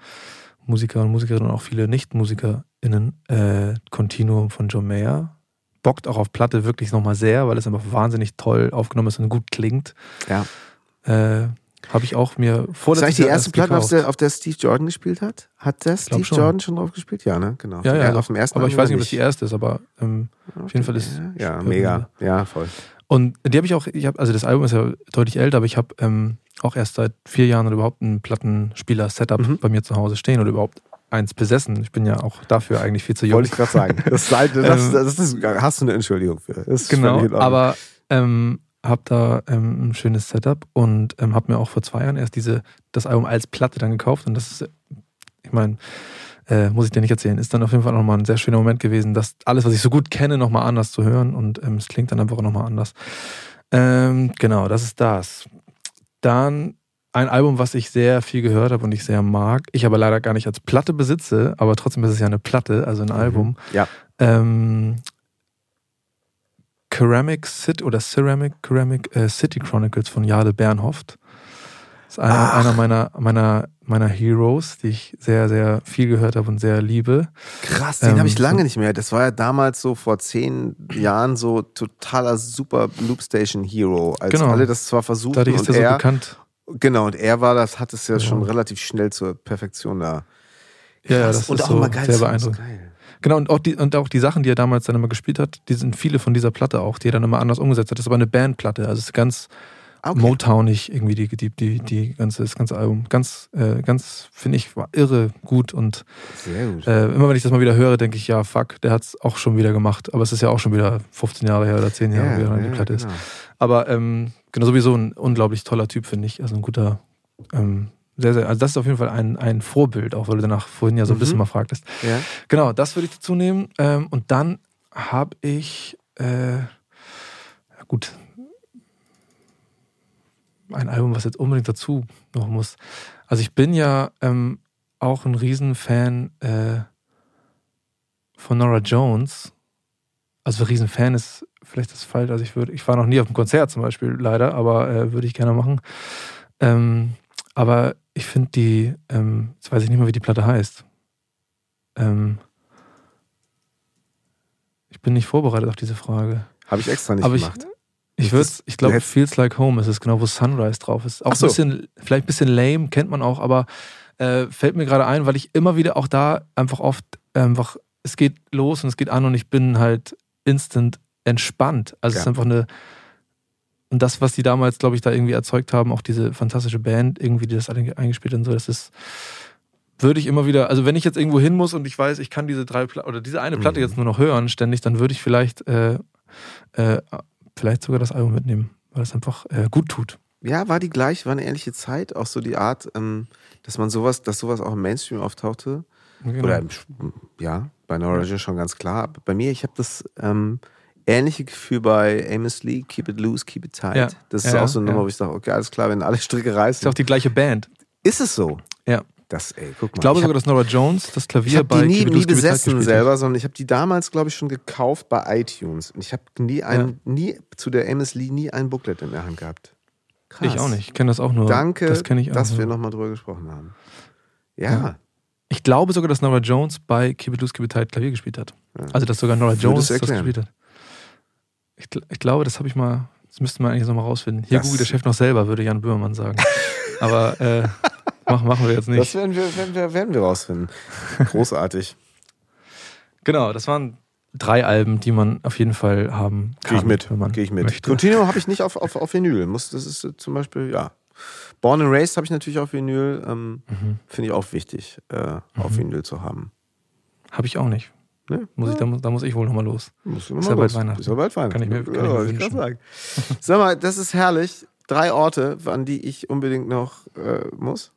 Musiker und Musikerin und auch viele Nicht-MusikerInnen, äh, Continuum von John Mayer. Bockt auch auf Platte wirklich nochmal sehr, weil es einfach wahnsinnig toll aufgenommen ist und gut klingt. Ja. Äh, habe ich auch mir vor der die erste Platte, auf der, auf der Steve Jordan gespielt hat? Hat der Steve schon. Jordan schon drauf gespielt? Ja, ne? Genau. Ja, ja, auf dem ersten Aber ich weiß nicht, ob das die erste ist, aber ähm, auf jeden Fall ist. Ja, ja mega. Ja, voll. Und die habe ich auch, ich hab, also das Album ist ja deutlich älter, aber ich habe ähm, auch erst seit vier Jahren oder überhaupt ein Plattenspieler-Setup mhm. bei mir zu Hause stehen oder überhaupt eins besessen. Ich bin ja auch dafür eigentlich viel zu jung. Wollte ich gerade sagen. Das, das, das, das ist, hast du eine Entschuldigung für. genau, aber ähm, habe da ähm, ein schönes Setup und ähm, habe mir auch vor zwei Jahren erst diese, das Album als Platte dann gekauft und das ist, ich meine, äh, muss ich dir nicht erzählen. Ist dann auf jeden Fall nochmal ein sehr schöner Moment gewesen, das alles, was ich so gut kenne, nochmal anders zu hören und ähm, es klingt dann einfach nochmal anders. Ähm, genau, das ist das. Dann ein Album, was ich sehr viel gehört habe und ich sehr mag. Ich aber leider gar nicht als Platte besitze, aber trotzdem ist es ja eine Platte, also ein mhm. Album. Ja. Ähm, Ceramic City oder Ceramic Ceramic äh, City Chronicles von Jade Bernhoft. Das ist einer, einer meiner, meiner meiner Heroes, die ich sehr, sehr viel gehört habe und sehr liebe. Krass, den ähm, habe ich lange nicht mehr. Das war ja damals so vor zehn Jahren so totaler super Loopstation Hero. Als genau. alle das zwar versuchten Dadurch ist und er so bekannt. Genau, und er war das, hat es ja, ja. schon relativ schnell zur Perfektion da. Krass. Ja, das und ist auch so mal geil. Sehr beeindruckend. Geil. Genau, und auch, die, und auch die Sachen, die er damals dann immer gespielt hat, die sind viele von dieser Platte auch, die er dann immer anders umgesetzt hat. Das ist aber eine Bandplatte, also es ist ganz okay. Motownig irgendwie die, die, die, die ganze, das ganze Album. Ganz, äh, ganz, finde ich, war irre gut und Sehr gut. Äh, immer wenn ich das mal wieder höre, denke ich, ja, fuck, der hat es auch schon wieder gemacht. Aber es ist ja auch schon wieder 15 Jahre her oder 10 Jahre, ja, wie er ja, die Platte genau. ist. Aber ähm, genau, sowieso ein unglaublich toller Typ, finde ich. Also ein guter, ähm, sehr, sehr, also das ist auf jeden Fall ein, ein Vorbild, auch weil du danach vorhin ja so ein bisschen mhm. mal fragtest. Ja. Genau, das würde ich dazu nehmen. Ähm, und dann habe ich, äh, gut, ein Album, was jetzt unbedingt dazu noch muss. Also ich bin ja ähm, auch ein Riesenfan äh, von Nora Jones. also Riesenfan ist vielleicht das falsch. Also ich würde, ich war noch nie auf einem Konzert zum Beispiel, leider, aber äh, würde ich gerne machen. Ähm, aber ich finde die, ähm, jetzt weiß ich nicht mehr, wie die Platte heißt. Ähm, ich bin nicht vorbereitet auf diese Frage. Habe ich extra nicht aber gemacht. Ich, ich, würde, ich glaube, Feels Like Home ist es genau, wo Sunrise drauf ist. Auch so. ein bisschen, vielleicht ein bisschen lame, kennt man auch, aber äh, fällt mir gerade ein, weil ich immer wieder auch da einfach oft einfach, es geht los und es geht an und ich bin halt instant entspannt. Also ja. es ist einfach eine, und das, was die damals, glaube ich, da irgendwie erzeugt haben, auch diese fantastische Band, irgendwie, die das eingespielt hat und so, das ist, würde ich immer wieder, also wenn ich jetzt irgendwo hin muss und ich weiß, ich kann diese drei oder diese eine Platte mhm. jetzt nur noch hören, ständig, dann würde ich vielleicht, äh, äh, vielleicht sogar das Album mitnehmen, weil es einfach äh, gut tut. Ja, war die gleich, war eine ähnliche Zeit, auch so die Art, ähm, dass man sowas, dass sowas auch im Mainstream auftauchte. Genau. Oder im, ja, bei Norwegian schon ganz klar. Bei mir, ich habe das ähm, ähnliche Gefühl bei Amos Lee, Keep It Loose, Keep It Tight. Ja. Das ist ja, auch so eine Nummer, wo ich sage, okay, alles klar, wenn alle Stricke reißen. Ist auch die gleiche Band. Ist es so? Ja. Das, ey, guck mal. Ich glaube ich sogar, dass Nora Jones das Klavier ich bei die nie, nie besessen selber, sondern ich habe die damals, glaube ich, schon gekauft bei iTunes. Und ich habe nie, ja. nie zu der Amos Lee nie ein Booklet in der Hand gehabt. Krass. Ich auch nicht. Ich kenne das auch nur. Danke, das ich dass nur. wir nochmal drüber gesprochen haben. Ja. ja. Ich glaube sogar, dass Nora Jones bei Keep It Loose, Keep It Tight Klavier gespielt hat. Ja. Also, dass sogar Nora Jones das gespielt hat. Ich, ich glaube, das habe ich mal, das müsste man eigentlich nochmal rausfinden. Hier googelt der Chef noch selber, würde Jan Böhmermann sagen. Aber äh, machen, machen wir jetzt nicht. Das werden wir, werden wir, werden wir rausfinden. Großartig. genau, das waren drei Alben, die man auf jeden Fall haben kann. Gehe ich mit. Wenn man Gehe ich mit. Möchte. Continuum habe ich nicht auf, auf, auf Vinyl. Muss, das ist äh, zum Beispiel, ja. Born and Raised habe ich natürlich auf Vinyl. Ähm, mhm. Finde ich auch wichtig, äh, auf mhm. Vinyl zu haben. Habe ich auch nicht. Ne? Muss ja. ich, da, muss, da muss ich wohl nochmal los. Musst du noch ist ja bald Weihnachten. Ist ja bald Weihnachten. Kann ich mir, kann ja, ich mir wünschen. Sagen. Sag mal, das ist herrlich. Drei Orte, an die ich unbedingt noch äh, muss.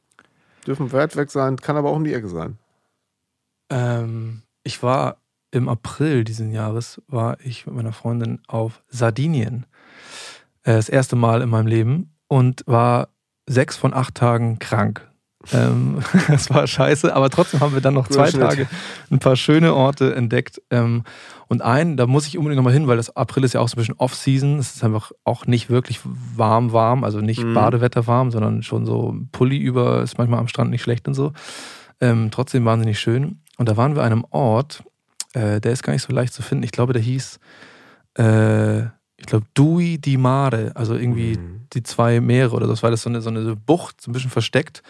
Dürfen weit weg sein, kann aber auch um die Ecke sein. Ähm, ich war im April diesen Jahres, war ich mit meiner Freundin auf Sardinien. Äh, das erste Mal in meinem Leben und war sechs von acht Tagen krank. Ähm, das war scheiße, aber trotzdem haben wir dann noch zwei Tage ein paar schöne Orte entdeckt. Ähm, und einen, da muss ich unbedingt nochmal hin, weil das April ist ja auch so ein bisschen Off-Season. Es ist einfach auch nicht wirklich warm, warm, also nicht mhm. Badewetter warm, sondern schon so Pulli über, ist manchmal am Strand nicht schlecht und so. Ähm, trotzdem wahnsinnig schön. Und da waren wir an einem Ort, äh, der ist gar nicht so leicht zu finden. Ich glaube, der hieß, äh, ich glaube, Dui di Mare, also irgendwie mhm. die zwei Meere oder so. Das war das so eine, so eine Bucht, so ein bisschen versteckt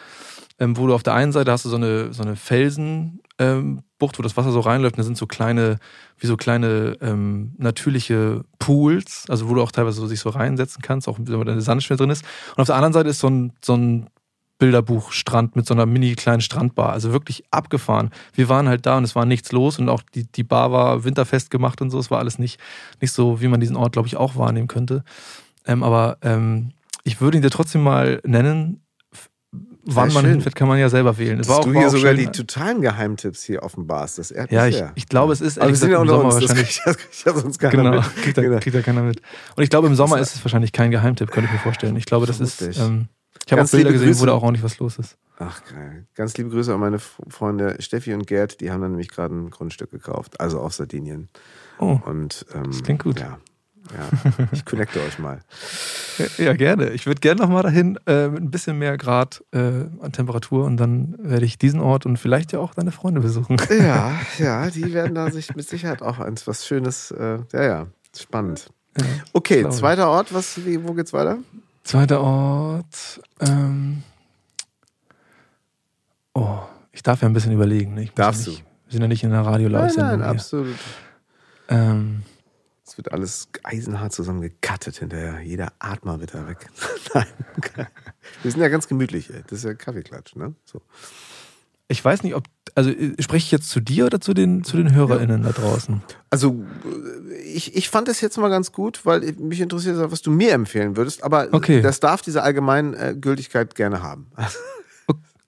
ähm, wo du auf der einen Seite hast du so eine, so eine Felsenbucht, ähm, wo das Wasser so reinläuft. Und da sind so kleine, wie so kleine ähm, natürliche Pools, also wo du auch teilweise so sich so reinsetzen kannst, auch wenn da eine Sandschwere drin ist. Und auf der anderen Seite ist so ein, so ein Bilderbuchstrand mit so einer mini kleinen Strandbar. Also wirklich abgefahren. Wir waren halt da und es war nichts los und auch die, die Bar war winterfest gemacht und so. Es war alles nicht, nicht so, wie man diesen Ort, glaube ich, auch wahrnehmen könnte. Ähm, aber ähm, ich würde ihn dir trotzdem mal nennen wann man hinfährt, kann man ja selber wählen. Dass du hier sogar schön. die totalen Geheimtipps hier offenbarst, das ehrt Ja, ich, ich glaube, es ist ehrlich gesagt im Sommer uns. wahrscheinlich. Das kriegt ja sonst keiner genau, mit. Kriegt, da, kriegt da keiner mit. Und ich glaube, im Sommer ist es wahrscheinlich kein Geheimtipp, könnte ich mir vorstellen. Ich glaube, das ist. Ähm, ich habe auch Bilder gesehen, Grüße. wo da auch nicht was los ist. Ach geil. Ganz liebe Grüße an meine Freunde Steffi und Gerd, die haben dann nämlich gerade ein Grundstück gekauft, also auf Sardinien. Oh. Und, ähm, das klingt gut. Ja, ja, ich connecte euch mal. Ja, gerne. Ich würde gerne nochmal dahin äh, mit ein bisschen mehr Grad äh, an Temperatur und dann werde ich diesen Ort und vielleicht ja auch deine Freunde besuchen. Ja, ja, die werden da sich mit Sicherheit auch eins was Schönes. Äh, ja, ja, spannend. Ja, okay, zweiter Ort, was, wie, wo geht's weiter? Zweiter Ort. Ähm, oh, ich darf ja ein bisschen überlegen. Ne? Darfst ja nicht, du? Wir sind ja nicht in der radio Nein, nein, absolut. Ähm, es wird alles eisenhart zusammengekattet hinterher. Jeder Atmer wird da weg. Nein. Wir sind ja ganz gemütlich, ey. Das ist ja Kaffeeklatsch, ne? So. Ich weiß nicht, ob, also spreche ich jetzt zu dir oder zu den, zu den HörerInnen ja. da draußen? Also, ich, ich fand das jetzt mal ganz gut, weil mich interessiert, was du mir empfehlen würdest, aber okay. das darf diese Allgemeingültigkeit gerne haben.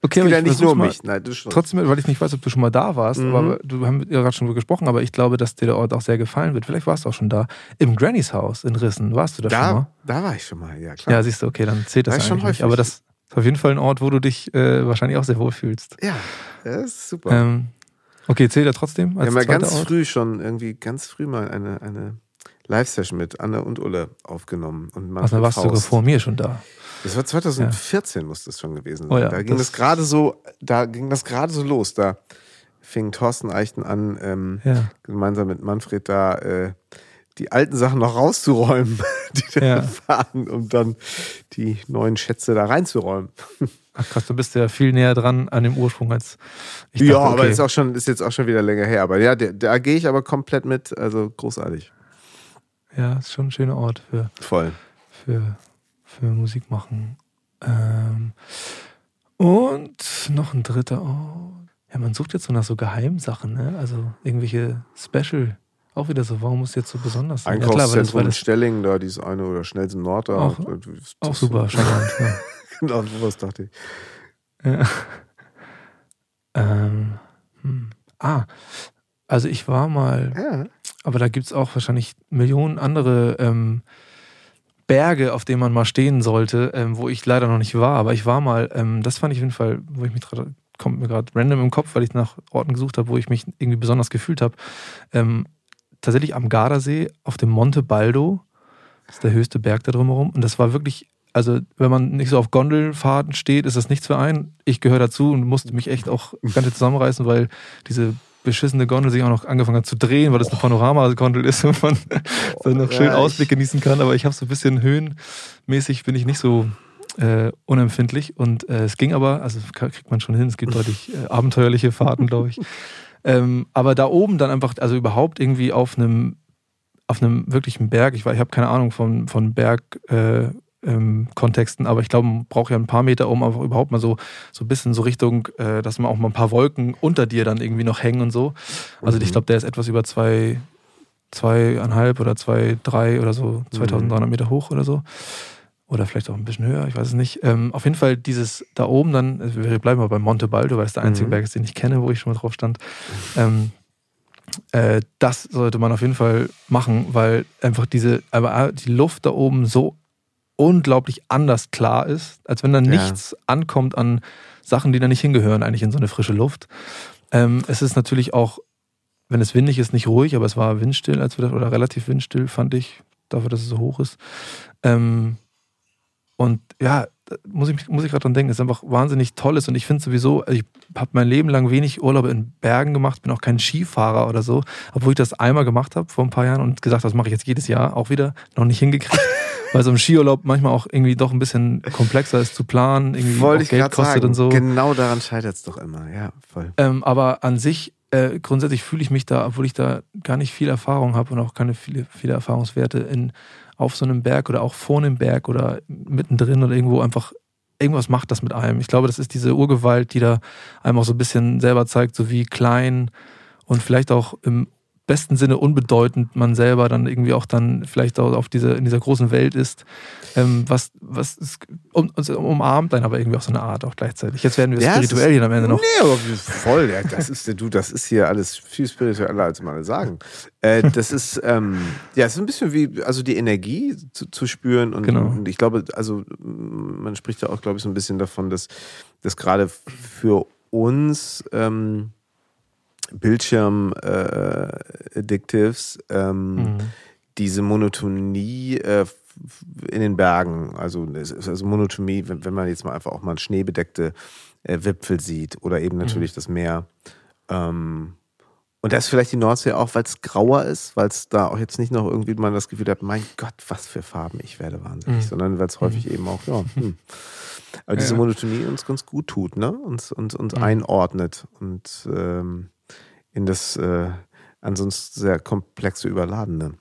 Okay, aber ja nicht nur mich. Nein, du schon. Trotzdem, weil ich nicht weiß, ob du schon mal da warst, mhm. aber du haben ja gerade schon gesprochen, aber ich glaube, dass dir der Ort auch sehr gefallen wird. Vielleicht warst du auch schon da. Im Granny's Haus in Rissen, warst du da, da schon mal? Da war ich schon mal, ja klar. Ja, siehst du, okay, dann zählt das, das eigentlich nicht. Aber das ist auf jeden Fall ein Ort, wo du dich äh, wahrscheinlich auch sehr wohl fühlst. Ja, das ist super. Ähm, Okay, zählt er trotzdem? Wir haben ja ganz Ort? früh schon, irgendwie ganz früh mal eine, eine Live-Session mit Anne und Ulle aufgenommen. Und Ach, dann warst du sogar vor mir schon da. Das war 2014, ja. muss das schon gewesen sein. Oh ja, da ging das, das gerade so, da ging das gerade so los. Da fing Thorsten Eichten an, ähm, ja. gemeinsam mit Manfred da äh, die alten Sachen noch rauszuräumen, die da ja. waren, um dann die neuen Schätze da reinzuräumen. Ach krass, du bist ja viel näher dran an dem Ursprung als ich. Ja, dachte, okay. aber ist auch schon, ist jetzt auch schon wieder länger her. Aber ja, da, da gehe ich aber komplett mit, also großartig. Ja, ist schon ein schöner Ort für, Voll. für, für Musik machen. Ähm, und noch ein dritter Ort. Ja, man sucht jetzt so nach so Geheimsachen, ne? Also irgendwelche Special. Auch wieder so, warum muss jetzt so besonders sein? Einkaufszentrum ja, in Stellingen, da dieses eine oder Schnellsten Nord da. Auch, auch super, charmant. ja. genau, sowas dachte ich. Ja. Ähm, hm. Ah, also ich war mal, ja. aber da gibt es auch wahrscheinlich Millionen andere ähm, Berge, auf denen man mal stehen sollte, ähm, wo ich leider noch nicht war. Aber ich war mal, ähm, das fand ich auf jeden Fall, wo ich mich gerade, kommt mir gerade random im Kopf, weil ich nach Orten gesucht habe, wo ich mich irgendwie besonders gefühlt habe. Ähm, tatsächlich am Gardasee auf dem Monte Baldo. Das ist der höchste Berg da drumherum. Und das war wirklich, also wenn man nicht so auf Gondelfahrten steht, ist das nichts für einen. Ich gehöre dazu und musste mich echt auch ganz zusammenreißen, weil diese beschissene Gondel sich auch noch angefangen hat zu drehen, weil das eine Panorama-Gondel ist und man dann noch schön ja, Ausblick genießen kann. Aber ich habe so ein bisschen höhenmäßig bin ich nicht so äh, unempfindlich. Und äh, es ging aber, also kriegt man schon hin, es gibt deutlich äh, abenteuerliche Fahrten, glaube ich. Ähm, aber da oben dann einfach, also überhaupt irgendwie auf einem, auf einem wirklichen Berg, ich, ich habe keine Ahnung von, von Berg, äh, ähm, Kontexten, aber ich glaube, man braucht ja ein paar Meter, um einfach überhaupt mal so, so ein bisschen so Richtung, äh, dass man auch mal ein paar Wolken unter dir dann irgendwie noch hängen und so. Also mhm. ich glaube, der ist etwas über zwei, zweieinhalb oder zwei, drei oder so, 2300 mhm. Meter hoch oder so. Oder vielleicht auch ein bisschen höher, ich weiß es nicht. Ähm, auf jeden Fall dieses da oben dann, also wir bleiben mal bei Monte Baldo, weil es der einzige mhm. Berg ist, den ich kenne, wo ich schon mal drauf stand. Ähm, äh, das sollte man auf jeden Fall machen, weil einfach diese, aber die Luft da oben so unglaublich anders klar ist, als wenn da nichts ja. ankommt an Sachen, die da nicht hingehören, eigentlich in so eine frische Luft. Ähm, es ist natürlich auch, wenn es windig ist, nicht ruhig, aber es war windstill, als wir das, oder relativ windstill, fand ich, dafür, dass es so hoch ist. Ähm, und ja, muss ich, muss ich gerade dran denken, ist einfach wahnsinnig tolles und ich finde sowieso, ich habe mein Leben lang wenig Urlaube in Bergen gemacht, bin auch kein Skifahrer oder so, obwohl ich das einmal gemacht habe vor ein paar Jahren und gesagt, das mache ich jetzt jedes Jahr auch wieder, noch nicht hingekriegt. weil so ein Skiurlaub manchmal auch irgendwie doch ein bisschen komplexer ist zu planen, irgendwie Wollte auch Geld kostet sagen, und so. Genau daran scheitert es doch immer, ja, voll. Ähm, aber an sich, äh, grundsätzlich fühle ich mich da, obwohl ich da gar nicht viel Erfahrung habe und auch keine viele, viele Erfahrungswerte in, auf so einem Berg oder auch vor einem Berg oder mittendrin oder irgendwo einfach irgendwas macht das mit einem. Ich glaube, das ist diese Urgewalt, die da einem auch so ein bisschen selber zeigt, so wie klein und vielleicht auch im besten Sinne unbedeutend man selber dann irgendwie auch dann vielleicht auch auf diese, in dieser großen Welt ist, ähm, was, was ist, um, also umarmt dann aber irgendwie auch so eine Art auch gleichzeitig. Jetzt werden wir ja, spirituell hier am Ende noch. Nee, aber voll, ja, das ist, du, das ist hier alles viel spiritueller, als man sagen. Äh, das ist, ähm, ja, es ist ein bisschen wie, also die Energie zu, zu spüren und, genau. und ich glaube, also man spricht ja auch, glaube ich, so ein bisschen davon, dass, dass gerade für uns, ähm, Bildschirm-Addictives, äh, mhm. diese Monotonie äh, in den Bergen, also, also Monotonie, wenn, wenn, man jetzt mal einfach auch mal schneebedeckte äh, Wipfel sieht oder eben natürlich mhm. das Meer. Ähm, und da ist vielleicht die Nordsee auch, weil es grauer ist, weil es da auch jetzt nicht noch irgendwie man das Gefühl hat, mein Gott, was für Farben, ich werde wahnsinnig, mhm. sondern weil es häufig mhm. eben auch, ja, hm. aber diese Monotonie uns ganz gut tut, ne? Uns, uns, uns mhm. einordnet und ähm, in das äh, ansonsten sehr komplexe Überladene.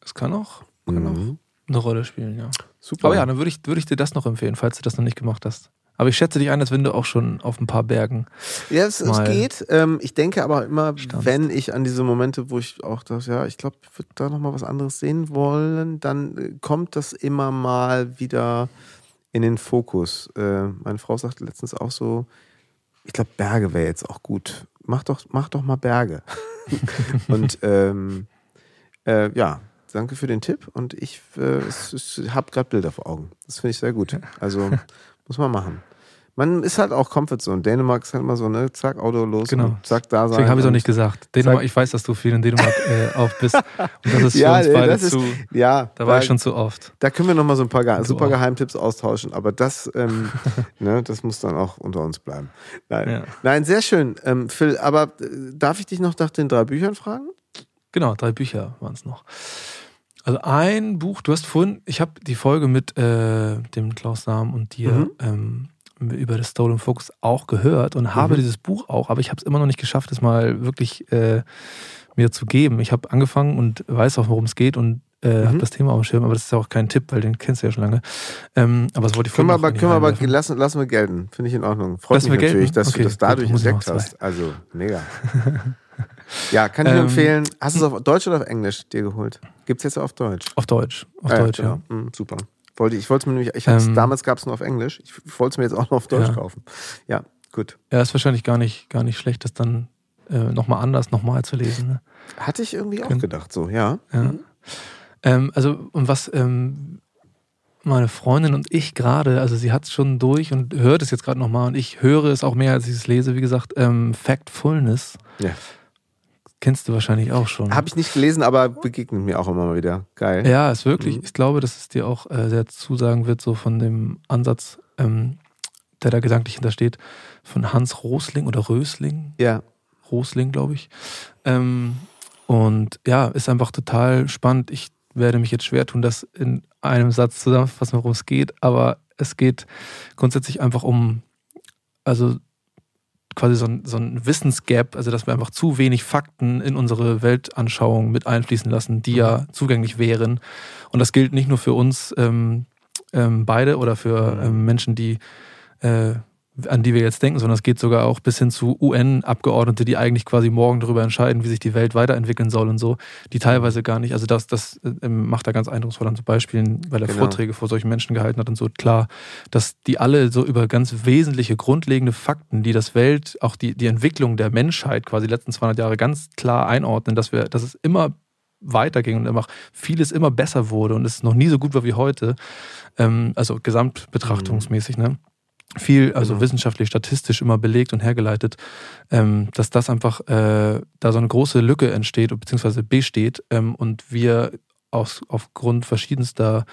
Das kann auch, kann mhm. auch eine Rolle spielen, ja. Super. Aber ja, dann würde ich, würd ich dir das noch empfehlen, falls du das noch nicht gemacht hast. Aber ich schätze dich ein, als wenn du auch schon auf ein paar Bergen. Ja, es, es geht. Ähm, ich denke aber immer, standst. wenn ich an diese Momente, wo ich auch das, ja, ich glaube, ich würde da nochmal was anderes sehen wollen, dann äh, kommt das immer mal wieder in den Fokus. Äh, meine Frau sagte letztens auch so, ich glaube, Berge wäre jetzt auch gut mach doch, mach doch mal Berge. und ähm, äh, ja, danke für den Tipp und ich äh, habe gerade Bilder vor Augen. Das finde ich sehr gut. Also muss man machen. Man ist halt auch Comfortzone. Dänemark ist halt immer so, ne, zack, Auto los Genau. zack, da sein. Deswegen habe ich es auch nicht gesagt. Dänemark, ich weiß, dass du viel in Dänemark äh, auch bist. Und das ist für Ja, uns beide ist- zu. Ja, Da war ich schon zu oft. Da können wir nochmal so ein paar Du super auch. Geheimtipps austauschen, aber das, ähm, ne, das muss dann auch unter uns bleiben. Nein, Ja. Nein sehr schön, ähm, Phil. Aber äh, darf ich dich noch nach den drei Büchern fragen? Genau, drei Bücher waren es noch. Also ein Buch, du hast vorhin, ich habe die Folge mit äh, dem Klaus Nahm und dir Mhm. ähm, über das Stolen Focus auch gehört und habe Mhm. dieses Buch auch, aber ich habe es immer noch nicht geschafft, es mal wirklich äh, mir zu geben. Ich habe angefangen und weiß auch, worum es geht und äh, Mhm. habe das Thema auf dem Schirm, aber das ist ja auch kein Tipp, weil den kennst du ja schon lange. Ähm, aber das wollte ich Können wir vorhin aber, können wir aber reinwerfen. lassen, lassen wir gelten. Finde ich in Ordnung. Freut Lassen mich natürlich, gelten? dass Okay, du das dadurch gut, entdeckt hast. Also, mega. ja, kann ich Ähm, empfehlen. Hast du es auf Deutsch oder auf Englisch dir geholt? Gibt es jetzt auf Deutsch? Auf Deutsch. Auf Ah, Deutsch, ja. genau. Mhm, super. Wollte, ich wollte es mir nämlich, ich Ähm, damals gab es nur auf Englisch. Ich wollte es mir jetzt auch noch auf Deutsch Ja. kaufen. Ja, gut. Ja, ist wahrscheinlich gar nicht, gar nicht schlecht, das dann äh, nochmal anders nochmal zu lesen. Ne? Hatte ich irgendwie auch Können- gedacht, so, ja. Ja. Mhm. Ähm, also, und was ähm, meine Freundin und ich gerade, also sie hat es schon durch und hört es jetzt gerade nochmal und ich höre es auch mehr, als ich es lese. Wie gesagt, ähm, Factfulness Ja. Kennst du wahrscheinlich auch schon. Habe ich nicht gelesen, aber begegnet mir auch immer mal wieder. Geil. ja, ist wirklich, Mhm. ich glaube, dass es dir auch äh, sehr zusagen wird, so von dem Ansatz, ähm, der da gedanklich hintersteht, von Hans Rosling oder Rösling. Ja. Rosling, glaube ich. Ähm, und ja, ist einfach total spannend. Ich werde mich jetzt schwer tun, das in einem Satz zusammenzufassen, worum es geht, aber es geht grundsätzlich einfach um, also quasi so ein, so ein Wissensgap, also dass wir einfach zu wenig Fakten in unsere Weltanschauung mit einfließen lassen, die ja zugänglich wären. Und das gilt nicht nur für uns ähm, ähm, beide oder für Mhm. ähm, Menschen, die äh, an die wir jetzt denken, sondern es geht sogar auch bis hin zu UN-Abgeordnete, die eigentlich quasi morgen darüber entscheiden, wie sich die Welt weiterentwickeln soll und so, die teilweise gar nicht, also das, das äh, macht er ganz eindrucksvoll an so Beispielen, weil er Genau. Vorträge vor solchen Menschen gehalten hat und so, klar, dass die alle so über ganz wesentliche, grundlegende Fakten, die das Welt, auch die, die Entwicklung der Menschheit quasi die letzten 200 Jahre ganz klar einordnen, dass wir, dass es immer weiterging und immer vieles immer besser wurde und es noch nie so gut war wie heute, ähm, also gesamtbetrachtungsmäßig, ne? Viel, also Genau. wissenschaftlich, statistisch immer belegt und hergeleitet, ähm, dass das einfach äh, da so eine große Lücke entsteht beziehungsweise besteht ähm, und wir aus, aufgrund verschiedenster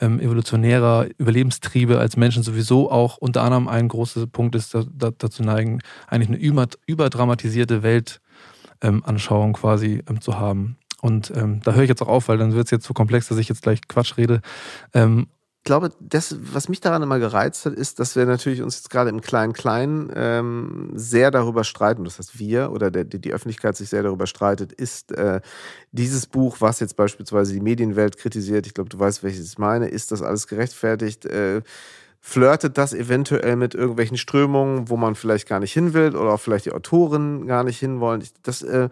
ähm, evolutionärer Überlebenstriebe als Menschen sowieso auch unter anderem ein großer Punkt ist, da, da, dazu neigen, eigentlich eine über, überdramatisierte Weltanschauung ähm, quasi ähm, zu haben. Und ähm, da höre ich jetzt auch auf, weil dann wird es jetzt so komplex, dass ich jetzt gleich Quatsch rede. Ich glaube, das, was mich daran immer gereizt hat, ist, dass wir natürlich uns jetzt gerade im Klein-Klein ähm, sehr darüber streiten. Das heißt, wir oder der, die, Öffentlichkeit sich sehr darüber streitet, ist äh, dieses Buch, was jetzt beispielsweise die Medienwelt kritisiert, ich glaube, du weißt, welches ich meine, ist das alles gerechtfertigt? Äh, flirtet das eventuell mit irgendwelchen Strömungen, wo man vielleicht gar nicht hin will oder auch vielleicht die Autoren gar nicht hinwollen? Das, äh,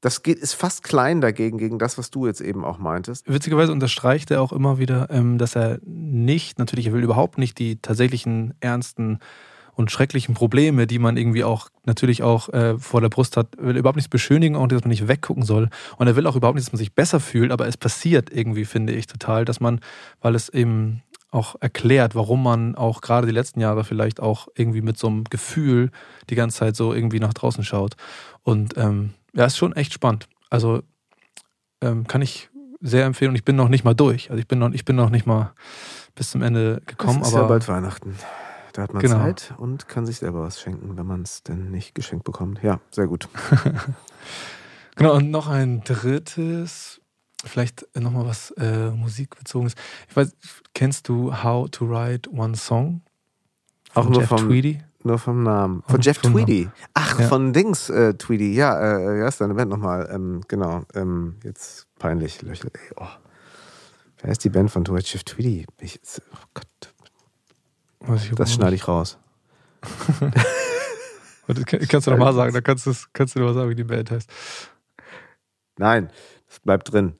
das geht, ist fast klein dagegen, gegen das, was du jetzt eben auch meintest. Witzigerweise unterstreicht er auch immer wieder, ähm, dass er nicht, natürlich, er will überhaupt nicht die tatsächlichen ernsten und schrecklichen Probleme, die man irgendwie auch natürlich auch äh, vor der Brust hat, will überhaupt nichts beschönigen, auch dass man nicht weggucken soll. Und er will auch überhaupt nicht, dass man sich besser fühlt, aber es passiert irgendwie, finde ich total, dass man, weil es eben auch erklärt, warum man auch gerade die letzten Jahre vielleicht auch irgendwie mit so einem Gefühl die ganze Zeit so irgendwie nach draußen schaut. Und ähm, ja, ist schon echt spannend. Also ähm, kann ich sehr empfehlen und ich bin noch nicht mal durch. Also ich bin noch, ich bin noch nicht mal bis zum Ende gekommen, es ist aber ja bald Weihnachten. Da hat man Genau. Zeit und kann sich selber was schenken, wenn man es denn nicht geschenkt bekommt. Ja, sehr gut. genau, und noch ein drittes, vielleicht nochmal was äh, musikbezogenes. Ich weiß, kennst du How to Write One Song? Auch Von nur Jeff vom- Tweedy? Nur vom Namen. Von Jeff Namen. Tweedy. Ach, Ja. von Dings äh, Tweedy. Ja, äh, wie heißt deine Band nochmal? Ähm, genau. Ähm, jetzt peinlich. Löchel. Ey, oh. Wer ist die Band von Jeff Tweedy? Ich, oh Gott, das schneide ich raus. Kannst du nochmal sagen, da kannst du kannst du noch mal sagen, wie die Band heißt. Nein, das bleibt drin.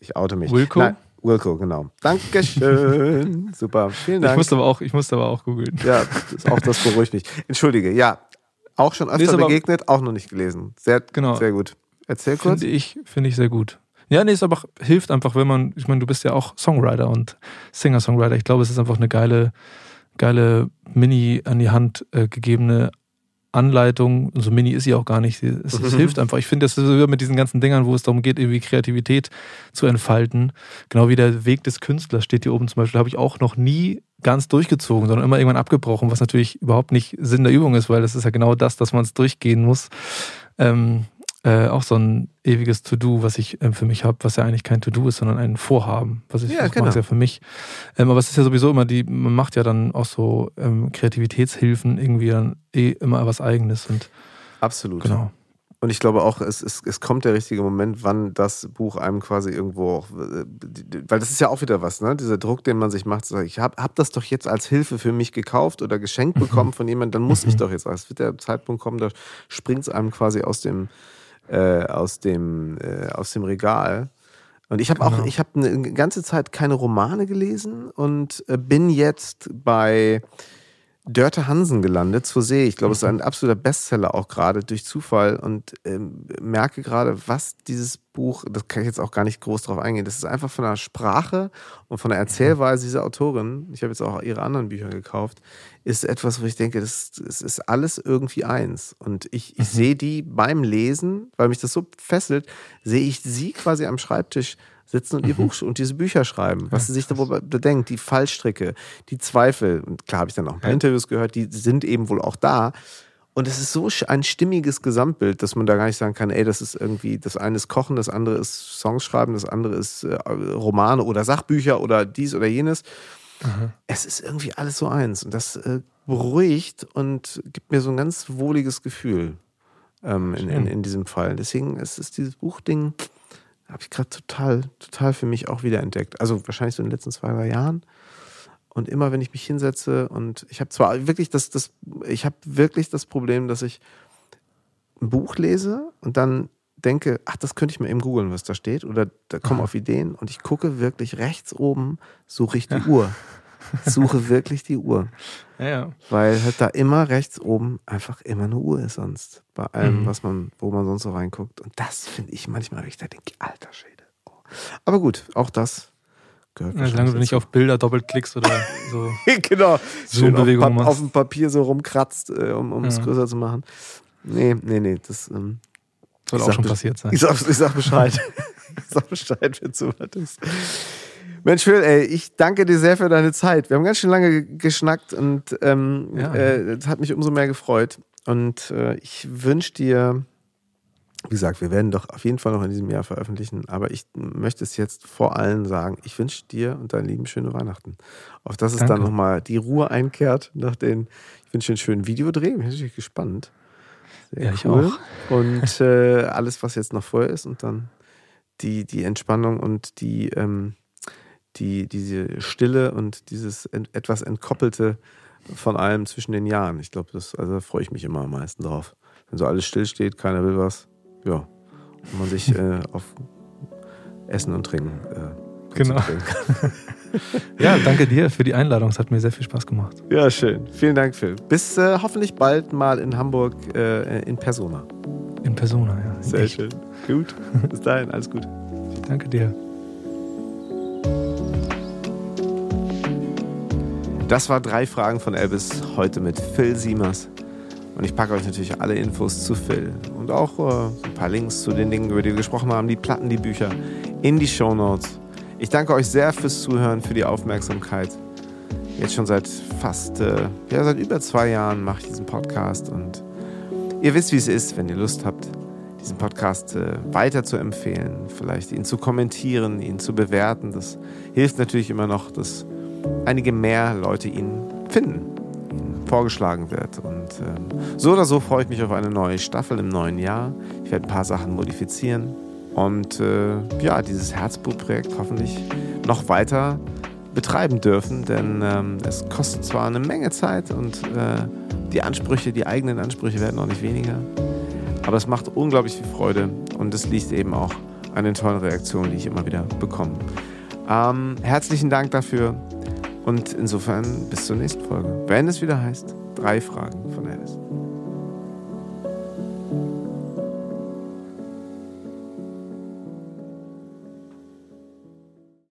Ich oute mich. Wilco? Nein, Wilco, genau. Dankeschön. Super. Vielen Ich Dank. musste aber auch, ich musste aber auch googeln. Ja, das, auch das beruhigt mich. Entschuldige, ja. Auch schon Nee, öfter aber- begegnet, auch noch nicht gelesen. Sehr, Genau. sehr gut. Erzähl kurz. Finde ich, finde ich sehr gut. Ja, nee, es aber hilft einfach, wenn man, ich meine, du bist ja auch Songwriter und Singer-Songwriter. Ich glaube, es ist einfach eine geile, geile Mini an die Hand äh, gegebene Anleitung, so mini ist sie auch gar nicht. Es, es mhm. hilft einfach. Ich finde, das ist so mit diesen ganzen Dingern, wo es darum geht, irgendwie Kreativität zu entfalten. Genau wie der Weg des Künstlers steht hier oben zum Beispiel, habe ich auch noch nie ganz durchgezogen, sondern immer irgendwann abgebrochen, was natürlich überhaupt nicht Sinn der Übung ist, weil das ist ja genau das, dass man es durchgehen muss. Ähm, äh, auch so ein ewiges To-Do, was ich ähm, für mich habe, was ja eigentlich kein To-Do ist, sondern ein Vorhaben. Was ich ja, genau. mache, ja für mich. Ähm, aber es ist ja sowieso immer die, man macht ja dann auch so ähm, Kreativitätshilfen irgendwie dann eh immer was Eigenes und Absolut. Genau. Und ich glaube auch, es, es, es kommt der richtige Moment, wann das Buch einem quasi irgendwo auch, äh, weil das ist ja auch wieder was, ne? Dieser Druck, den man sich macht, sagen, ich habe hab das doch jetzt als Hilfe für mich gekauft oder geschenkt mhm. bekommen von jemandem, dann muss ich mhm. doch jetzt. Es wird der Zeitpunkt kommen, da springt es einem quasi aus dem, äh, aus, dem, äh, aus dem Regal. Und ich habe genau. auch, ich habe eine ganze Zeit keine Romane gelesen und äh, bin jetzt bei Dörte Hansen gelandet zur See. Ich glaube, es ist ein absoluter Bestseller auch gerade durch Zufall und ähm, merke gerade, was dieses Buch, das kann ich jetzt auch gar nicht groß drauf eingehen, das ist einfach von der Sprache und von der Erzählweise dieser Autorin, ich habe jetzt auch ihre anderen Bücher gekauft, ist etwas, wo ich denke, das, das ist alles irgendwie eins. Und ich, ich mhm. sehe die beim Lesen, weil mich das so fesselt, sehe ich sie quasi am Schreibtisch sitzen und ihr mhm. Buch und diese Bücher schreiben, was sie sich darüber bedenkt, die Fallstricke, die Zweifel. Und klar habe ich dann auch ein paar. Interviews gehört, die sind eben wohl auch da. Und es ist so ein stimmiges Gesamtbild, dass man da gar nicht sagen kann, ey, das ist irgendwie, das eine ist Kochen, das andere ist Songs schreiben, das andere ist äh, Romane oder Sachbücher oder dies oder jenes. Mhm. Es ist irgendwie alles so eins. Und das äh, beruhigt und gibt mir so ein ganz wohliges Gefühl ähm, in, in, in, diesem Fall. Deswegen ist es dieses Buchding, habe ich gerade total, total für mich auch wieder entdeckt. Also wahrscheinlich so in den letzten zwei, drei Jahren. Und immer, wenn ich mich hinsetze und ich habe zwar wirklich das, das, ich habe wirklich das Problem, dass ich ein Buch lese und dann denke, ach, das könnte ich mir eben googeln, was da steht, oder da komme auf Ideen und ich gucke wirklich rechts oben, suche ich die ja. Uhr. Suche wirklich die Uhr. Ja, ja. Weil halt da immer rechts oben einfach immer eine Uhr ist sonst. Bei allem, mhm. was man, wo man sonst so reinguckt. Und das finde ich manchmal, wenn ich da denke, alter Schäde. Oh. Aber gut, auch das gehört. Ja, solange du nicht auf Bilder doppelt klickst oder so. genau. Schön auf, machst. auf dem Papier so rumkratzt, äh, um, um ja. es größer zu machen. Nee, nee, nee. Das ähm, soll auch schon passiert sein. Ich sag, ich sag Bescheid. ich sag Bescheid, wenn so was ist. Mensch, Phil, ey, ich danke dir sehr für deine Zeit. Wir haben ganz schön lange geschnackt und ähm, ja. äh, das hat mich umso mehr gefreut. Und äh, ich wünsche dir, wie gesagt, wir werden doch auf jeden Fall noch in diesem Jahr veröffentlichen, aber ich möchte es jetzt vor allem sagen, ich wünsche dir und deinen Lieben schöne Weihnachten. Auf dass es danke. dann nochmal die Ruhe einkehrt nach den, ich wünsche dir einen schönen Videodreh, bin natürlich gespannt. Sehr ja, ich auch. Und äh, alles, was jetzt noch vorher ist und dann die, die Entspannung und die, ähm, die, diese Stille und dieses ent, etwas Entkoppelte von allem zwischen den Jahren. Ich glaube, das, also da freue ich mich immer am meisten drauf. Wenn so alles still steht, keiner will was, ja, und man sich äh, auf Essen und Trinken äh, Genau. ja, danke dir für die Einladung. Es hat mir sehr viel Spaß gemacht. Ja, schön. Vielen Dank, Phil. Bis äh, hoffentlich bald mal in Hamburg äh, in Persona. In Persona, ja. Sehr Echt. schön. Gut. Bis dahin, alles gut. Danke dir. Das war drei Fragen von Elvis heute mit Phil Siemers. Und ich packe euch natürlich alle Infos zu Phil und auch äh, ein paar Links zu den Dingen, über die wir gesprochen haben, die Platten, die Bücher, in die Show Notes. Ich danke euch sehr fürs Zuhören, für die Aufmerksamkeit. Jetzt schon seit fast, äh, ja, seit über zwei Jahren mache ich diesen Podcast und ihr wisst, wie es ist, wenn ihr Lust habt, diesen Podcast äh, weiter zu empfehlen, vielleicht ihn zu kommentieren, ihn zu bewerten. Das hilft natürlich immer noch, dass einige mehr Leute ihn finden, ihn vorgeschlagen wird. Und ähm, so oder so freue ich mich auf eine neue Staffel im neuen Jahr. Ich werde ein paar Sachen modifizieren und äh, ja, dieses Herzblutprojekt hoffentlich noch weiter betreiben dürfen, denn ähm, es kostet zwar eine Menge Zeit und äh, die Ansprüche, die eigenen Ansprüche werden auch nicht weniger, aber es macht unglaublich viel Freude und es liegt eben auch an den tollen Reaktionen, die ich immer wieder bekomme. Ähm, herzlichen Dank dafür. Und insofern bis zur nächsten Folge. Wenn es wieder heißt, drei Fragen von Alice.